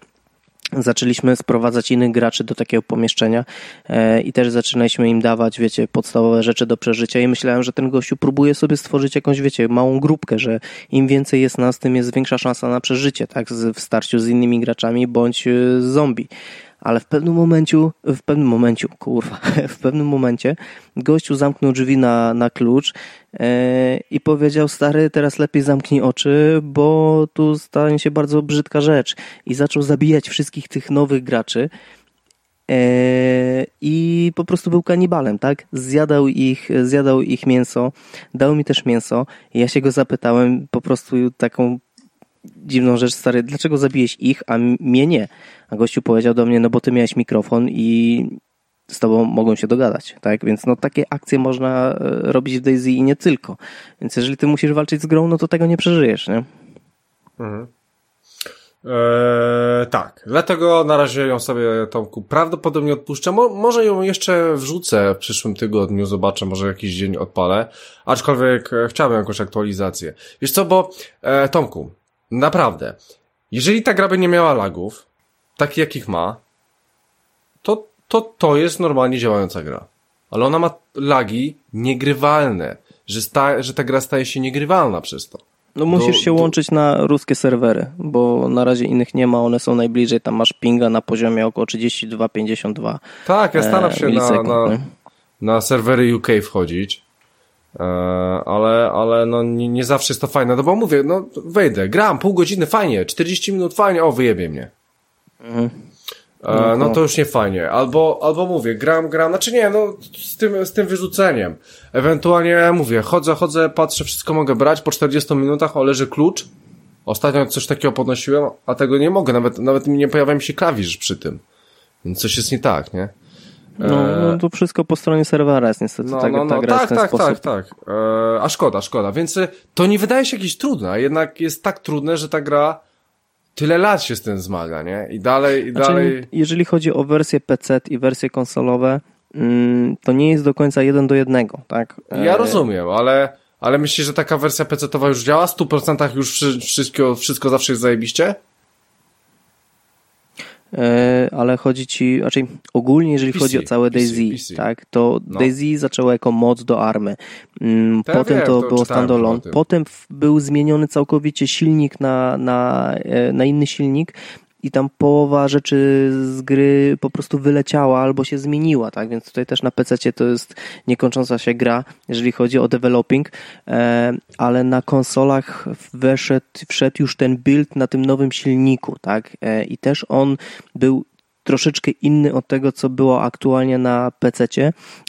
zaczęliśmy sprowadzać innych graczy do takiego pomieszczenia e, i też zaczynaliśmy im dawać, wiecie, podstawowe rzeczy do przeżycia. I myślałem, że ten gościu próbuje sobie stworzyć jakąś, wiecie, małą grupkę, że im więcej jest nas, tym jest większa szansa na przeżycie, tak, w starciu z innymi graczami bądź e, z zombie. Ale w pewnym momencie, w pewnym momencie, kurwa, (laughs) w pewnym momencie gościu zamknął drzwi na, na klucz i powiedział, stary, teraz lepiej zamknij oczy, bo tu stanie się bardzo brzydka rzecz. I zaczął zabijać wszystkich tych nowych graczy. E, I po prostu był kanibalem, tak? Zjadał ich, zjadał ich mięso, dał mi też mięso. Ja się go zapytałem po prostu taką dziwną rzecz, stary, dlaczego zabiłeś ich, a mnie nie? A gościu powiedział do mnie, no bo ty miałeś mikrofon i z tobą mogą się dogadać, tak? Więc no takie akcje można e, robić w Daisy i nie tylko. Więc jeżeli ty musisz walczyć z grą, no to tego nie przeżyjesz, nie? Mhm. Eee, tak, dlatego na razie ją sobie Tomku prawdopodobnie odpuszczę. Mo może ją jeszcze wrzucę w przyszłym tygodniu, zobaczę, może jakiś dzień odpalę. Aczkolwiek e, chciałbym jakąś aktualizację. Wiesz co, bo e, Tomku, naprawdę, jeżeli ta gra by nie miała lagów, takich jakich ma, to, to jest normalnie działająca gra. Ale ona ma lagi niegrywalne, że, sta, że ta gra staje się niegrywalna przez to. No musisz do, się do... łączyć na ruskie serwery, bo na razie innych nie ma, one są najbliżej, tam masz pinga na poziomie około 32-52 Tak, ja staram się na, na, na serwery UK wchodzić, e, ale, ale no nie, nie zawsze jest to fajne, no bo mówię, no wejdę, gram pół godziny, fajnie, 40 minut, fajnie, o wyjebie mnie. Mhm. E, no to już nie fajnie. Albo, albo mówię, gram, gram, znaczy nie, no z tym, z tym wyrzuceniem. Ewentualnie mówię, chodzę, chodzę, patrzę, wszystko mogę brać, po 40 minutach o leży klucz. Ostatnio coś takiego podnosiłem, a tego nie mogę, nawet, nawet nie pojawia mi się klawisz przy tym. Więc coś jest nie tak, nie? No, e, no to wszystko po stronie serwera jest niestety. No, tak, no, no, tak, tak, tak, tak. E, a szkoda, szkoda. Więc e, to nie wydaje się jakieś trudne, a jednak jest tak trudne, że ta gra tyle lat się z tym zmaga, nie? I dalej, i znaczy, dalej... Jeżeli chodzi o wersję PC i wersje konsolowe, mm, to nie jest do końca jeden do jednego, tak? Ja e, rozumiem, ale, ale myślisz, że taka wersja PC-towa już działa? W 100% już wszystko, wszystko zawsze jest zajebiście? E, ale chodzi ci, raczej ogólnie, jeżeli PC, chodzi o całe PC, Daisy, PC. tak, to no. Daisy zaczęło jako mod do army. Mm, potem ja wiem, to, to było standalone, potem był zmieniony całkowicie silnik na, na, e, na inny silnik i tam połowa rzeczy z gry po prostu wyleciała albo się zmieniła, tak? Więc tutaj też na PC to jest niekończąca się gra, jeżeli chodzi o developing, e, ale na konsolach wszedł, wszedł już ten build na tym nowym silniku, tak? E, I też on był troszeczkę inny od tego, co było aktualnie na PC,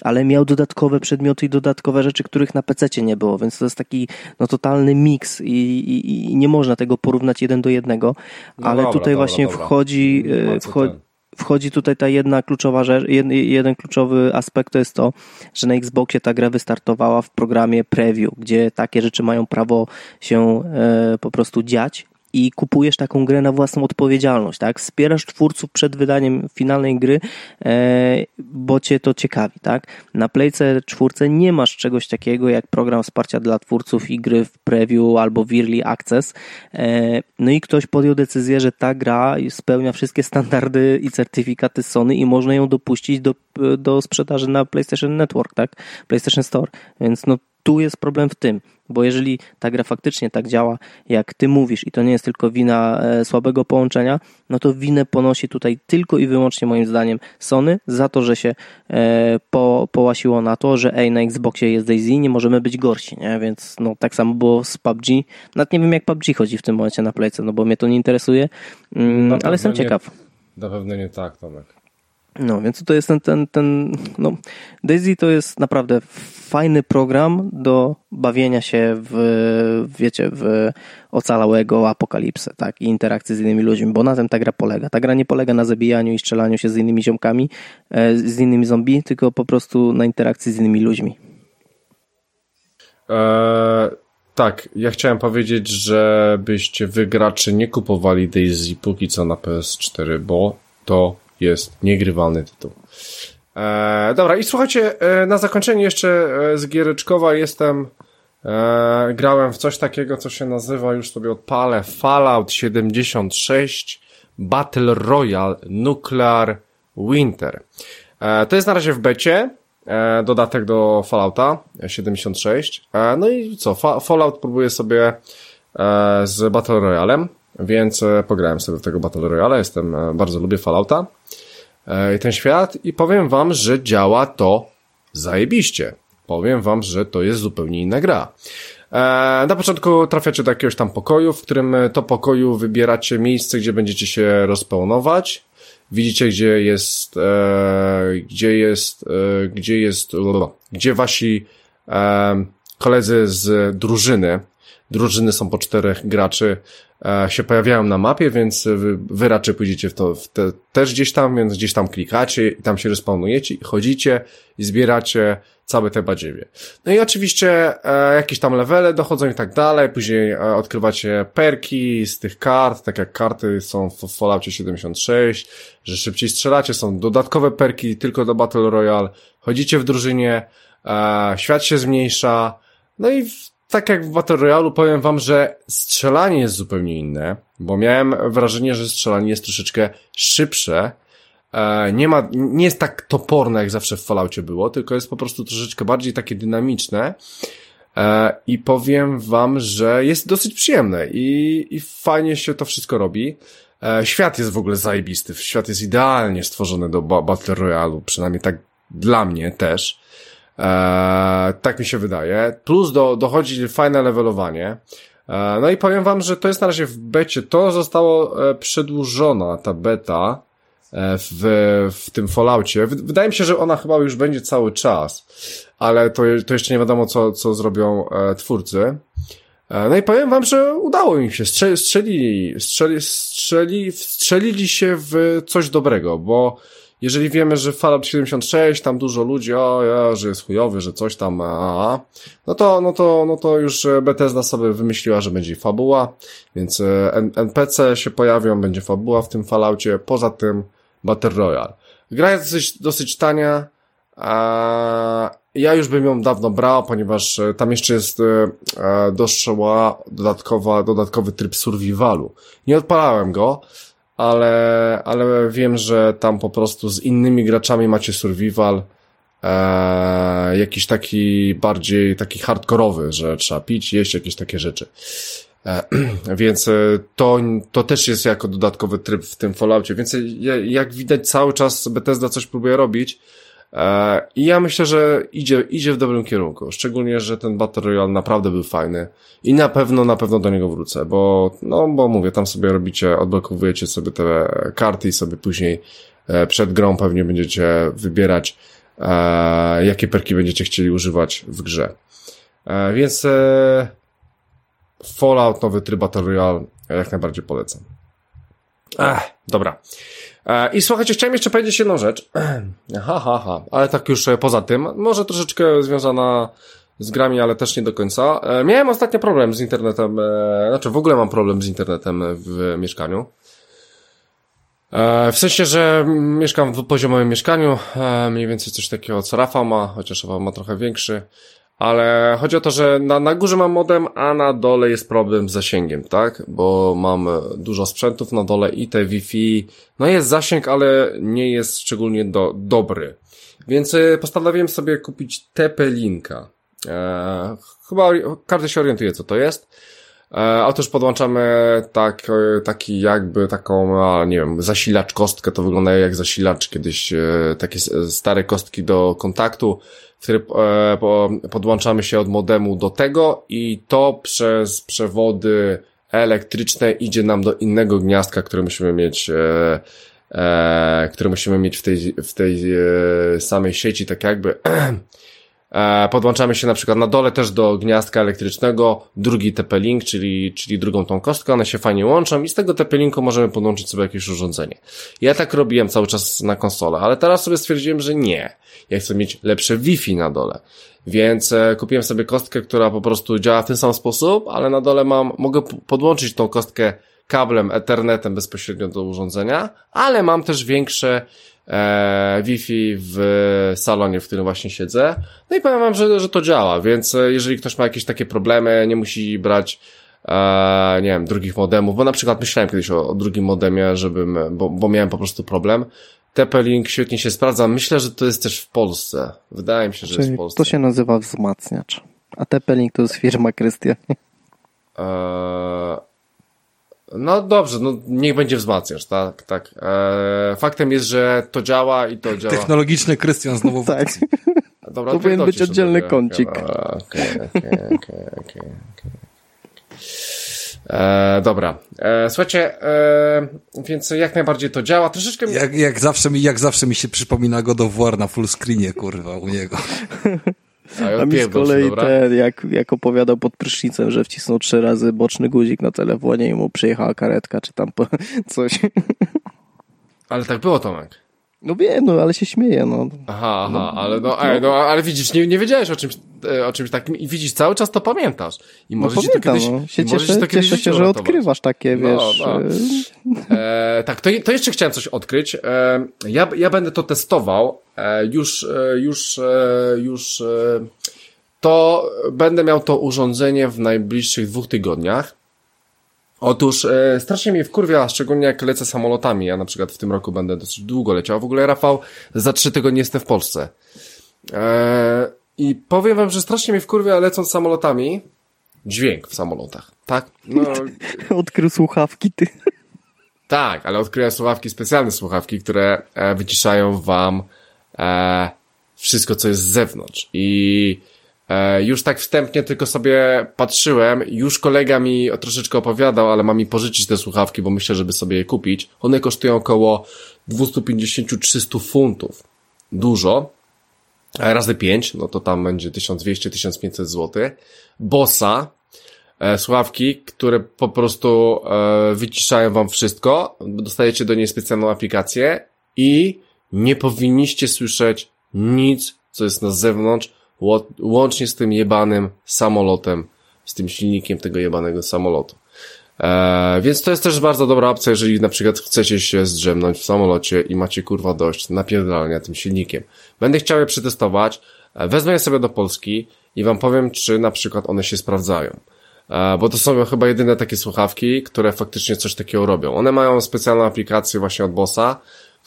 ale miał dodatkowe przedmioty i dodatkowe rzeczy, których na PC nie było, więc to jest taki no, totalny miks i, i, i nie można tego porównać jeden do jednego, no ale dobra, tutaj dobra, właśnie dobra. wchodzi, e, wchodzi wchodzi tutaj ta jedna kluczowa rzecz, jeden, jeden kluczowy aspekt to jest to, że na Xboxie ta gra wystartowała w programie preview, gdzie takie rzeczy mają prawo się e, po prostu dziać i kupujesz taką grę na własną odpowiedzialność, tak? Wspierasz twórców przed wydaniem finalnej gry, e, bo cię to ciekawi, tak? Na Playce 4 nie masz czegoś takiego jak program wsparcia dla twórców i gry w preview albo w early access. E, no i ktoś podjął decyzję, że ta gra spełnia wszystkie standardy i certyfikaty Sony i można ją dopuścić do, do sprzedaży na PlayStation Network, tak? PlayStation Store. Więc no tu jest problem w tym, bo jeżeli ta gra faktycznie tak działa, jak ty mówisz, i to nie jest tylko wina e, słabego połączenia, no to winę ponosi tutaj tylko i wyłącznie moim zdaniem Sony za to, że się e, po, połasiło na to, że ej, na Xboxie jest Daisy, nie możemy być gorsi, nie? Więc no tak samo było z PUBG. Nawet nie wiem, jak PUBG chodzi w tym momencie na playce, no bo mnie to nie interesuje, mm, ale jestem ciekaw. Na pewno nie tak, Tomek. No, więc to jest ten, ten, ten, no, Daisy to jest naprawdę fajny program do bawienia się w, wiecie, w ocalałego apokalipsę, tak, i interakcji z innymi ludźmi, bo na tym ta gra polega. Ta gra nie polega na zabijaniu i strzelaniu się z innymi ziomkami, e, z innymi zombie, tylko po prostu na interakcji z innymi ludźmi. Eee, tak, ja chciałem powiedzieć, żebyście wygraczy nie kupowali Daisy póki co na PS4, bo to jest niegrywalny tytuł. E, dobra, i słuchajcie, e, na zakończenie jeszcze e, z Giereczkowa jestem, e, grałem w coś takiego, co się nazywa, już sobie odpalę, Fallout 76 Battle Royale Nuclear Winter. E, to jest na razie w becie, e, dodatek do Fallouta 76. E, no i co, Fa Fallout próbuje sobie e, z Battle Royalem, więc e, pograłem sobie w tego Battle Royale, jestem, e, bardzo lubię Fallouta. E, ten świat i powiem wam, że działa to zajebiście. Powiem wam, że to jest zupełnie inna gra. E, na początku trafiacie do jakiegoś tam pokoju, w którym to pokoju wybieracie miejsce, gdzie będziecie się rozpełnować. Widzicie, gdzie jest, e, gdzie jest, e, gdzie jest, gdzie wasi e, koledzy z drużyny, drużyny są po czterech graczy, E, się pojawiają na mapie, więc wy, wy raczej pójdziecie w to w te, też gdzieś tam, więc gdzieś tam klikacie i tam się respawnujecie i chodzicie i zbieracie całe te badziewie. No i oczywiście e, jakieś tam levele dochodzą i tak dalej, później e, odkrywacie perki z tych kart, tak jak karty są w, w Falloutie 76, że szybciej strzelacie, są dodatkowe perki tylko do Battle Royale, chodzicie w drużynie, e, świat się zmniejsza, no i w, tak jak w Battle Royale powiem wam, że strzelanie jest zupełnie inne, bo miałem wrażenie, że strzelanie jest troszeczkę szybsze, e, nie ma, nie jest tak toporne jak zawsze w Falloutie było, tylko jest po prostu troszeczkę bardziej takie dynamiczne e, i powiem wam, że jest dosyć przyjemne i, i fajnie się to wszystko robi. E, świat jest w ogóle zajebisty, świat jest idealnie stworzony do Battle Royale, przynajmniej tak dla mnie też. Eee, tak mi się wydaje. Plus do, dochodzi fajne levelowanie. Eee, no i powiem wam, że to jest na razie w becie. To zostało e, przedłużona, ta beta e, w, w tym Falloutie. Wydaje mi się, że ona chyba już będzie cały czas, ale to, to jeszcze nie wiadomo, co, co zrobią e, twórcy. E, no i powiem wam, że udało im się. Strzelili, strzeli, strzeli, strzeli, strzelili się w coś dobrego, bo jeżeli wiemy, że Fallout 76, tam dużo ludzi, o ja, że jest chujowy, że coś tam, a, a, no to, no to, no to już Bethesda sobie wymyśliła, że będzie fabuła, więc e, NPC się pojawią, będzie fabuła w tym Falloutie, poza tym Battle Royale. Gra jest dosyć, dosyć tania, a ja już bym ją dawno brał, ponieważ e, tam jeszcze jest e, doszła dodatkowa, dodatkowy tryb survivalu. Nie odpalałem go, ale, ale wiem, że tam po prostu z innymi graczami macie survival, e, jakiś taki bardziej taki hardkorowy, że trzeba pić, jeść jakieś takie rzeczy. E, (clears throat) więc e, to, to też jest jako dodatkowy tryb w tym Falloutie, więc jak widać cały czas Bethesda coś próbuje robić, E, I ja myślę, że idzie, idzie w dobrym kierunku. Szczególnie, że ten Battle Royale naprawdę był fajny. I na pewno, na pewno do niego wrócę, bo, no, bo mówię, tam sobie robicie, odblokowujecie sobie te karty i sobie później e, przed grą pewnie będziecie wybierać, e, jakie perki będziecie chcieli używać w grze. Więc Fallout, nowy tryb Battle Royale, jak najbardziej polecam. Ech, dobra. E, I słuchajcie, chciałem jeszcze powiedzieć jedną rzecz. (clears throat) Ha, ha, ha. Ale tak już e, poza tym, może troszeczkę związana z grami, ale też nie do końca. E, miałem ostatnio problem z internetem, znaczy w ogóle mam problem z internetem w mieszkaniu. W sensie, że mieszkam w dwupoziomowym mieszkaniu, mniej więcej coś takiego co Rafał ma, chociaż Rafał ma trochę większy. Ale chodzi o to, że na, na górze mam modem, a na dole jest problem z zasięgiem, tak? Bo mam dużo sprzętów na dole i te Wi-Fi, no jest zasięg, ale nie jest szczególnie do, dobry. Więc e, postanowiłem sobie kupić TP-Linka. E, chyba każdy się orientuje, co to jest. E, otóż podłączamy tak, e, taki jakby taką, a, nie wiem, zasilacz kostkę, to wygląda jak zasilacz kiedyś, e, takie stare kostki do kontaktu, który e, po, podłączamy się od modemu do tego i to przez przewody elektryczne idzie nam do innego gniazdka, które musimy mieć e, e, które musimy mieć w tej, w tej e, samej sieci, tak jakby (clears throat) podłączamy się na przykład na dole też do gniazdka elektrycznego, drugi TP-Link, czyli, czyli drugą tą kostkę, one się fajnie łączą i z tego TP-Linku możemy podłączyć sobie jakieś urządzenie. Ja tak robiłem cały czas na konsolę, ale teraz sobie stwierdziłem, że nie. Ja chcę mieć lepsze Wi-Fi na dole. Więc e, kupiłem sobie kostkę, która po prostu działa w ten sam sposób, ale na dole mam, mogę podłączyć tą kostkę kablem, ethernetem bezpośrednio do urządzenia, ale mam też większe e, Wi-Fi w salonie, w którym właśnie siedzę. No i powiem wam, że, że to działa, więc e, jeżeli ktoś ma jakieś takie problemy, nie musi brać e, nie wiem, drugich modemów, bo na przykład myślałem kiedyś o, o drugim modemie, żebym, bo, bo miałem po prostu problem. TP-Link świetnie się sprawdza. Myślę, że to jest też w Polsce. Wydaje mi się, że Czyli jest w Polsce. To się nazywa wzmacniacz. A TP-Link to jest firma Krystian. Eee, no dobrze, no niech będzie wzmacniacz, tak, tak. Eee, faktem jest, że to działa i to działa. Technologiczny Krystian znowu. (laughs) tak. Dobra, Powinien odpierdolcie być oddzielny sobie. kącik. Okej, okej, okej, okej, okej. Eee, Dobra, eee, słuchajcie, eee, więc jak najbardziej to działa. Troszeczkę mi... Jak, jak, zawsze mi, jak zawsze mi się przypomina God of War na full screenie, kurwa, u niego. (laughs) A, A mi z kolei dobra? ten, jak, jak opowiadał pod prysznicem, że wcisnął trzy razy boczny guzik na telefonie i mu przyjechała karetka, czy tam (laughs) coś. Ale tak było, Tomek. No wiem, no ale się śmieję, no. Aha, aha, ale no, ej, no, ale widzisz, nie, nie wiedziałeś o czymś, e, o czymś takim i widzisz, cały czas to pamiętasz. I No może to pamiętam, kiedyś, no. Się cieszę, to kiedyś cieszę się, że odkrywasz takie, No, wiesz... no. y, E, tak, to, to jeszcze chciałem coś odkryć. E, ja, ja będę to testował. E, już, już, już, to będę miał to urządzenie w najbliższych dwóch tygodniach. Otóż e, strasznie mnie wkurwia, szczególnie jak lecę samolotami. Ja na przykład w tym roku będę dosyć długo leciał. W ogóle Rafał, za trzy tygodnie jestem w Polsce. E, I powiem wam, że strasznie mnie wkurwia lecąc samolotami dźwięk w samolotach. Tak? No, (laughs) Odkrył słuchawki, ty. tak, ale odkryłem słuchawki, specjalne słuchawki, które e, wyciszają wam e, wszystko, co jest z zewnątrz. I już tak wstępnie tylko sobie patrzyłem, już kolega mi troszeczkę opowiadał, ale ma mi pożyczyć te słuchawki, bo myślę, żeby sobie je kupić. One kosztują około 250-300 funtów. Dużo. A razy 5, no to tam będzie 1200-1500 zł. Bossa, e, słuchawki, które po prostu e, wyciszają wam wszystko. Dostajecie do niej specjalną aplikację i nie powinniście słyszeć nic, co jest na zewnątrz, łącznie z tym jebanym samolotem, z tym silnikiem tego jebanego samolotu. E, więc to jest też bardzo dobra opcja, jeżeli na przykład chcecie się zdrzemnąć w samolocie i macie kurwa dość napierdalania tym silnikiem. Będę chciał je przetestować, e, wezmę je sobie do Polski i wam powiem, czy na przykład one się sprawdzają. E, bo to są chyba jedyne takie słuchawki, które faktycznie coś takiego robią. One mają specjalną aplikację właśnie od Bossa,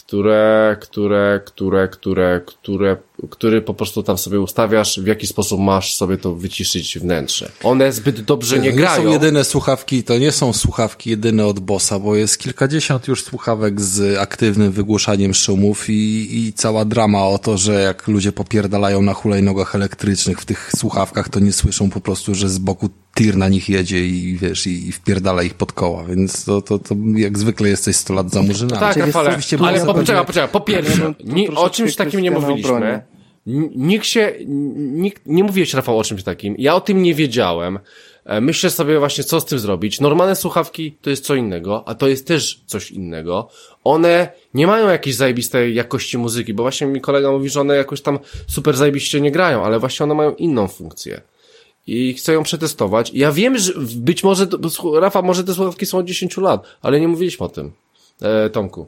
które, które, które, które, które, który po prostu tam sobie ustawiasz, w jaki sposób masz sobie to wyciszyć wnętrze. One zbyt dobrze nie to grają. są jedyne słuchawki, to nie są słuchawki jedyne od Bossa, bo jest kilkadziesiąt już słuchawek z aktywnym wygłuszaniem szumów i, i cała drama o to, że jak ludzie popierdalają na hulajnogach elektrycznych w tych słuchawkach, to nie słyszą po prostu, że z boku tir na nich jedzie i wiesz, i, i wpierdala ich pod koła, więc to, to, to jak zwykle jesteś 100 lat za murzynami. Tak, Czyli ale, ale było po, poczekaj, poczekaj, po pierwsze, ni, o czymś takim nie mówiliśmy. Nikt się, nikt, nie mówiłeś Rafał o czymś takim. Ja o tym nie wiedziałem. E, myślę sobie właśnie, co z tym zrobić. Normalne słuchawki to jest co innego, a to jest też coś innego. One nie mają jakiejś zajebistej jakości muzyki, bo właśnie mi kolega mówi, że one jakoś tam super zajebiście nie grają, ale właśnie one mają inną funkcję. I chcę ją przetestować. Ja wiem, że być może, Rafa, może te słuchawki są od 10 lat, ale nie mówiliśmy o tym, e, Tomku.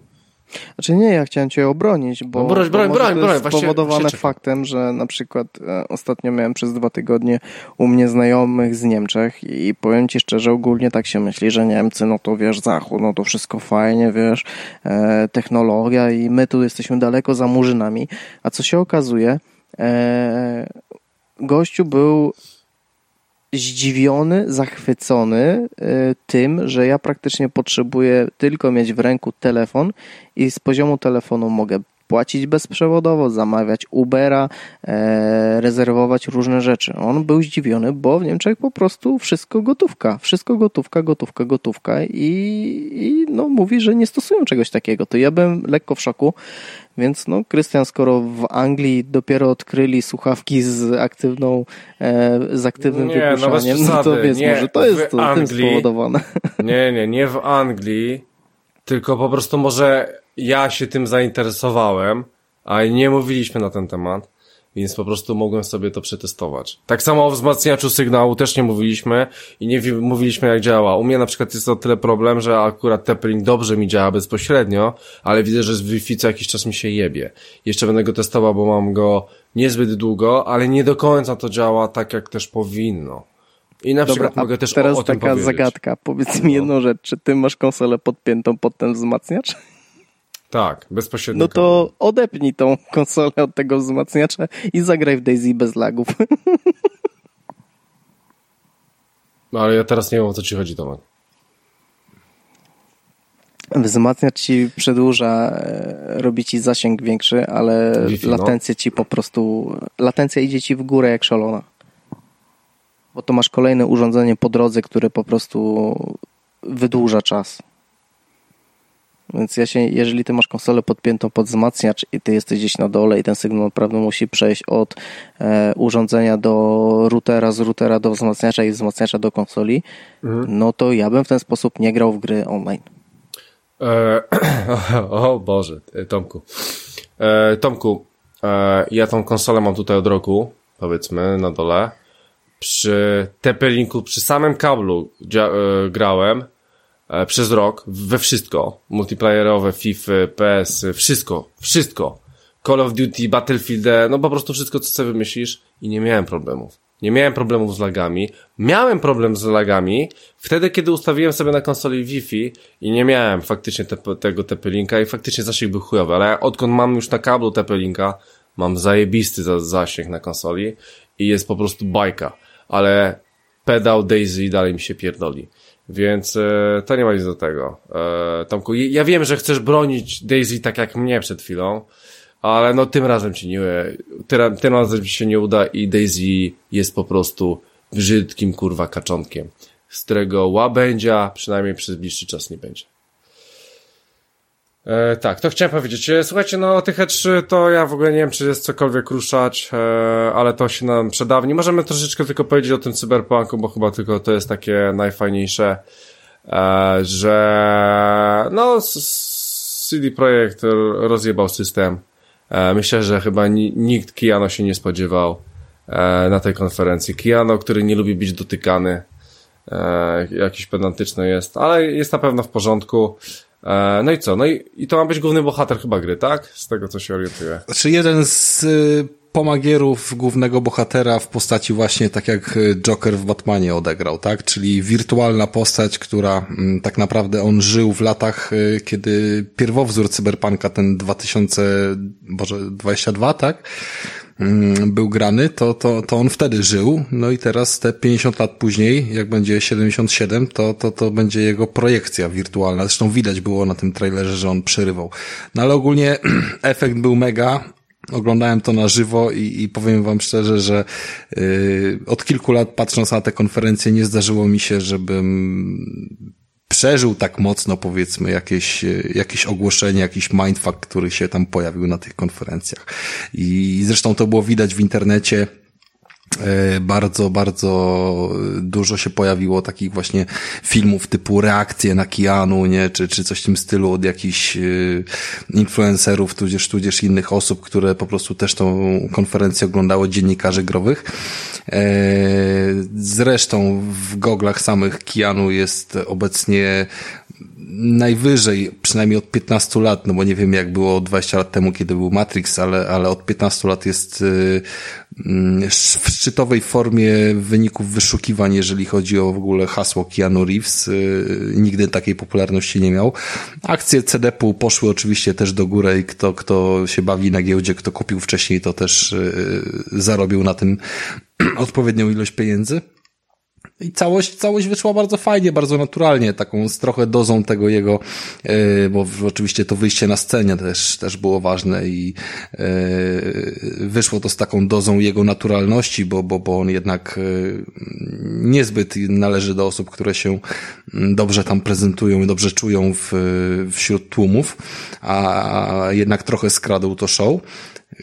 Znaczy nie, ja chciałem cię obronić, bo, no broń, broń, bo broń, to jest broń, spowodowane faktem, że na przykład e, ostatnio miałem przez dwa tygodnie u mnie znajomych z Niemczech i powiem ci szczerze, ogólnie tak się myśli, że Niemcy, no to wiesz, Zachód, no to wszystko fajnie, wiesz, e, technologia i my tu jesteśmy daleko za murzynami, a co się okazuje, e, gościu był zdziwiony, zachwycony y, tym, że ja praktycznie potrzebuję tylko mieć w ręku telefon i z poziomu telefonu mogę płacić bezprzewodowo, zamawiać Ubera, e, rezerwować różne rzeczy. On był zdziwiony, bo w Niemczech po prostu wszystko gotówka. Wszystko gotówka, gotówka, gotówka i, i no, mówi, że nie stosują czegoś takiego. To ja byłem lekko w szoku. Więc no, Krystian, skoro w Anglii dopiero odkryli słuchawki z aktywną, e, z aktywnym nie, no wygłuszaniem, no, no to więc nie, może to jest to, Anglii, tym spowodowane. (laughs) Nie, nie, nie w Anglii, tylko po prostu może ja się tym zainteresowałem, a nie mówiliśmy na ten temat, więc po prostu mogłem sobie to przetestować. Tak samo o wzmacniaczu sygnału też nie mówiliśmy i nie mówiliśmy jak działa. U mnie na przykład jest to tyle problem, że akurat Teppering dobrze mi działa bezpośrednio, ale widzę, że z Wi-Fi co jakiś czas mi się jebie. Jeszcze będę go testował, bo mam go niezbyt długo, ale nie do końca to działa tak, jak też powinno. I na Dobra, przykład mogę też teraz o, o taka zagadka. Powiedz mi no. jedną rzecz. Czy ty masz konsolę podpiętą pod ten wzmacniacz? Tak, bezpośrednio. No to odepnij tą konsolę od tego wzmacniacza i zagraj w Daisy bez lagów. (laughs) No ale ja teraz nie wiem o co ci chodzi, Tomek. Wzmacniacz ci przedłuża, e, robi ci zasięg większy, ale latencja no. ci po prostu, latencja idzie ci w górę jak szalona. Bo to masz kolejne urządzenie po drodze, które po prostu wydłuża czas. Więc ja się, jeżeli ty masz konsolę podpiętą pod wzmacniacz i ty jesteś gdzieś na dole i ten sygnał naprawdę musi przejść od e, urządzenia do routera, z routera do wzmacniacza i wzmacniacza do konsoli, mhm. no to ja bym w ten sposób nie grał w gry online. E, (clears throat) o Boże, e, Tomku. E, Tomku, ja tą konsolę mam tutaj od roku, powiedzmy, na dole. Przy TP-Linku, przy samym kablu grałem przez rok we wszystko. Multiplayerowe, FIFA, PS, wszystko, wszystko. Call of Duty, Battlefield, no po prostu wszystko, co sobie wymyślisz i nie miałem problemów. Nie miałem problemów z lagami. Miałem problem z lagami wtedy, kiedy ustawiłem sobie na konsoli Wi-Fi i nie miałem faktycznie te, tego TP-Linka i faktycznie zasięg był chujowy, ale odkąd mam już na kablu TP-Linka, mam zajebisty zasięg na konsoli i jest po prostu bajka. Ale pedał Daisy dalej mi się pierdoli. Więc e, to nie ma nic do tego. E, Tomku, ja wiem, że chcesz bronić Daisy tak jak mnie przed chwilą, ale no tym razem ci nie, tym, tym razem ci się nie uda i Daisy jest po prostu brzydkim kurwa kaczątkiem, z którego łabędzia przynajmniej przez bliższy czas nie będzie. E, tak, to chciałem powiedzieć. E, słuchajcie, no o tych E3 to ja w ogóle nie wiem, czy jest cokolwiek ruszać, e, ale to się nam przedawni. Możemy troszeczkę tylko powiedzieć o tym cyberpunku, bo chyba tylko to jest takie najfajniejsze, e, że no CD Projekt rozjebał system. E, myślę, że chyba nikt Kiano się nie spodziewał e, na tej konferencji. Kiano, który nie lubi być dotykany, jakiś pedantyczny jest, ale jest na pewno w porządku. E, no i co? No i, i to ma być główny bohater chyba gry, tak? Z tego co się orientuję. Znaczy jeden z y, pomagierów głównego bohatera w postaci właśnie tak jak y, Joker w Batmanie odegrał, tak? Czyli wirtualna postać, która mm, tak naprawdę on żył w latach, y, kiedy pierwowzór cyberpunka, ten 2022, tak? Mm, był grany, to, to, to on wtedy żył, no i teraz te 50 lat później, jak będzie 77, to, to, to będzie jego projekcja wirtualna. Zresztą widać było na tym trailerze, że on przerywał. No ale ogólnie (clears throat) efekt był mega, oglądałem to na żywo i, i powiem wam szczerze, że yy, od kilku lat patrząc na te konferencje nie zdarzyło mi się, żebym przeżył tak mocno, powiedzmy, jakieś, jakieś ogłoszenie, jakiś mindfuck, który się tam pojawił na tych konferencjach. I zresztą to było widać w internecie, E, bardzo, bardzo dużo się pojawiło takich właśnie filmów typu reakcje na Kianu, nie, czy, czy coś w tym stylu od jakichś e, influencerów, tudzież, tudzież innych osób, które po prostu też tą konferencję oglądało dziennikarzy growych. E, zresztą w goglach samych Kianu jest obecnie najwyżej, przynajmniej od 15 lat, no bo nie wiem jak było 20 lat temu, kiedy był Matrix, ale, ale od 15 lat jest w szczytowej formie wyników wyszukiwań, jeżeli chodzi o w ogóle hasło Keanu Reeves. Y, nigdy takiej popularności nie miał. Akcje CDP-u poszły oczywiście też do góry i kto, kto się bawi na giełdzie, kto kupił wcześniej, to też y, zarobił na tym (clears throat) odpowiednią ilość pieniędzy. I całość, całość wyszła bardzo fajnie, bardzo naturalnie, taką z trochę dozą tego jego, yy, bo oczywiście to wyjście na scenę też, też było ważne i yy, wyszło to z taką dozą jego naturalności, bo, bo, bo on jednak yy, niezbyt należy do osób, które się dobrze tam prezentują i dobrze czują w, wśród tłumów, a jednak trochę skradł to show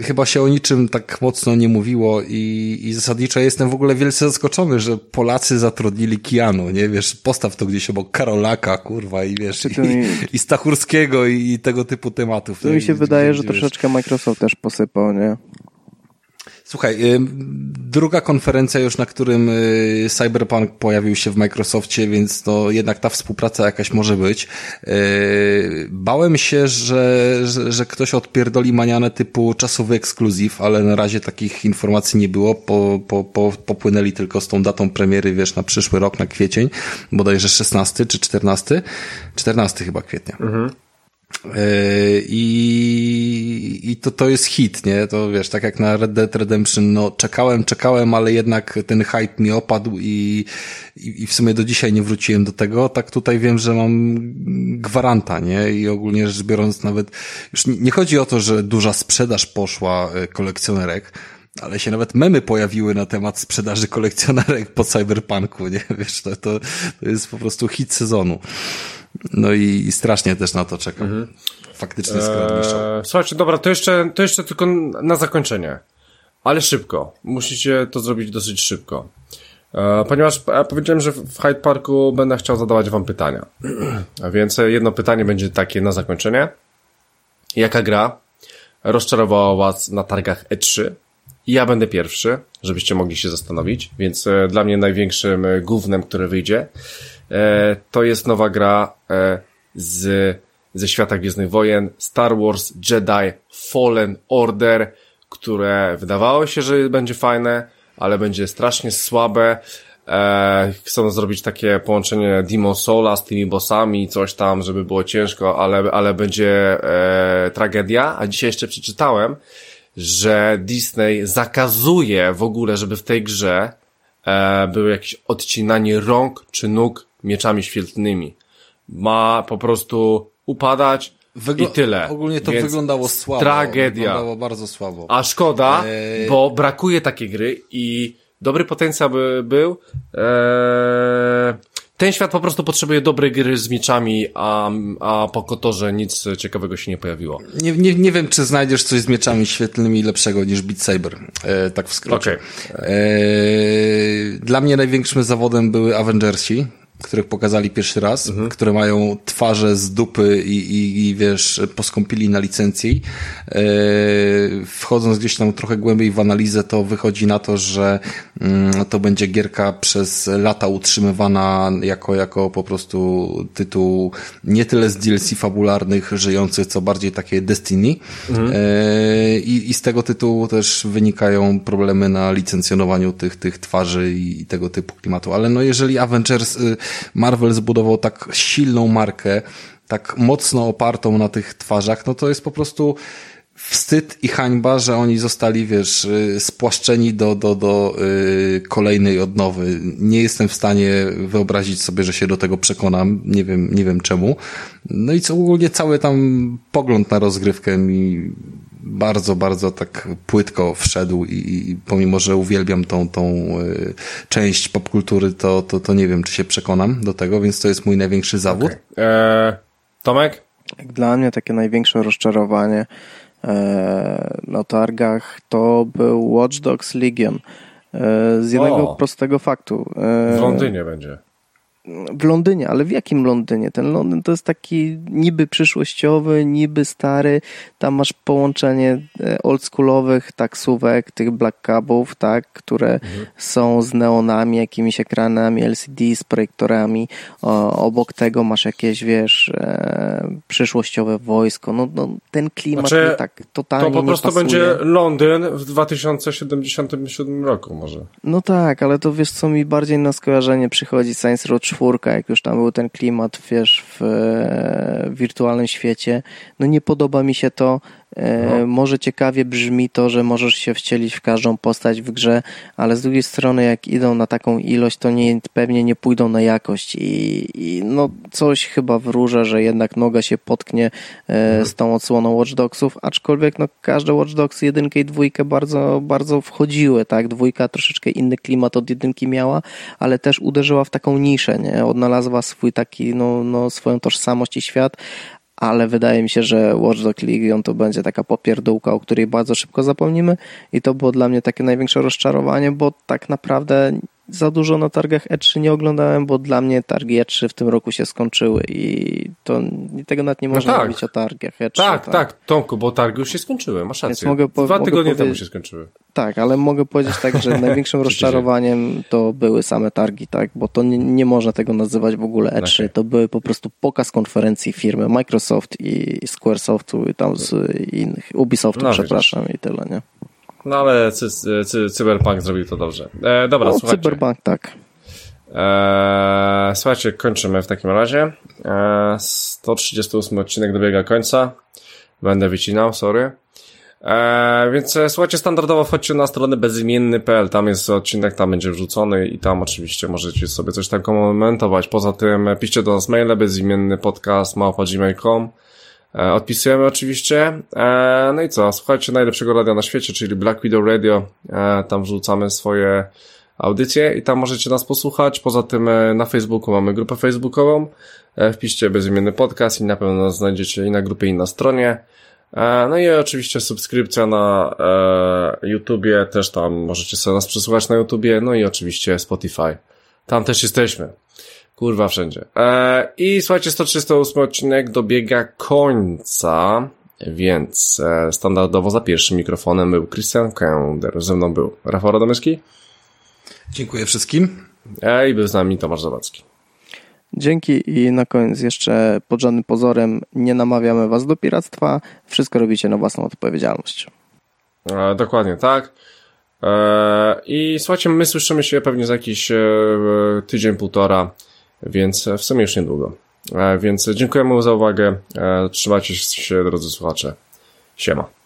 chyba się o niczym tak mocno nie mówiło i, i zasadniczo jestem w ogóle wielce zaskoczony, że Polacy zatrudnili Kianu, nie? Wiesz, postaw to gdzieś obok Karolaka, kurwa, i wiesz, i, mi... i Stachurskiego i, i tego typu tematów. To mi się wydaje, że troszeczkę Microsoft też posypał, nie? Słuchaj, y, druga konferencja już, na którym y, Cyberpunk pojawił się w Microsoftie, więc to jednak ta współpraca jakaś może być. Y, bałem się, że, że, że ktoś odpierdoli manianę typu czasowy ekskluzyw, ale na razie takich informacji nie było. Po, po, po, popłynęli tylko z tą datą premiery, wiesz, na przyszły rok, na kwiecień, bodajże 16 czy 14? 14 chyba kwietnia. Mhm. E, I, I to, to jest hit, nie? To wiesz, tak jak na Red Dead Redemption, no czekałem, czekałem, ale jednak ten hype mi opadł i, i, i w sumie do dzisiaj nie wróciłem do tego. Tak tutaj wiem, że mam gwaranta, nie? I ogólnie rzecz biorąc nawet, już nie chodzi o to, że duża sprzedaż poszła e, kolekcjonerek, ale się nawet memy pojawiły na temat sprzedaży kolekcjonerek po cyberpunku, nie? (laughs) Wiesz, to, to, to jest po prostu hit sezonu. No i, strasznie też na to czekam. Mhm. Faktycznie skradł eee, Słuchajcie, dobra, to jeszcze, to jeszcze tylko na zakończenie. Ale szybko. Musicie to zrobić dosyć szybko. Eee, ponieważ ja powiedziałem, że w Hyde Parku będę chciał zadawać wam pytania. A więc jedno pytanie będzie takie na zakończenie. Jaka gra rozczarowała was na targach E3? Ja będę pierwszy, żebyście mogli się zastanowić, więc e, dla mnie największym e, głównym, które wyjdzie, E, to jest nowa gra z, ze świata Gwiezdnych Wojen Star Wars Jedi Fallen Order, które wydawało się, że będzie fajne, ale będzie strasznie słabe. Chcą zrobić takie połączenie Demon Soula z tymi bossami, coś tam, żeby było ciężko, ale, ale będzie e, tragedia. A dzisiaj jeszcze przeczytałem, że Disney zakazuje w ogóle, żeby w tej grze e, było jakieś odcinanie rąk czy nóg mieczami świetlnymi. Ma po prostu upadać Wygl i tyle. Ogólnie to Więc wyglądało słabo. Tragedia. Wyglądało bardzo słabo. A szkoda, eee... bo brakuje takiej gry i dobry potencjał by był. Eee... Ten świat po prostu potrzebuje dobrej gry z mieczami, a, a po Kotorze nic ciekawego się nie pojawiło. Nie, nie, nie wiem, czy znajdziesz coś z mieczami świetlnymi lepszego niż Beat Saber. E, tak w skrócie. Okay. E, dla mnie największym zawodem były Avengersi których pokazali pierwszy raz, mhm. które mają twarze z dupy i, i, i wiesz, poskąpili na licencji. Yy, wchodząc gdzieś tam trochę głębiej w analizę, to wychodzi na to, że yy, to będzie gierka przez lata utrzymywana jako, jako po prostu tytuł nie tyle z DLC fabularnych żyjących, co bardziej takie Destiny. Mhm. Yy, i, I z tego tytułu też wynikają problemy na licencjonowaniu tych, tych twarzy i, i tego typu klimatu. Ale no jeżeli Avengers y, Marvel zbudował tak silną markę, tak mocno opartą na tych twarzach, no to jest po prostu wstyd i hańba, że oni zostali, wiesz, y, spłaszczeni do, do, do yy, kolejnej odnowy. Nie jestem w stanie wyobrazić sobie, że się do tego przekonam. Nie wiem, nie wiem czemu. No i co ogólnie cały tam pogląd na rozgrywkę mi bardzo, bardzo tak płytko wszedł i, i pomimo, że uwielbiam tą, tą y, część popkultury, to, to, to nie wiem, czy się przekonam do tego, więc to jest mój największy zawód. Okay. Eee, Tomek? Dla mnie takie największe rozczarowanie e, na targach to był Watch Dogs Legion. E, z jednego o, prostego faktu. E, w Londynie będzie w Londynie, ale w jakim Londynie? Ten Londyn to jest taki niby przyszłościowy, niby stary. Tam masz połączenie e, oldschoolowych taksówek, tych black cabów, tak, które mhm. są z neonami, jakimiś ekranami LCD, z projektorami. O, obok tego masz jakieś, wiesz, e, przyszłościowe wojsko. No, no ten klimat znaczy, tak totalnie To po prostu będzie Londyn w 2077 roku może. No tak, ale to wiesz co mi bardziej na skojarzenie przychodzi Science Road czwórka, jak już tam był ten klimat, wiesz, w, w wirtualnym świecie. No nie podoba mi się to. No. Może ciekawie brzmi to, że możesz się wcielić w każdą postać w grze, ale z drugiej strony, jak idą na taką ilość, to nie, pewnie nie pójdą na jakość i, i no coś chyba wróżę, że jednak noga się potknie mhm. z tą odsłoną Watch Dogsów, aczkolwiek no każde Watch Dogs jedynkę i dwójkę bardzo, bardzo wchodziły, tak? Dwójka troszeczkę inny klimat od jedynki miała, ale też uderzyła w taką niszę, nie? Odnalazła swój taki, no, no swoją tożsamość i świat, ale wydaje mi się, że Watch Dogs Legion to będzie taka popierdółka, o której bardzo szybko zapomnimy i to było dla mnie takie największe rozczarowanie, bo tak naprawdę za dużo na targach E3 nie oglądałem, bo dla mnie targi E3 w tym roku się skończyły i to tego nawet nie no można no tak. mówić o targach E3. Tak, tak, tak, Tomku, bo targi już się skończyły, masz rację. mogę po, Dwa mogę tygodnie temu się skończyły. Tak, ale mogę powiedzieć tak, że (laughs) największym rozczarowaniem to były same targi, tak, bo to nie, nie można tego nazywać w ogóle E3, okay. to były po prostu pokaz konferencji firmy Microsoft i Squaresoftu i tam z innych, Ubisoftu, no, przepraszam i tyle, nie? No ale cy, cy, Cyberpunk zrobił to dobrze. E, dobra, no, słuchajcie. Cyberpunk, tak. E, słuchajcie, kończymy w takim razie. E, 138 odcinek dobiega końca. Będę wycinał, sorry. E, więc e, słuchajcie, standardowo wchodźcie na stronę bezimienny.pl, tam jest odcinek, tam będzie wrzucony i tam oczywiście możecie sobie coś tam komentować. Poza tym piszcie do nas maile bezimienny podcast E, odpisujemy oczywiście. E, no i co? Słuchajcie najlepszego radia na świecie, czyli Black Widow Radio. E, tam wrzucamy swoje audycje i tam możecie nas posłuchać. Poza tym na Facebooku mamy grupę facebookową. Wpiszcie bezimienny podcast i na pewno nas znajdziecie i na grupie i na stronie. No i oczywiście subskrypcja na YouTubie, też tam możecie sobie nas przesłuchać na YouTubie, no i oczywiście Spotify. Tam też jesteśmy. Kurwa wszędzie. E, I słuchajcie, 138 odcinek dobiega końca, więc e, standardowo za pierwszym mikrofonem był Christian Kender, ze mną był Rafał Radomyski. Dziękuję wszystkim. E, I był z nami Tomasz Zawadzki. Dzięki i na koniec jeszcze pod żadnym pozorem nie namawiamy Was do piractwa. Wszystko robicie na własną odpowiedzialność. E, dokładnie tak. E, I słuchajcie, my słyszymy się pewnie za jakiś e, tydzień, półtora więc w sumie już niedługo. E, więc dziękujemy za uwagę. E, trzymajcie się, drodzy słuchacze. Siema.